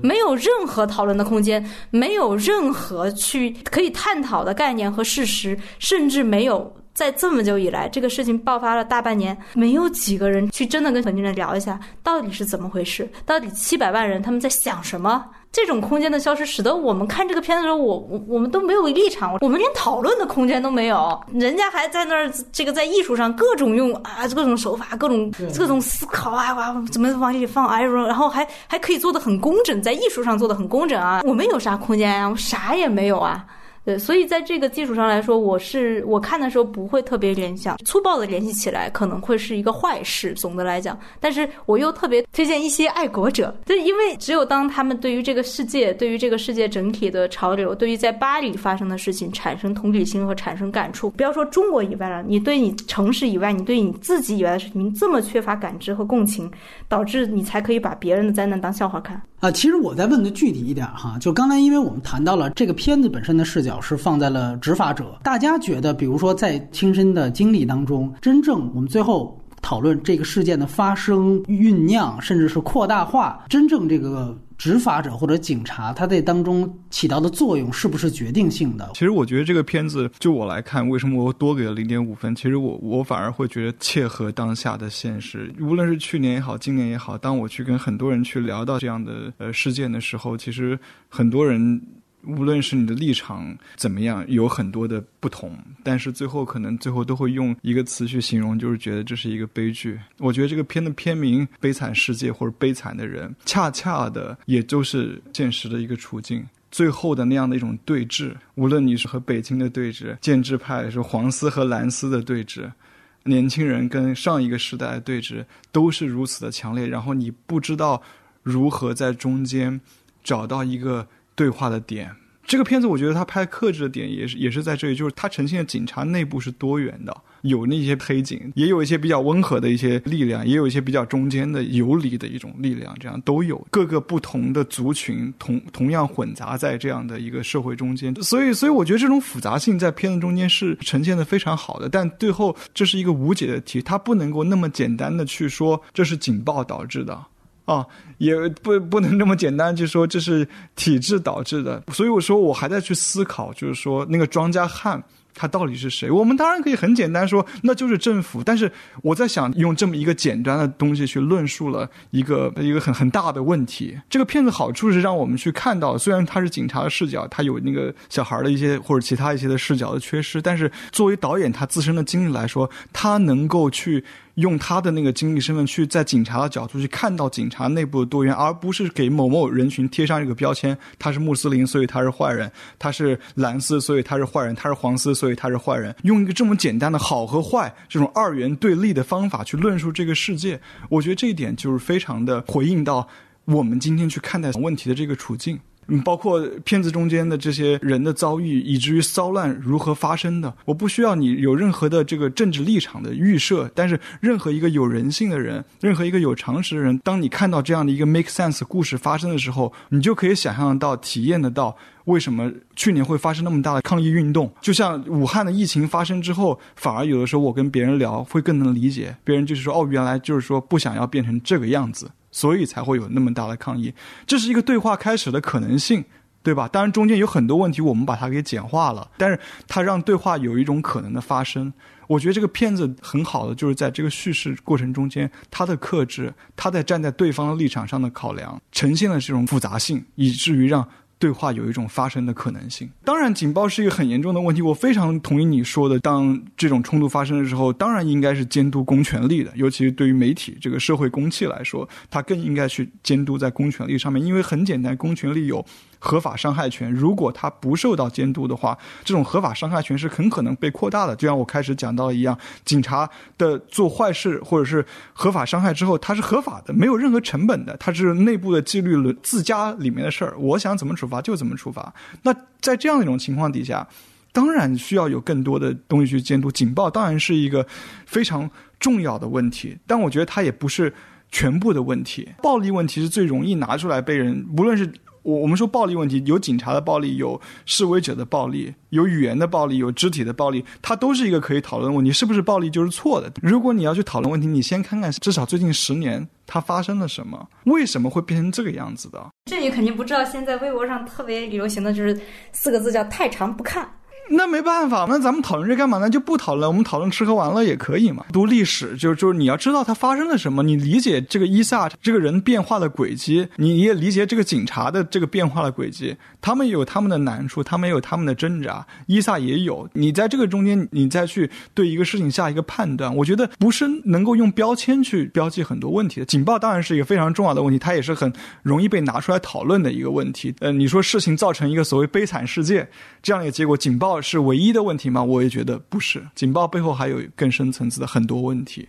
没有任何讨论的空间，没有任何去可以探讨的概念和事实，甚至没有。在这么久以来，这个事情爆发了大半年，没有几个人去真的跟本地人聊一下，到底是怎么回事？到底七百万人他们在想什么？这种空间的消失，使得我们看这个片子的时候，我我我们都没有立场，我们连讨论的空间都没有。人家还在那儿，这个在艺术上各种用啊，各种手法，各种各种思考啊，哇，怎么往里放 iron，然后还还可以做的很工整，在艺术上做的很工整啊。我们有啥空间呀？我啥也没有啊。对，所以在这个基础上来说，我是我看的时候不会特别联想，粗暴的联系起来可能会是一个坏事。总的来讲，但是我又特别推荐一些爱国者，就因为只有当他们对于这个世界、对于这个世界整体的潮流、对于在巴黎发生的事情产生同理心和产生感触，不要说中国以外了，你对你城市以外、你对你自己以外的事情这么缺乏感知和共情，导致你才可以把别人的灾难当笑话看啊。其实我再问的具体一点哈，就刚才因为我们谈到了这个片子本身的视角。表示放在了执法者。大家觉得，比如说在亲身的经历当中，真正我们最后讨论这个事件的发生、酝酿，甚至是扩大化，真正这个执法者或者警察他在当中起到的作用是不是决定性的？其实我觉得这个片子，就我来看，为什么我多给了零点五分？其实我我反而会觉得切合当下的现实。无论是去年也好，今年也好，当我去跟很多人去聊到这样的呃事件的时候，其实很多人。无论是你的立场怎么样，有很多的不同，但是最后可能最后都会用一个词去形容，就是觉得这是一个悲剧。我觉得这个片的片名《悲惨世界》或者《悲惨的人》，恰恰的也就是现实的一个处境。最后的那样的一种对峙，无论你是和北京的对峙，建制派是黄丝和蓝丝的对峙，年轻人跟上一个时代的对峙，都是如此的强烈。然后你不知道如何在中间找到一个。对话的点，这个片子我觉得他拍克制的点也是也是在这里，就是他呈现的警察内部是多元的，有那些黑警，也有一些比较温和的一些力量，也有一些比较中间的游离的一种力量，这样都有各个不同的族群同同样混杂在这样的一个社会中间，所以所以我觉得这种复杂性在片子中间是呈现的非常好的，但最后这是一个无解的题，它不能够那么简单的去说这是警报导致的。啊，也不不能这么简单就说这是体制导致的，所以我说我还在去思考，就是说那个庄家汉。他到底是谁？我们当然可以很简单说，那就是政府。但是我在想，用这么一个简单的东西去论述了一个一个很很大的问题。这个片子好处是让我们去看到，虽然他是警察的视角，他有那个小孩的一些或者其他一些的视角的缺失，但是作为导演他自身的经历来说，他能够去用他的那个经历身份去在警察的角度去看到警察内部的多元，而不是给某某人群贴上一个标签：他是穆斯林，所以他是坏人；他是蓝丝，所以他是坏人；他是黄丝。所以他是坏人，用一个这么简单的好和坏这种二元对立的方法去论述这个世界，我觉得这一点就是非常的回应到我们今天去看待 问题的这个处境。嗯，包括片子中间的这些人的遭遇，以至于骚乱如何发生的，我不需要你有任何的这个政治立场的预设，但是任何一个有人性的人，任何一个有常识的人，当你看到这样的一个 make sense 故事发生的时候，你就可以想象到、体验得到为什么去年会发生那么大的抗议运动。就像武汉的疫情发生之后，反而有的时候我跟别人聊会更能理解，别人就是说哦，原来就是说不想要变成这个样子。所以才会有那么大的抗议，这是一个对话开始的可能性，对吧？当然中间有很多问题，我们把它给简化了，但是它让对话有一种可能的发生。我觉得这个片子很好的就是在这个叙事过程中间，他的克制，他在站在对方的立场上的考量，呈现了这种复杂性，以至于让。对话有一种发生的可能性。当然，警报是一个很严重的问题。我非常同意你说的，当这种冲突发生的时候，当然应该是监督公权力的，尤其是对于媒体这个社会公器来说，它更应该去监督在公权力上面。因为很简单，公权力有。合法伤害权，如果他不受到监督的话，这种合法伤害权是很可能被扩大的。就像我开始讲到一样，警察的做坏事或者是合法伤害之后，它是合法的，没有任何成本的，它是内部的纪律轮自家里面的事儿。我想怎么处罚就怎么处罚。那在这样一种情况底下，当然需要有更多的东西去监督。警报当然是一个非常重要的问题，但我觉得它也不是全部的问题。暴力问题是最容易拿出来被人，无论是。我我们说暴力问题，有警察的暴力，有示威者的暴力，有语言的暴力，有肢体的暴力，它都是一个可以讨论的问题。是不是暴力就是错的？如果你要去讨论问题，你先看看至少最近十年它发生了什么，为什么会变成这个样子的？这你肯定不知道，现在微博上特别流行的就是四个字叫“太长不看”。那没办法，那咱们讨论这干嘛呢？就不讨论，我们讨论吃喝玩乐也可以嘛。读历史，就就是你要知道它发生了什么，你理解这个伊萨这个人变化的轨迹，你也理解这个警察的这个变化的轨迹。他们有他们的难处，他们也有他们的挣扎，伊萨也有。你在这个中间，你再去对一个事情下一个判断，我觉得不是能够用标签去标记很多问题的。警报当然是一个非常重要的问题，它也是很容易被拿出来讨论的一个问题。呃，你说事情造成一个所谓悲惨世界这样一个结果，警报。是唯一的问题吗？我也觉得不是。警报背后还有更深层次的很多问题，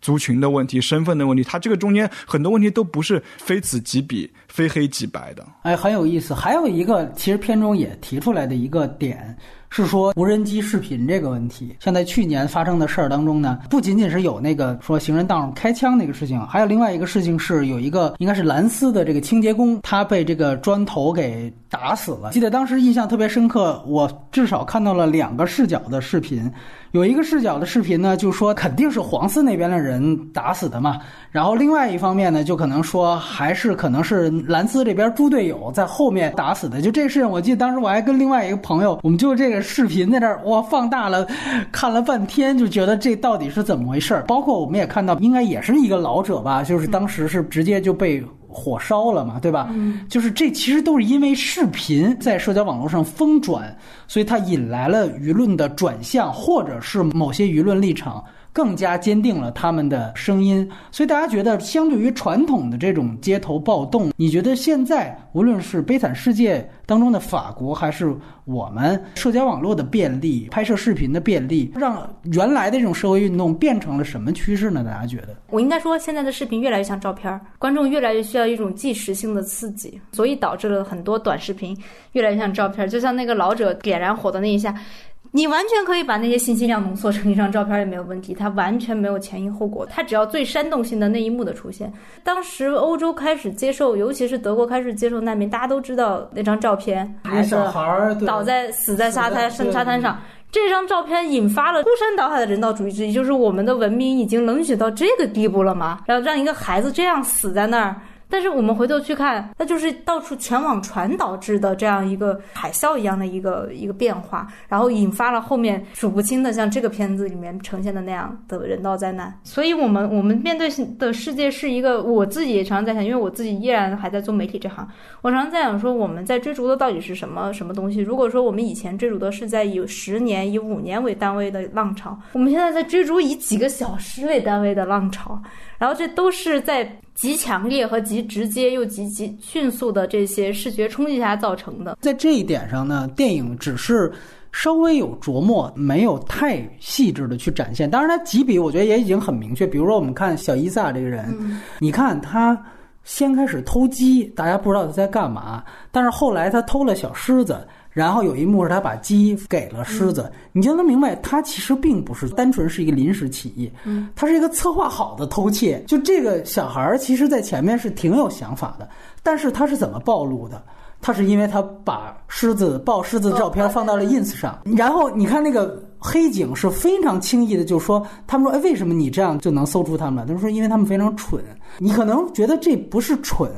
族群的问题、身份的问题，它这个中间很多问题都不是非此即彼、非黑即白的。哎，很有意思。还有一个，其实片中也提出来的一个点。是说无人机视频这个问题，像在去年发生的事儿当中呢，不仅仅是有那个说行人道上开枪那个事情，还有另外一个事情是有一个应该是蓝丝的这个清洁工，他被这个砖头给打死了。记得当时印象特别深刻，我至少看到了两个视角的视频。有一个视角的视频呢，就说肯定是黄丝那边的人打死的嘛。然后另外一方面呢，就可能说还是可能是蓝丝这边猪队友在后面打死的。就这事情，我记得当时我还跟另外一个朋友，我们就这个视频在这儿哇放大了看了半天，就觉得这到底是怎么回事儿？包括我们也看到，应该也是一个老者吧，就是当时是直接就被。火烧了嘛，对吧？就是这其实都是因为视频在社交网络上疯转，所以它引来了舆论的转向，或者是某些舆论立场。更加坚定了他们的声音，所以大家觉得，相对于传统的这种街头暴动，你觉得现在无论是《悲惨世界》当中的法国，还是我们社交网络的便利、拍摄视频的便利，让原来的这种社会运动变成了什么趋势呢？大家觉得？我应该说，现在的视频越来越像照片，观众越来越需要一种即时性的刺激，所以导致了很多短视频越来越像照片，就像那个老者点燃火的那一下。你完全可以把那些信息量浓缩成一张照片也没有问题，它完全没有前因后果，它只要最煽动性的那一幕的出现。当时欧洲开始接受，尤其是德国开始接受难民，大家都知道那张照片，孩子倒在死在沙滩沙沙滩上，这张照片引发了孤山倒海的人道主义之一，就是我们的文明已经冷血到这个地步了吗？然后让一个孩子这样死在那儿。但是我们回头去看，那就是到处全网传导致的这样一个海啸一样的一个一个变化，然后引发了后面数不清的像这个片子里面呈现的那样的人道灾难。所以，我们我们面对的世界是一个，我自己也常常在想，因为我自己依然还在做媒体这行，我常常在想说，我们在追逐的到底是什么什么东西？如果说我们以前追逐的是在以十年、以五年为单位的浪潮，我们现在在追逐以几个小时为单位的浪潮，然后这都是在。极强烈和极直接又极极迅速的这些视觉冲击下造成的，在这一点上呢，电影只是稍微有琢磨，没有太细致的去展现。当然，它几笔我觉得也已经很明确。比如说，我们看小伊萨这个人，你看他先开始偷鸡，大家不知道他在干嘛，但是后来他偷了小狮子。然后有一幕是他把鸡给了狮子，你就能明白，他其实并不是单纯是一个临时起意，他是一个策划好的偷窃。就这个小孩儿，其实在前面是挺有想法的，但是他是怎么暴露的？他是因为他把狮子抱狮子的照片放到了 ins 上，然后你看那个黑警是非常轻易的就说，他们说，哎，为什么你这样就能搜出他们？他们说，因为他们非常蠢。你可能觉得这不是蠢。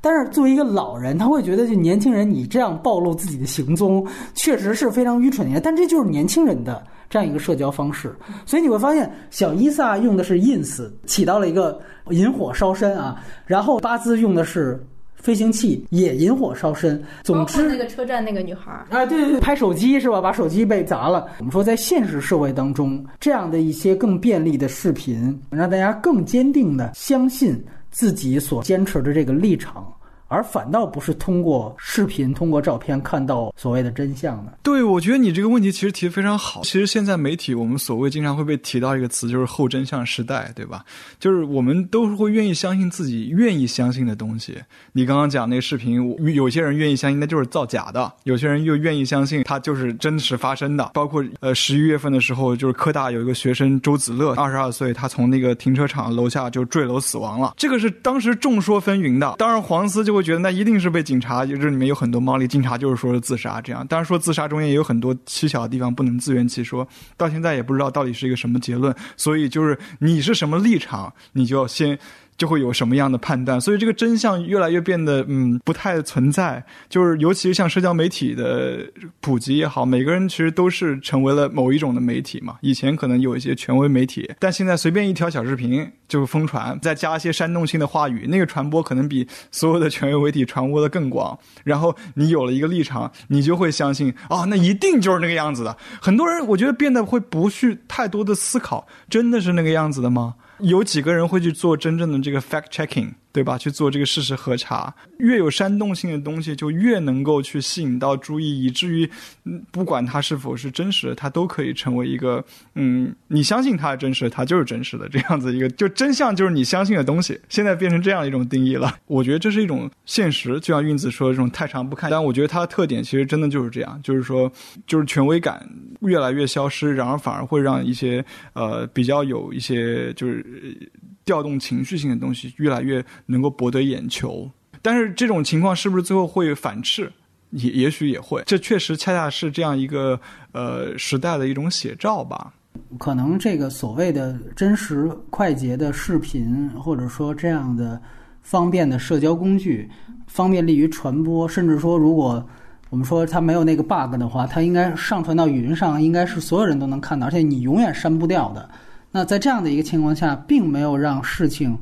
但是作为一个老人，他会觉得就年轻人你这样暴露自己的行踪，确实是非常愚蠢的。但这就是年轻人的这样一个社交方式，所以你会发现小伊萨用的是 ins，起到了一个引火烧身啊。然后巴兹用的是飞行器，也引火烧身。总之，那个车站那个女孩啊，对对对，拍手机是吧？把手机被砸了。我们说在现实社会当中，这样的一些更便利的视频，让大家更坚定的相信。自己所坚持的这个立场。而反倒不是通过视频、通过照片看到所谓的真相的。对，我觉得你这个问题其实提的非常好。其实现在媒体，我们所谓经常会被提到一个词，就是后真相时代，对吧？就是我们都会愿意相信自己愿意相信的东西。你刚刚讲那个视频，有些人愿意相信那就是造假的，有些人又愿意相信它就是真实发生的。包括呃十一月份的时候，就是科大有一个学生周子乐，二十二岁，他从那个停车场楼下就坠楼死亡了。这个是当时众说纷纭的。当然黄思就会。觉得那一定是被警察，就是里面有很多猫腻。警察就是说是自杀，这样。当然说自杀中间也有很多蹊跷的地方，不能自圆其说。到现在也不知道到底是一个什么结论。所以就是你是什么立场，你就要先就会有什么样的判断，所以这个真相越来越变得嗯不太存在。就是尤其是像社交媒体的普及也好，每个人其实都是成为了某一种的媒体嘛。以前可能有一些权威媒体，但现在随便一条小视频就疯传，再加一些煽动性的话语，那个传播可能比所有的权威媒体传播的更广。然后你有了一个立场，你就会相信哦，那一定就是那个样子的。很多人我觉得变得会不去太多的思考，真的是那个样子的吗？有几个人会去做真正的这个 fact checking，对吧？去做这个事实核查。越有煽动性的东西，就越能够去吸引到注意，以至于，不管它是否是真实的，它都可以成为一个，嗯，你相信它是真实的，它就是真实的这样子一个，就真相就是你相信的东西。现在变成这样一种定义了，我觉得这是一种现实。就像运子说的这种太长不看，但我觉得它的特点其实真的就是这样，就是说，就是权威感越来越消失，然而反而会让一些呃比较有一些就是。调动情绪性的东西越来越能够博得眼球，但是这种情况是不是最后会反噬？也也许也会。这确实恰恰是这样一个呃时代的一种写照吧。可能这个所谓的真实快捷的视频，或者说这样的方便的社交工具，方便利于传播，甚至说如果我们说它没有那个 bug 的话，它应该上传到云上，应该是所有人都能看到，而且你永远删不掉的。那在这样的一个情况下，并没有让事情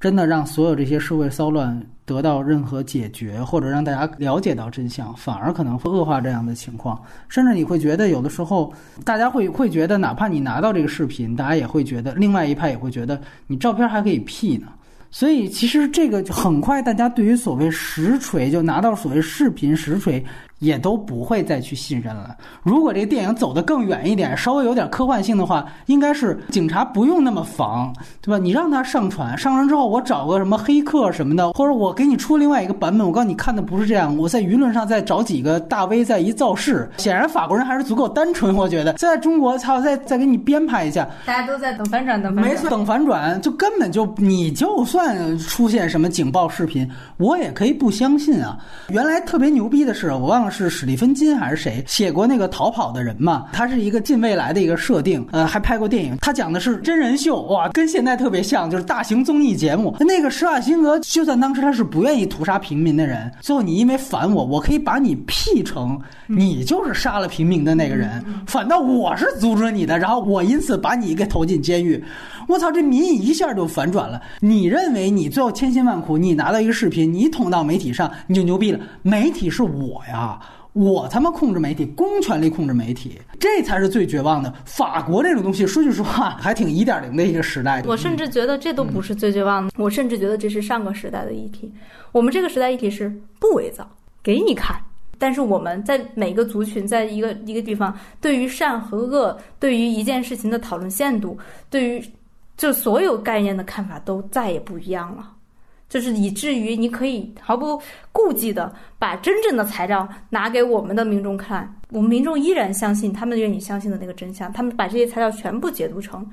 真的让所有这些社会骚乱得到任何解决，或者让大家了解到真相，反而可能会恶化这样的情况。甚至你会觉得，有的时候大家会会觉得，哪怕你拿到这个视频，大家也会觉得，另外一派也会觉得，你照片还可以 P 呢。所以，其实这个很快，大家对于所谓实锤，就拿到所谓视频实锤。也都不会再去信任了。如果这个电影走得更远一点，稍微有点科幻性的话，应该是警察不用那么防，对吧？你让他上传，上传之后我找个什么黑客什么的，或者我给你出另外一个版本，我告诉你看的不是这样。我在舆论上再找几个大 V 再一造势，显然法国人还是足够单纯。我觉得在中国，操，再再给你编排一下，大家都在等反转，等反转，没错，等反转，就根本就你就算出现什么警报视频，我也可以不相信啊。原来特别牛逼的是，我忘了。是史蒂芬金还是谁写过那个逃跑的人嘛？他是一个近未来的一个设定，呃，还拍过电影。他讲的是真人秀，哇，跟现在特别像，就是大型综艺节目。那个施瓦辛格，就算当时他是不愿意屠杀平民的人，最后你因为反我，我可以把你 P 成你就是杀了平民的那个人，反倒我是阻止你的，然后我因此把你给投进监狱。我操，这民意一下就反转了。你认为你最后千辛万苦，你拿到一个视频，你捅到媒体上，你就牛逼了。媒体是我呀，我他妈控制媒体，公权力控制媒体，这才是最绝望的。法国这种东西，说句实话，还挺一点零的一个时代。我甚至觉得这都不是最绝望的，我甚至觉得这是上个时代的议题。我们这个时代议题是不伪造，给你看。但是我们在每个族群，在一个一个地方，对于善和恶，对于一件事情的讨论限度，对于。就所有概念的看法都再也不一样了，就是以至于你可以毫不顾忌的把真正的材料拿给我们的民众看，我们民众依然相信他们愿意相信的那个真相，他们把这些材料全部解读成。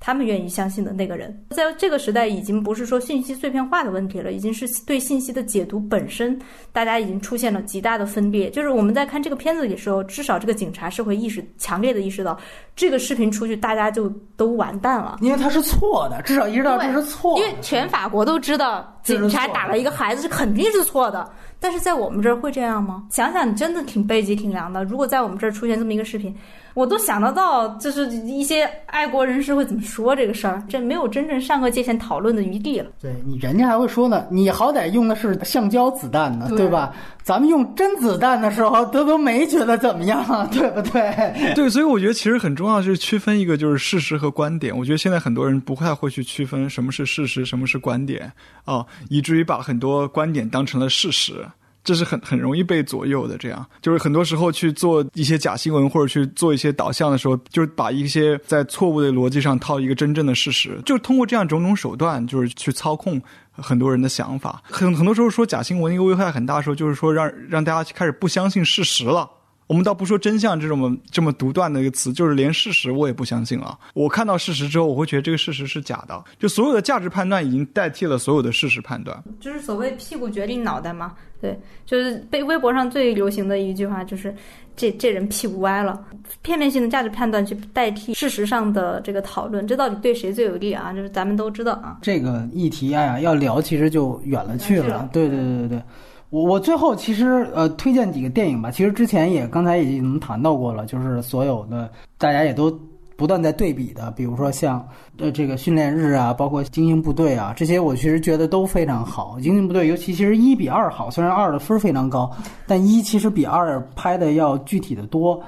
他们愿意相信的那个人，在这个时代已经不是说信息碎片化的问题了，已经是对信息的解读本身，大家已经出现了极大的分裂。就是我们在看这个片子的时候，至少这个警察是会意识强烈的意识到，这个视频出去，大家就都完蛋了，因为他是错的，至少意识到这是错的。因为全法国都知道，警察打了一个孩子是肯定是错的。但是在我们这儿会这样吗？想想真的挺背脊挺凉的。如果在我们这儿出现这么一个视频。我都想得到，就是一些爱国人士会怎么说这个事儿，这没有真正上个界限讨论的余地了。对你，人家还会说呢，你好歹用的是橡胶子弹呢，对吧？咱们用真子弹的时候，都都没觉得怎么样，对不对？对，所以我觉得其实很重要，就是区分一个就是事实和观点。我觉得现在很多人不太会去区分什么是事实，什么是观点啊，以至于把很多观点当成了事实。这是很 很容易被左右的，这样就是很多时候去做一些假新闻或者去做一些导向的时候，就是把一些在错误的逻辑上套一个真正的事实，就通过这样种种手段，就是去操控很多人的想法。很很多时候说假新闻一个危害很大的时候，就是说让让大家开始不相信事实了我们倒不说真相这种这么独断的一个词，就是连事实我也不相信了。我看到事实之后，我会觉得这个事实是假的。就所有的价值判断已经代替了所有的事实判断。就是所谓屁股决定脑袋嘛。对，就是被微博上最流行的一句话就是这这人屁股歪了，片面性的价值判断去代替事实上的这个讨论，这到底对谁最有利啊？就是咱们都知道啊。这个议题哎呀，要聊其实就远了去了。对对对对对。我我最后其实呃推荐几个电影吧，其实之前也刚才已经谈到过了，就是所有的大家也都不断在对比的，比如说像呃这个训练日啊，包括精英部队啊，这些我其实觉得都非常好。精英部队尤其其实一比二好，虽然二的分非常高，但一其实比二拍的要具体的多。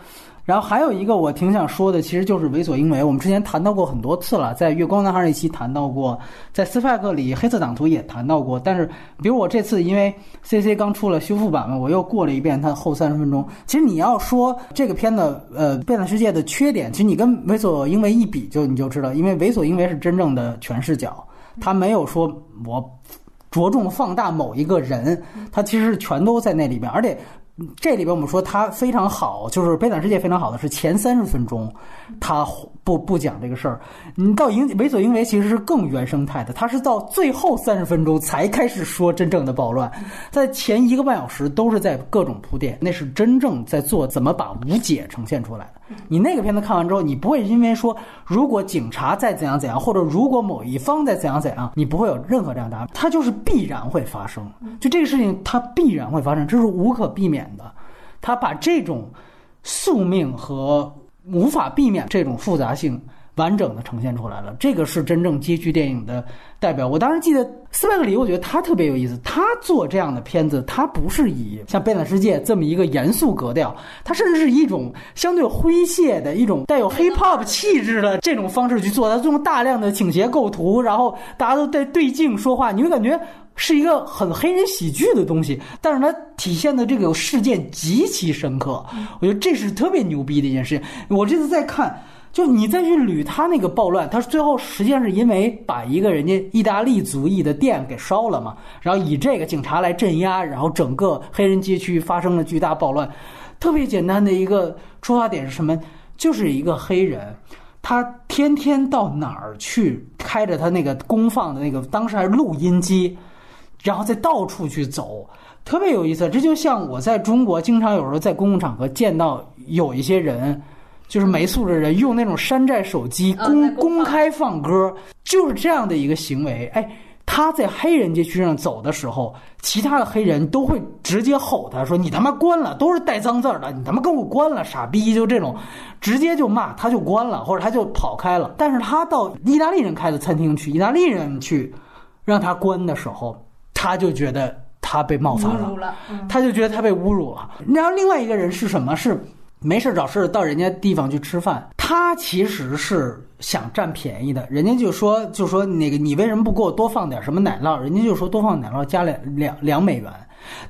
然后还有一个我挺想说的，其实就是为所欲为。我们之前谈到过很多次了，在《月光男孩》那期谈到过，在《斯派克》里《黑色党徒》也谈到过。但是，比如我这次因为 CC 刚出了修复版嘛，我又过了一遍它后三十分钟。其实你要说这个片子，呃，《变态世界》的缺点，其实你跟《为所欲为》一比，就你就知道，因为《为所欲为》是真正的全视角，它没有说我着重放大某一个人，它其实是全都在那里边，而且。这里边我们说它非常好，就是《悲惨世界》非常好的是前三十分钟，他不不讲这个事儿。你到《应为所应为》其实是更原生态的，他是到最后三十分钟才开始说真正的暴乱，在前一个半小时都是在各种铺垫，那是真正在做怎么把无解呈现出来的。你那个片子看完之后，你不会因为说如果警察再怎样怎样，或者如果某一方再怎样怎样，你不会有任何这样答案，它就是必然会发生。就这个事情，它必然会发生，这是无可避免的。他把这种宿命和无法避免这种复杂性。完整的呈现出来了，这个是真正街区电影的代表。我当时记得斯派克里，我觉得他特别有意思。他做这样的片子，他不是以像《悲惨世界》这么一个严肃格调，他甚至是一种相对诙谐的一种带有 hip hop 气质的这种方式去做。他用大量的倾斜构图，然后大家都在对镜说话，你会感觉是一个很黑人喜剧的东西。但是它体现的这个事件极其深刻，我觉得这是特别牛逼的一件事情。我这次在看。就你再去捋他那个暴乱，他最后实际上是因为把一个人家意大利族裔的店给烧了嘛，然后以这个警察来镇压，然后整个黑人街区发生了巨大暴乱。特别简单的一个出发点是什么？就是一个黑人，他天天到哪儿去，开着他那个公放的那个当时还是录音机，然后再到处去走，特别有意思。这就像我在中国经常有时候在公共场合见到有一些人。就是没素质的人用那种山寨手机公公开放歌，就是这样的一个行为。哎，他在黑人街区上走的时候，其他的黑人都会直接吼他说：“你他妈关了！”都是带脏字儿的，“你他妈给我关了，傻逼！”就这种，直接就骂，他就关了，或者他就跑开了。但是他到意大利人开的餐厅去，意大利人去让他关的时候，他就觉得他被冒犯了，他就觉得他被侮辱了。然后另外一个人是什么？是。没事找事到人家地方去吃饭，他其实是想占便宜的。人家就说就说那个你为什么不给我多放点什么奶酪？人家就说多放奶酪加两两两美元。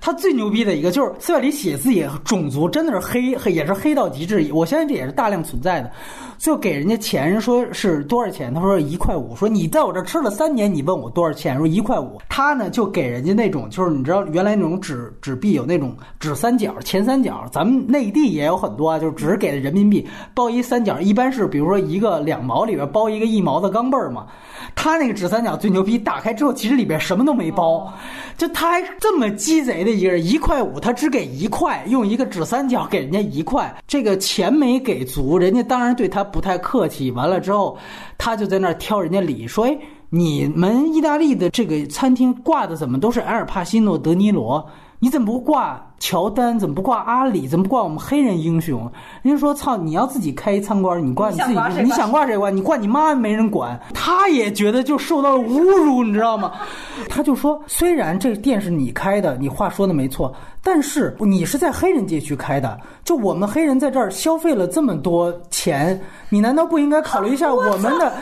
他最牛逼的一个就是斯派里写字也种族真的是黑黑也是黑到极致，我相信这也是大量存在的。就给人家钱，说是多少钱？他说一块五。说你在我这吃了三年，你问我多少钱？说一块五。他呢就给人家那种，就是你知道原来那种纸纸币有那种纸三角、前三角，咱们内地也有很多啊，就是只给的人民币包一三角，一般是比如说一个两毛里边包一个一毛的钢镚儿嘛。他那个纸三角最牛逼，打开之后其实里边什么都没包，就他还这么鸡贼的一个人，一块五他只给一块，用一个纸三角给人家一块，这个钱没给足，人家当然对他不太客气。完了之后，他就在那挑人家理，说：“哎，你们意大利的这个餐厅挂的怎么都是埃尔帕西诺、德尼罗？你怎么不挂？”乔丹怎么不挂阿里？怎么不挂我们黑人英雄？人家说：“操，你要自己开一餐馆，你挂你自己，你想挂谁挂？你挂你妈没人管。”他也觉得就受到了侮辱，你知道吗？他就说：“虽然这店是你开的，你话说的没错，但是你是在黑人街区开的，就我们黑人在这儿消费了这么多钱，你难道不应该考虑一下我们的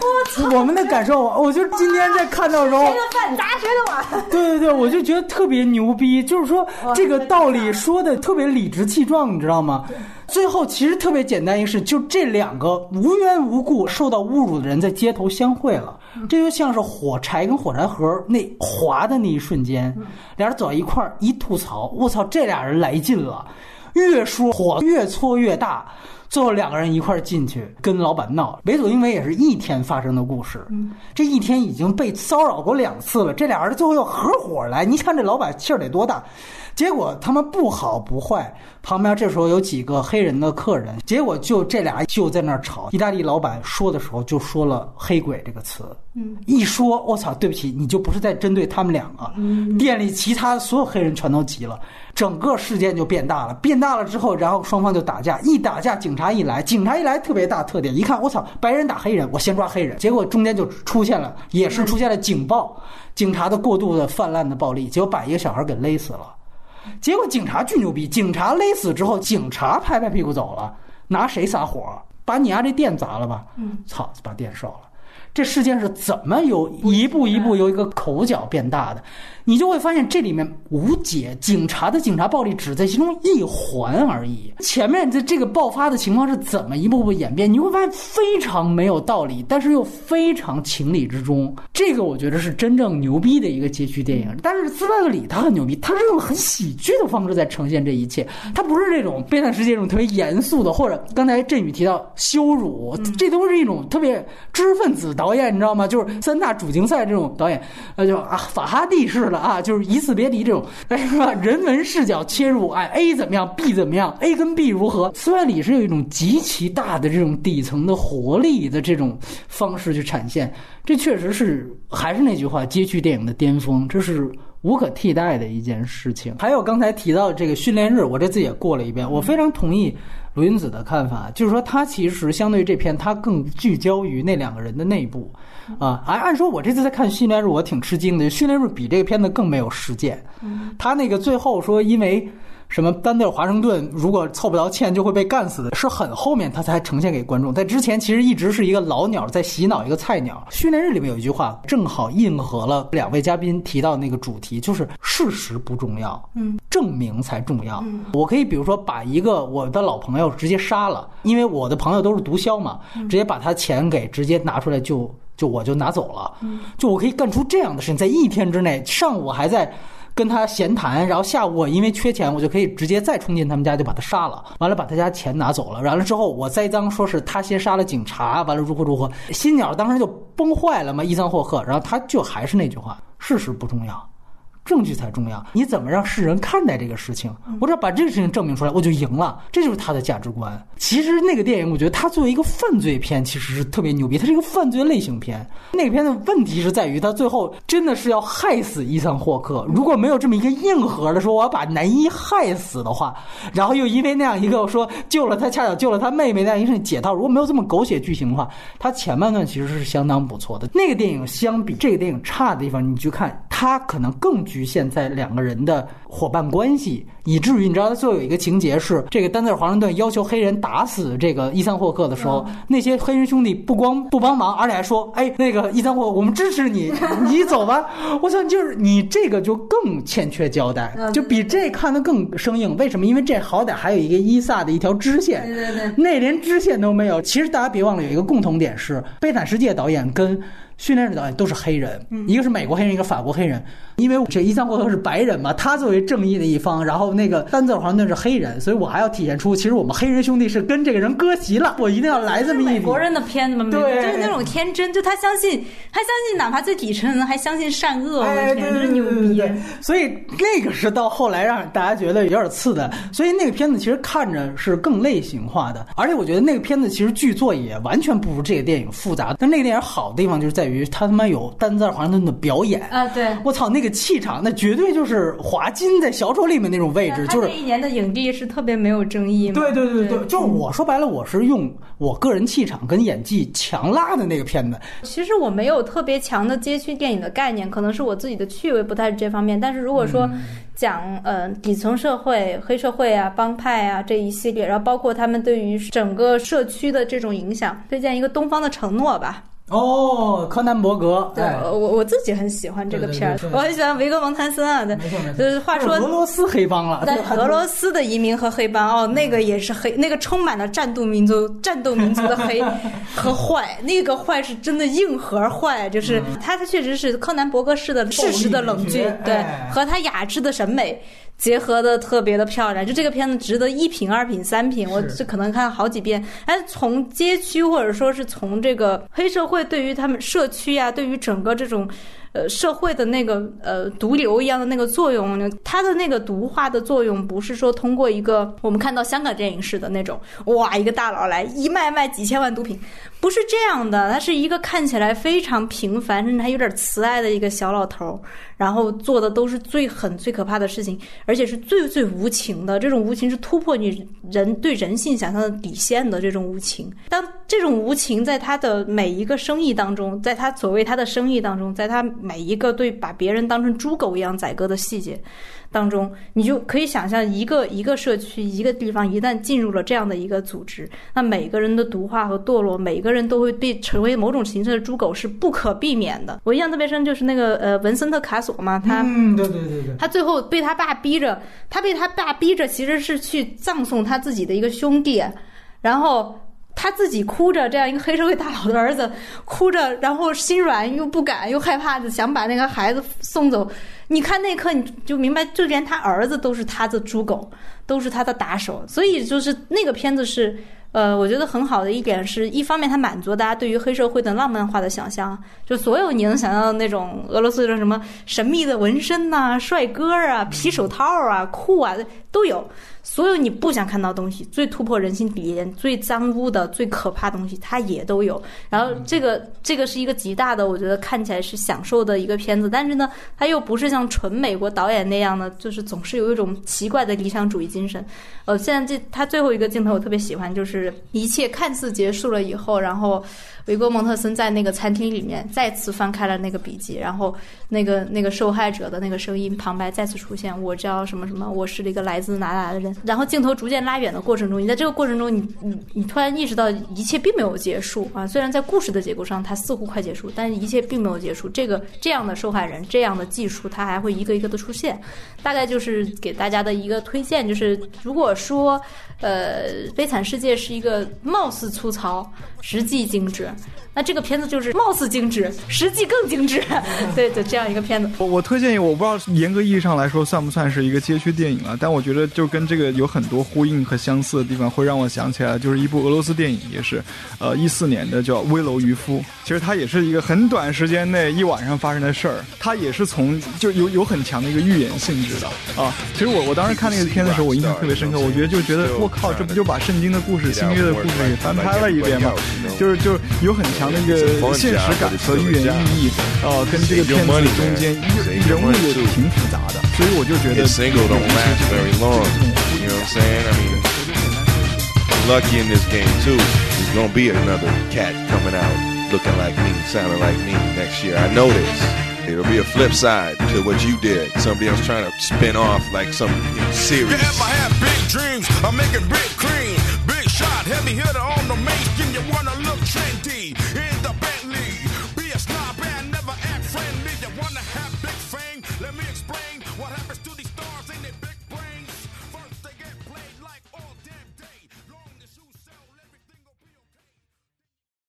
我们的感受？”我就今天在看到时候，谁的饭砸谁的碗。对对对，我就觉得特别牛逼，就是说这个道理。说的特别理直气壮，你知道吗？最后其实特别简单一事，就这两个无缘无故受到侮辱的人在街头相会了，这就像是火柴跟火柴盒那划的那一瞬间，俩人走到一块儿一吐槽，我操，这俩人来劲了。越说火越搓越大。最后两个人一块儿进去跟老板闹，为所因为也是一天发生的故事。这一天已经被骚扰过两次了，这俩人最后又合伙来，你看这老板气儿得多大？结果他们不好不坏，旁边这时候有几个黑人的客人，结果就这俩就在那儿吵。意大利老板说的时候就说了“黑鬼”这个词，嗯，一说我操，对不起，你就不是在针对他们两个，店里其他所有黑人全都急了。整个事件就变大了，变大了之后，然后双方就打架，一打架，警察一来，警察一来特别大特点，一看我操，白人打黑人，我先抓黑人，结果中间就出现了，也是出现了警报，警察的过度的泛滥的暴力，结果把一个小孩给勒死了，结果警察巨牛逼，警察勒死之后，警察拍拍屁股走了，拿谁撒火？把你家这店砸了吧？嗯，操，把店烧了。这事件是怎么由一步一步由一个口角变大的？你就会发现这里面无解，警察的警察暴力只在其中一环而已。前面的这个爆发的情况是怎么一步步演变？你会发现非常没有道理，但是又非常情理之中。这个我觉得是真正牛逼的一个街区电影。但是斯派克里他很牛逼，他是用很喜剧的方式在呈现这一切，他不是这种悲惨世界这种特别严肃的，或者刚才振宇提到羞辱，这都是一种特别知识分子导演，你知道吗？就是三大主竞赛这种导演，呃，就啊法哈蒂式的。啊，就是以此别离这种，是吧？人文视角切入，哎，A 怎么样，B 怎么样，A 跟 B 如何？斯万里是有一种极其大的这种底层的活力的这种方式去展现，这确实是还是那句话，街区电影的巅峰，这是无可替代的一件事情。还有刚才提到这个训练日，我这次也过了一遍，我非常同意卢云子的看法，就是说他其实相对于这篇，他更聚焦于那两个人的内部。啊，按按说，我这次在看训练日，我挺吃惊的。训练日比这个片子更没有实践。他那个最后说，因为什么丹德尔华盛顿如果凑不到钱就会被干死的，是很后面他才呈现给观众。在之前其实一直是一个老鸟在洗脑一个菜鸟。训练日里面有一句话，正好应和了两位嘉宾提到那个主题，就是事实不重要，嗯，证明才重要。我可以比如说把一个我的老朋友直接杀了，因为我的朋友都是毒枭嘛，直接把他钱给直接拿出来就。就我就拿走了，就我可以干出这样的事情，在一天之内，上午还在跟他闲谈，然后下午我因为缺钱，我就可以直接再冲进他们家就把他杀了，完了把他家钱拿走了，完了之后我栽赃说是他先杀了警察，完了如何如何，新鸟当时就崩坏了嘛，伊桑霍克，然后他就还是那句话，事实不重要。证据才重要，你怎么让世人看待这个事情？我只要把这个事情证明出来，我就赢了。这就是他的价值观。其实那个电影，我觉得他作为一个犯罪片，其实是特别牛逼。它是一个犯罪类型片。那个片的问题是在于，他最后真的是要害死伊桑霍克。如果没有这么一个硬核的说我要把男一害死的话，然后又因为那样一个说救了他，恰巧救了他妹妹那样一个解套，如果没有这么狗血剧情的话，他前半段其实是相当不错的。那个电影相比这个电影差的地方，你去看，它可能更具。局限在两个人的伙伴关系，以至于你知道，他最后有一个情节是，这个丹泽尔华盛顿要求黑人打死这个伊桑霍克的时候，那些黑人兄弟不光不帮忙，而且还说：“哎，那个伊桑霍，我们支持你，你走吧。”我想，就是你这个就更欠缺交代，就比这看得更生硬。为什么？因为这好歹还有一个伊萨的一条支线，对对对，那连支线都没有。其实大家别忘了，有一个共同点是，《悲惨世界》导演跟。训练的导演都是黑人，一个是美国黑人，一个法国黑人。因为这伊桑霍克是白人嘛，他作为正义的一方，然后那个丹泽尔华盛顿是黑人，所以我还要体现出，其实我们黑人兄弟是跟这个人割席了。我一定要来这么一美国人的片子嘛，对，就是那种天真，就他相信，他相信，哪怕最底层人还相信善恶，哎，真是牛逼。所以那个是到后来让大家觉得有点次的，所以那个片子其实看着是更类型化的，而且我觉得那个片子其实剧作也完全不如这个电影复杂。但那个电影好的地方就是在于他他妈有丹泽尔华盛顿的表演啊，对我操那个气场那绝。对就是华金在小丑里面那种位置，就是那一年的影帝是特别没有争议。对对对对，就是我说白了，我是用我个人气场跟演技强拉的那个片子。其实我没有特别强的街区电影的概念，可能是我自己的趣味不太是这方面。但是如果说讲呃底层社会、黑社会啊、帮派啊这一系列，然后包括他们对于整个社区的这种影响，推荐一个《东方的承诺》吧。哦，柯南伯格，对我我自己很喜欢这个片儿，我很喜欢维格蒙坦森啊。对，就是话说俄罗斯黑帮了，在 俄罗斯的移民和黑帮哦，那个也是黑，那个充满了战斗民族、战斗民族的黑 和坏，那个坏是真的硬核坏，就是他他确实是柯南伯格式的事实的冷峻，对，和他雅致的审美。结合的特别的漂亮，就这个片子值得一品、二品、三品，我这可能看好几遍。哎，从街区或者说是从这个黑社会对于他们社区呀，对于整个这种。呃，社会的那个呃毒瘤一样的那个作用，它的那个毒化的作用，不是说通过一个我们看到香港电影式的那种，哇，一个大佬来一卖卖几千万毒品，不是这样的，他是一个看起来非常平凡，甚至还有点慈爱的一个小老头，然后做的都是最狠、最可怕的事情，而且是最最无情的，这种无情是突破你人对人性想象的底线的这种无情。当这种无情在他的每一个生意当中，在他所谓他的生意当中，在他。每一个对把别人当成猪狗一样宰割的细节当中，你就可以想象，一个一个社区、一个地方一旦进入了这样的一个组织，那每个人的毒化和堕落，每个人都会被成为某种形式的猪狗，是不可避免的。我印象特别深，就是那个呃文森特卡索嘛，他嗯，对对对对，他最后被他爸逼着，他被他爸逼着，其实是去葬送他自己的一个兄弟，然后。他自己哭着，这样一个黑社会大佬的儿子哭着，然后心软又不敢又害怕的想把那个孩子送走。你看那刻你就明白，就连他儿子都是他的猪狗，都是他的打手。所以就是那个片子是，呃，我觉得很好的一点是，一方面它满足大家对于黑社会的浪漫化的想象，就所有你能想象的那种俄罗斯的什么神秘的纹身呐、帅哥啊、皮手套啊、酷啊都有。所有你不想看到东西，最突破人性底线、最脏污的、最可怕东西，它也都有。然后这个这个是一个极大的，我觉得看起来是享受的一个片子，但是呢，它又不是像纯美国导演那样的，就是总是有一种奇怪的理想主义精神。呃，现在这他最后一个镜头我特别喜欢，就是一切看似结束了以后，然后。维戈蒙特森在那个餐厅里面再次翻开了那个笔记，然后那个那个受害者的那个声音旁白再次出现：“我叫什么什么，我是一个来自哪哪的人。”然后镜头逐渐拉远的过程中，你在这个过程中，你你你突然意识到一切并没有结束啊！虽然在故事的结构上它似乎快结束，但是一切并没有结束。这个这样的受害人，这样的技术，它还会一个一个的出现。大概就是给大家的一个推荐，就是如果说。呃，悲惨世界是一个貌似粗糙，实际精致。那这个片子就是貌似精致，实际更精致。对对，这样一个片子。我我推荐一个，我不知道严格意义上来说算不算是一个街区电影啊？但我觉得就跟这个有很多呼应和相似的地方，会让我想起来，就是一部俄罗斯电影，也是呃一四年的，叫《危楼渔夫》。其实它也是一个很短时间内一晚上发生的事儿，它也是从就有有很强的一个预言性质的啊。其实我我当时看那个片的时候，我印象特别深刻。我觉得就觉得我靠，这不就把圣经的故事、新约的故事给翻拍了一遍吗？就是就是有很强。那个现实感和寓言意义，呃，跟这个片子中间人物也挺复杂的，所以我就觉得。Lucky in this game too. There's gonna be another cat coming out looking like me, sounding like me next year. I know this. It'll be a flip side to what you did. Somebody else trying to spin off like some you know, series. Yeah, I have big dreams. I'm making big cream. Big shot, heavy hitter on the main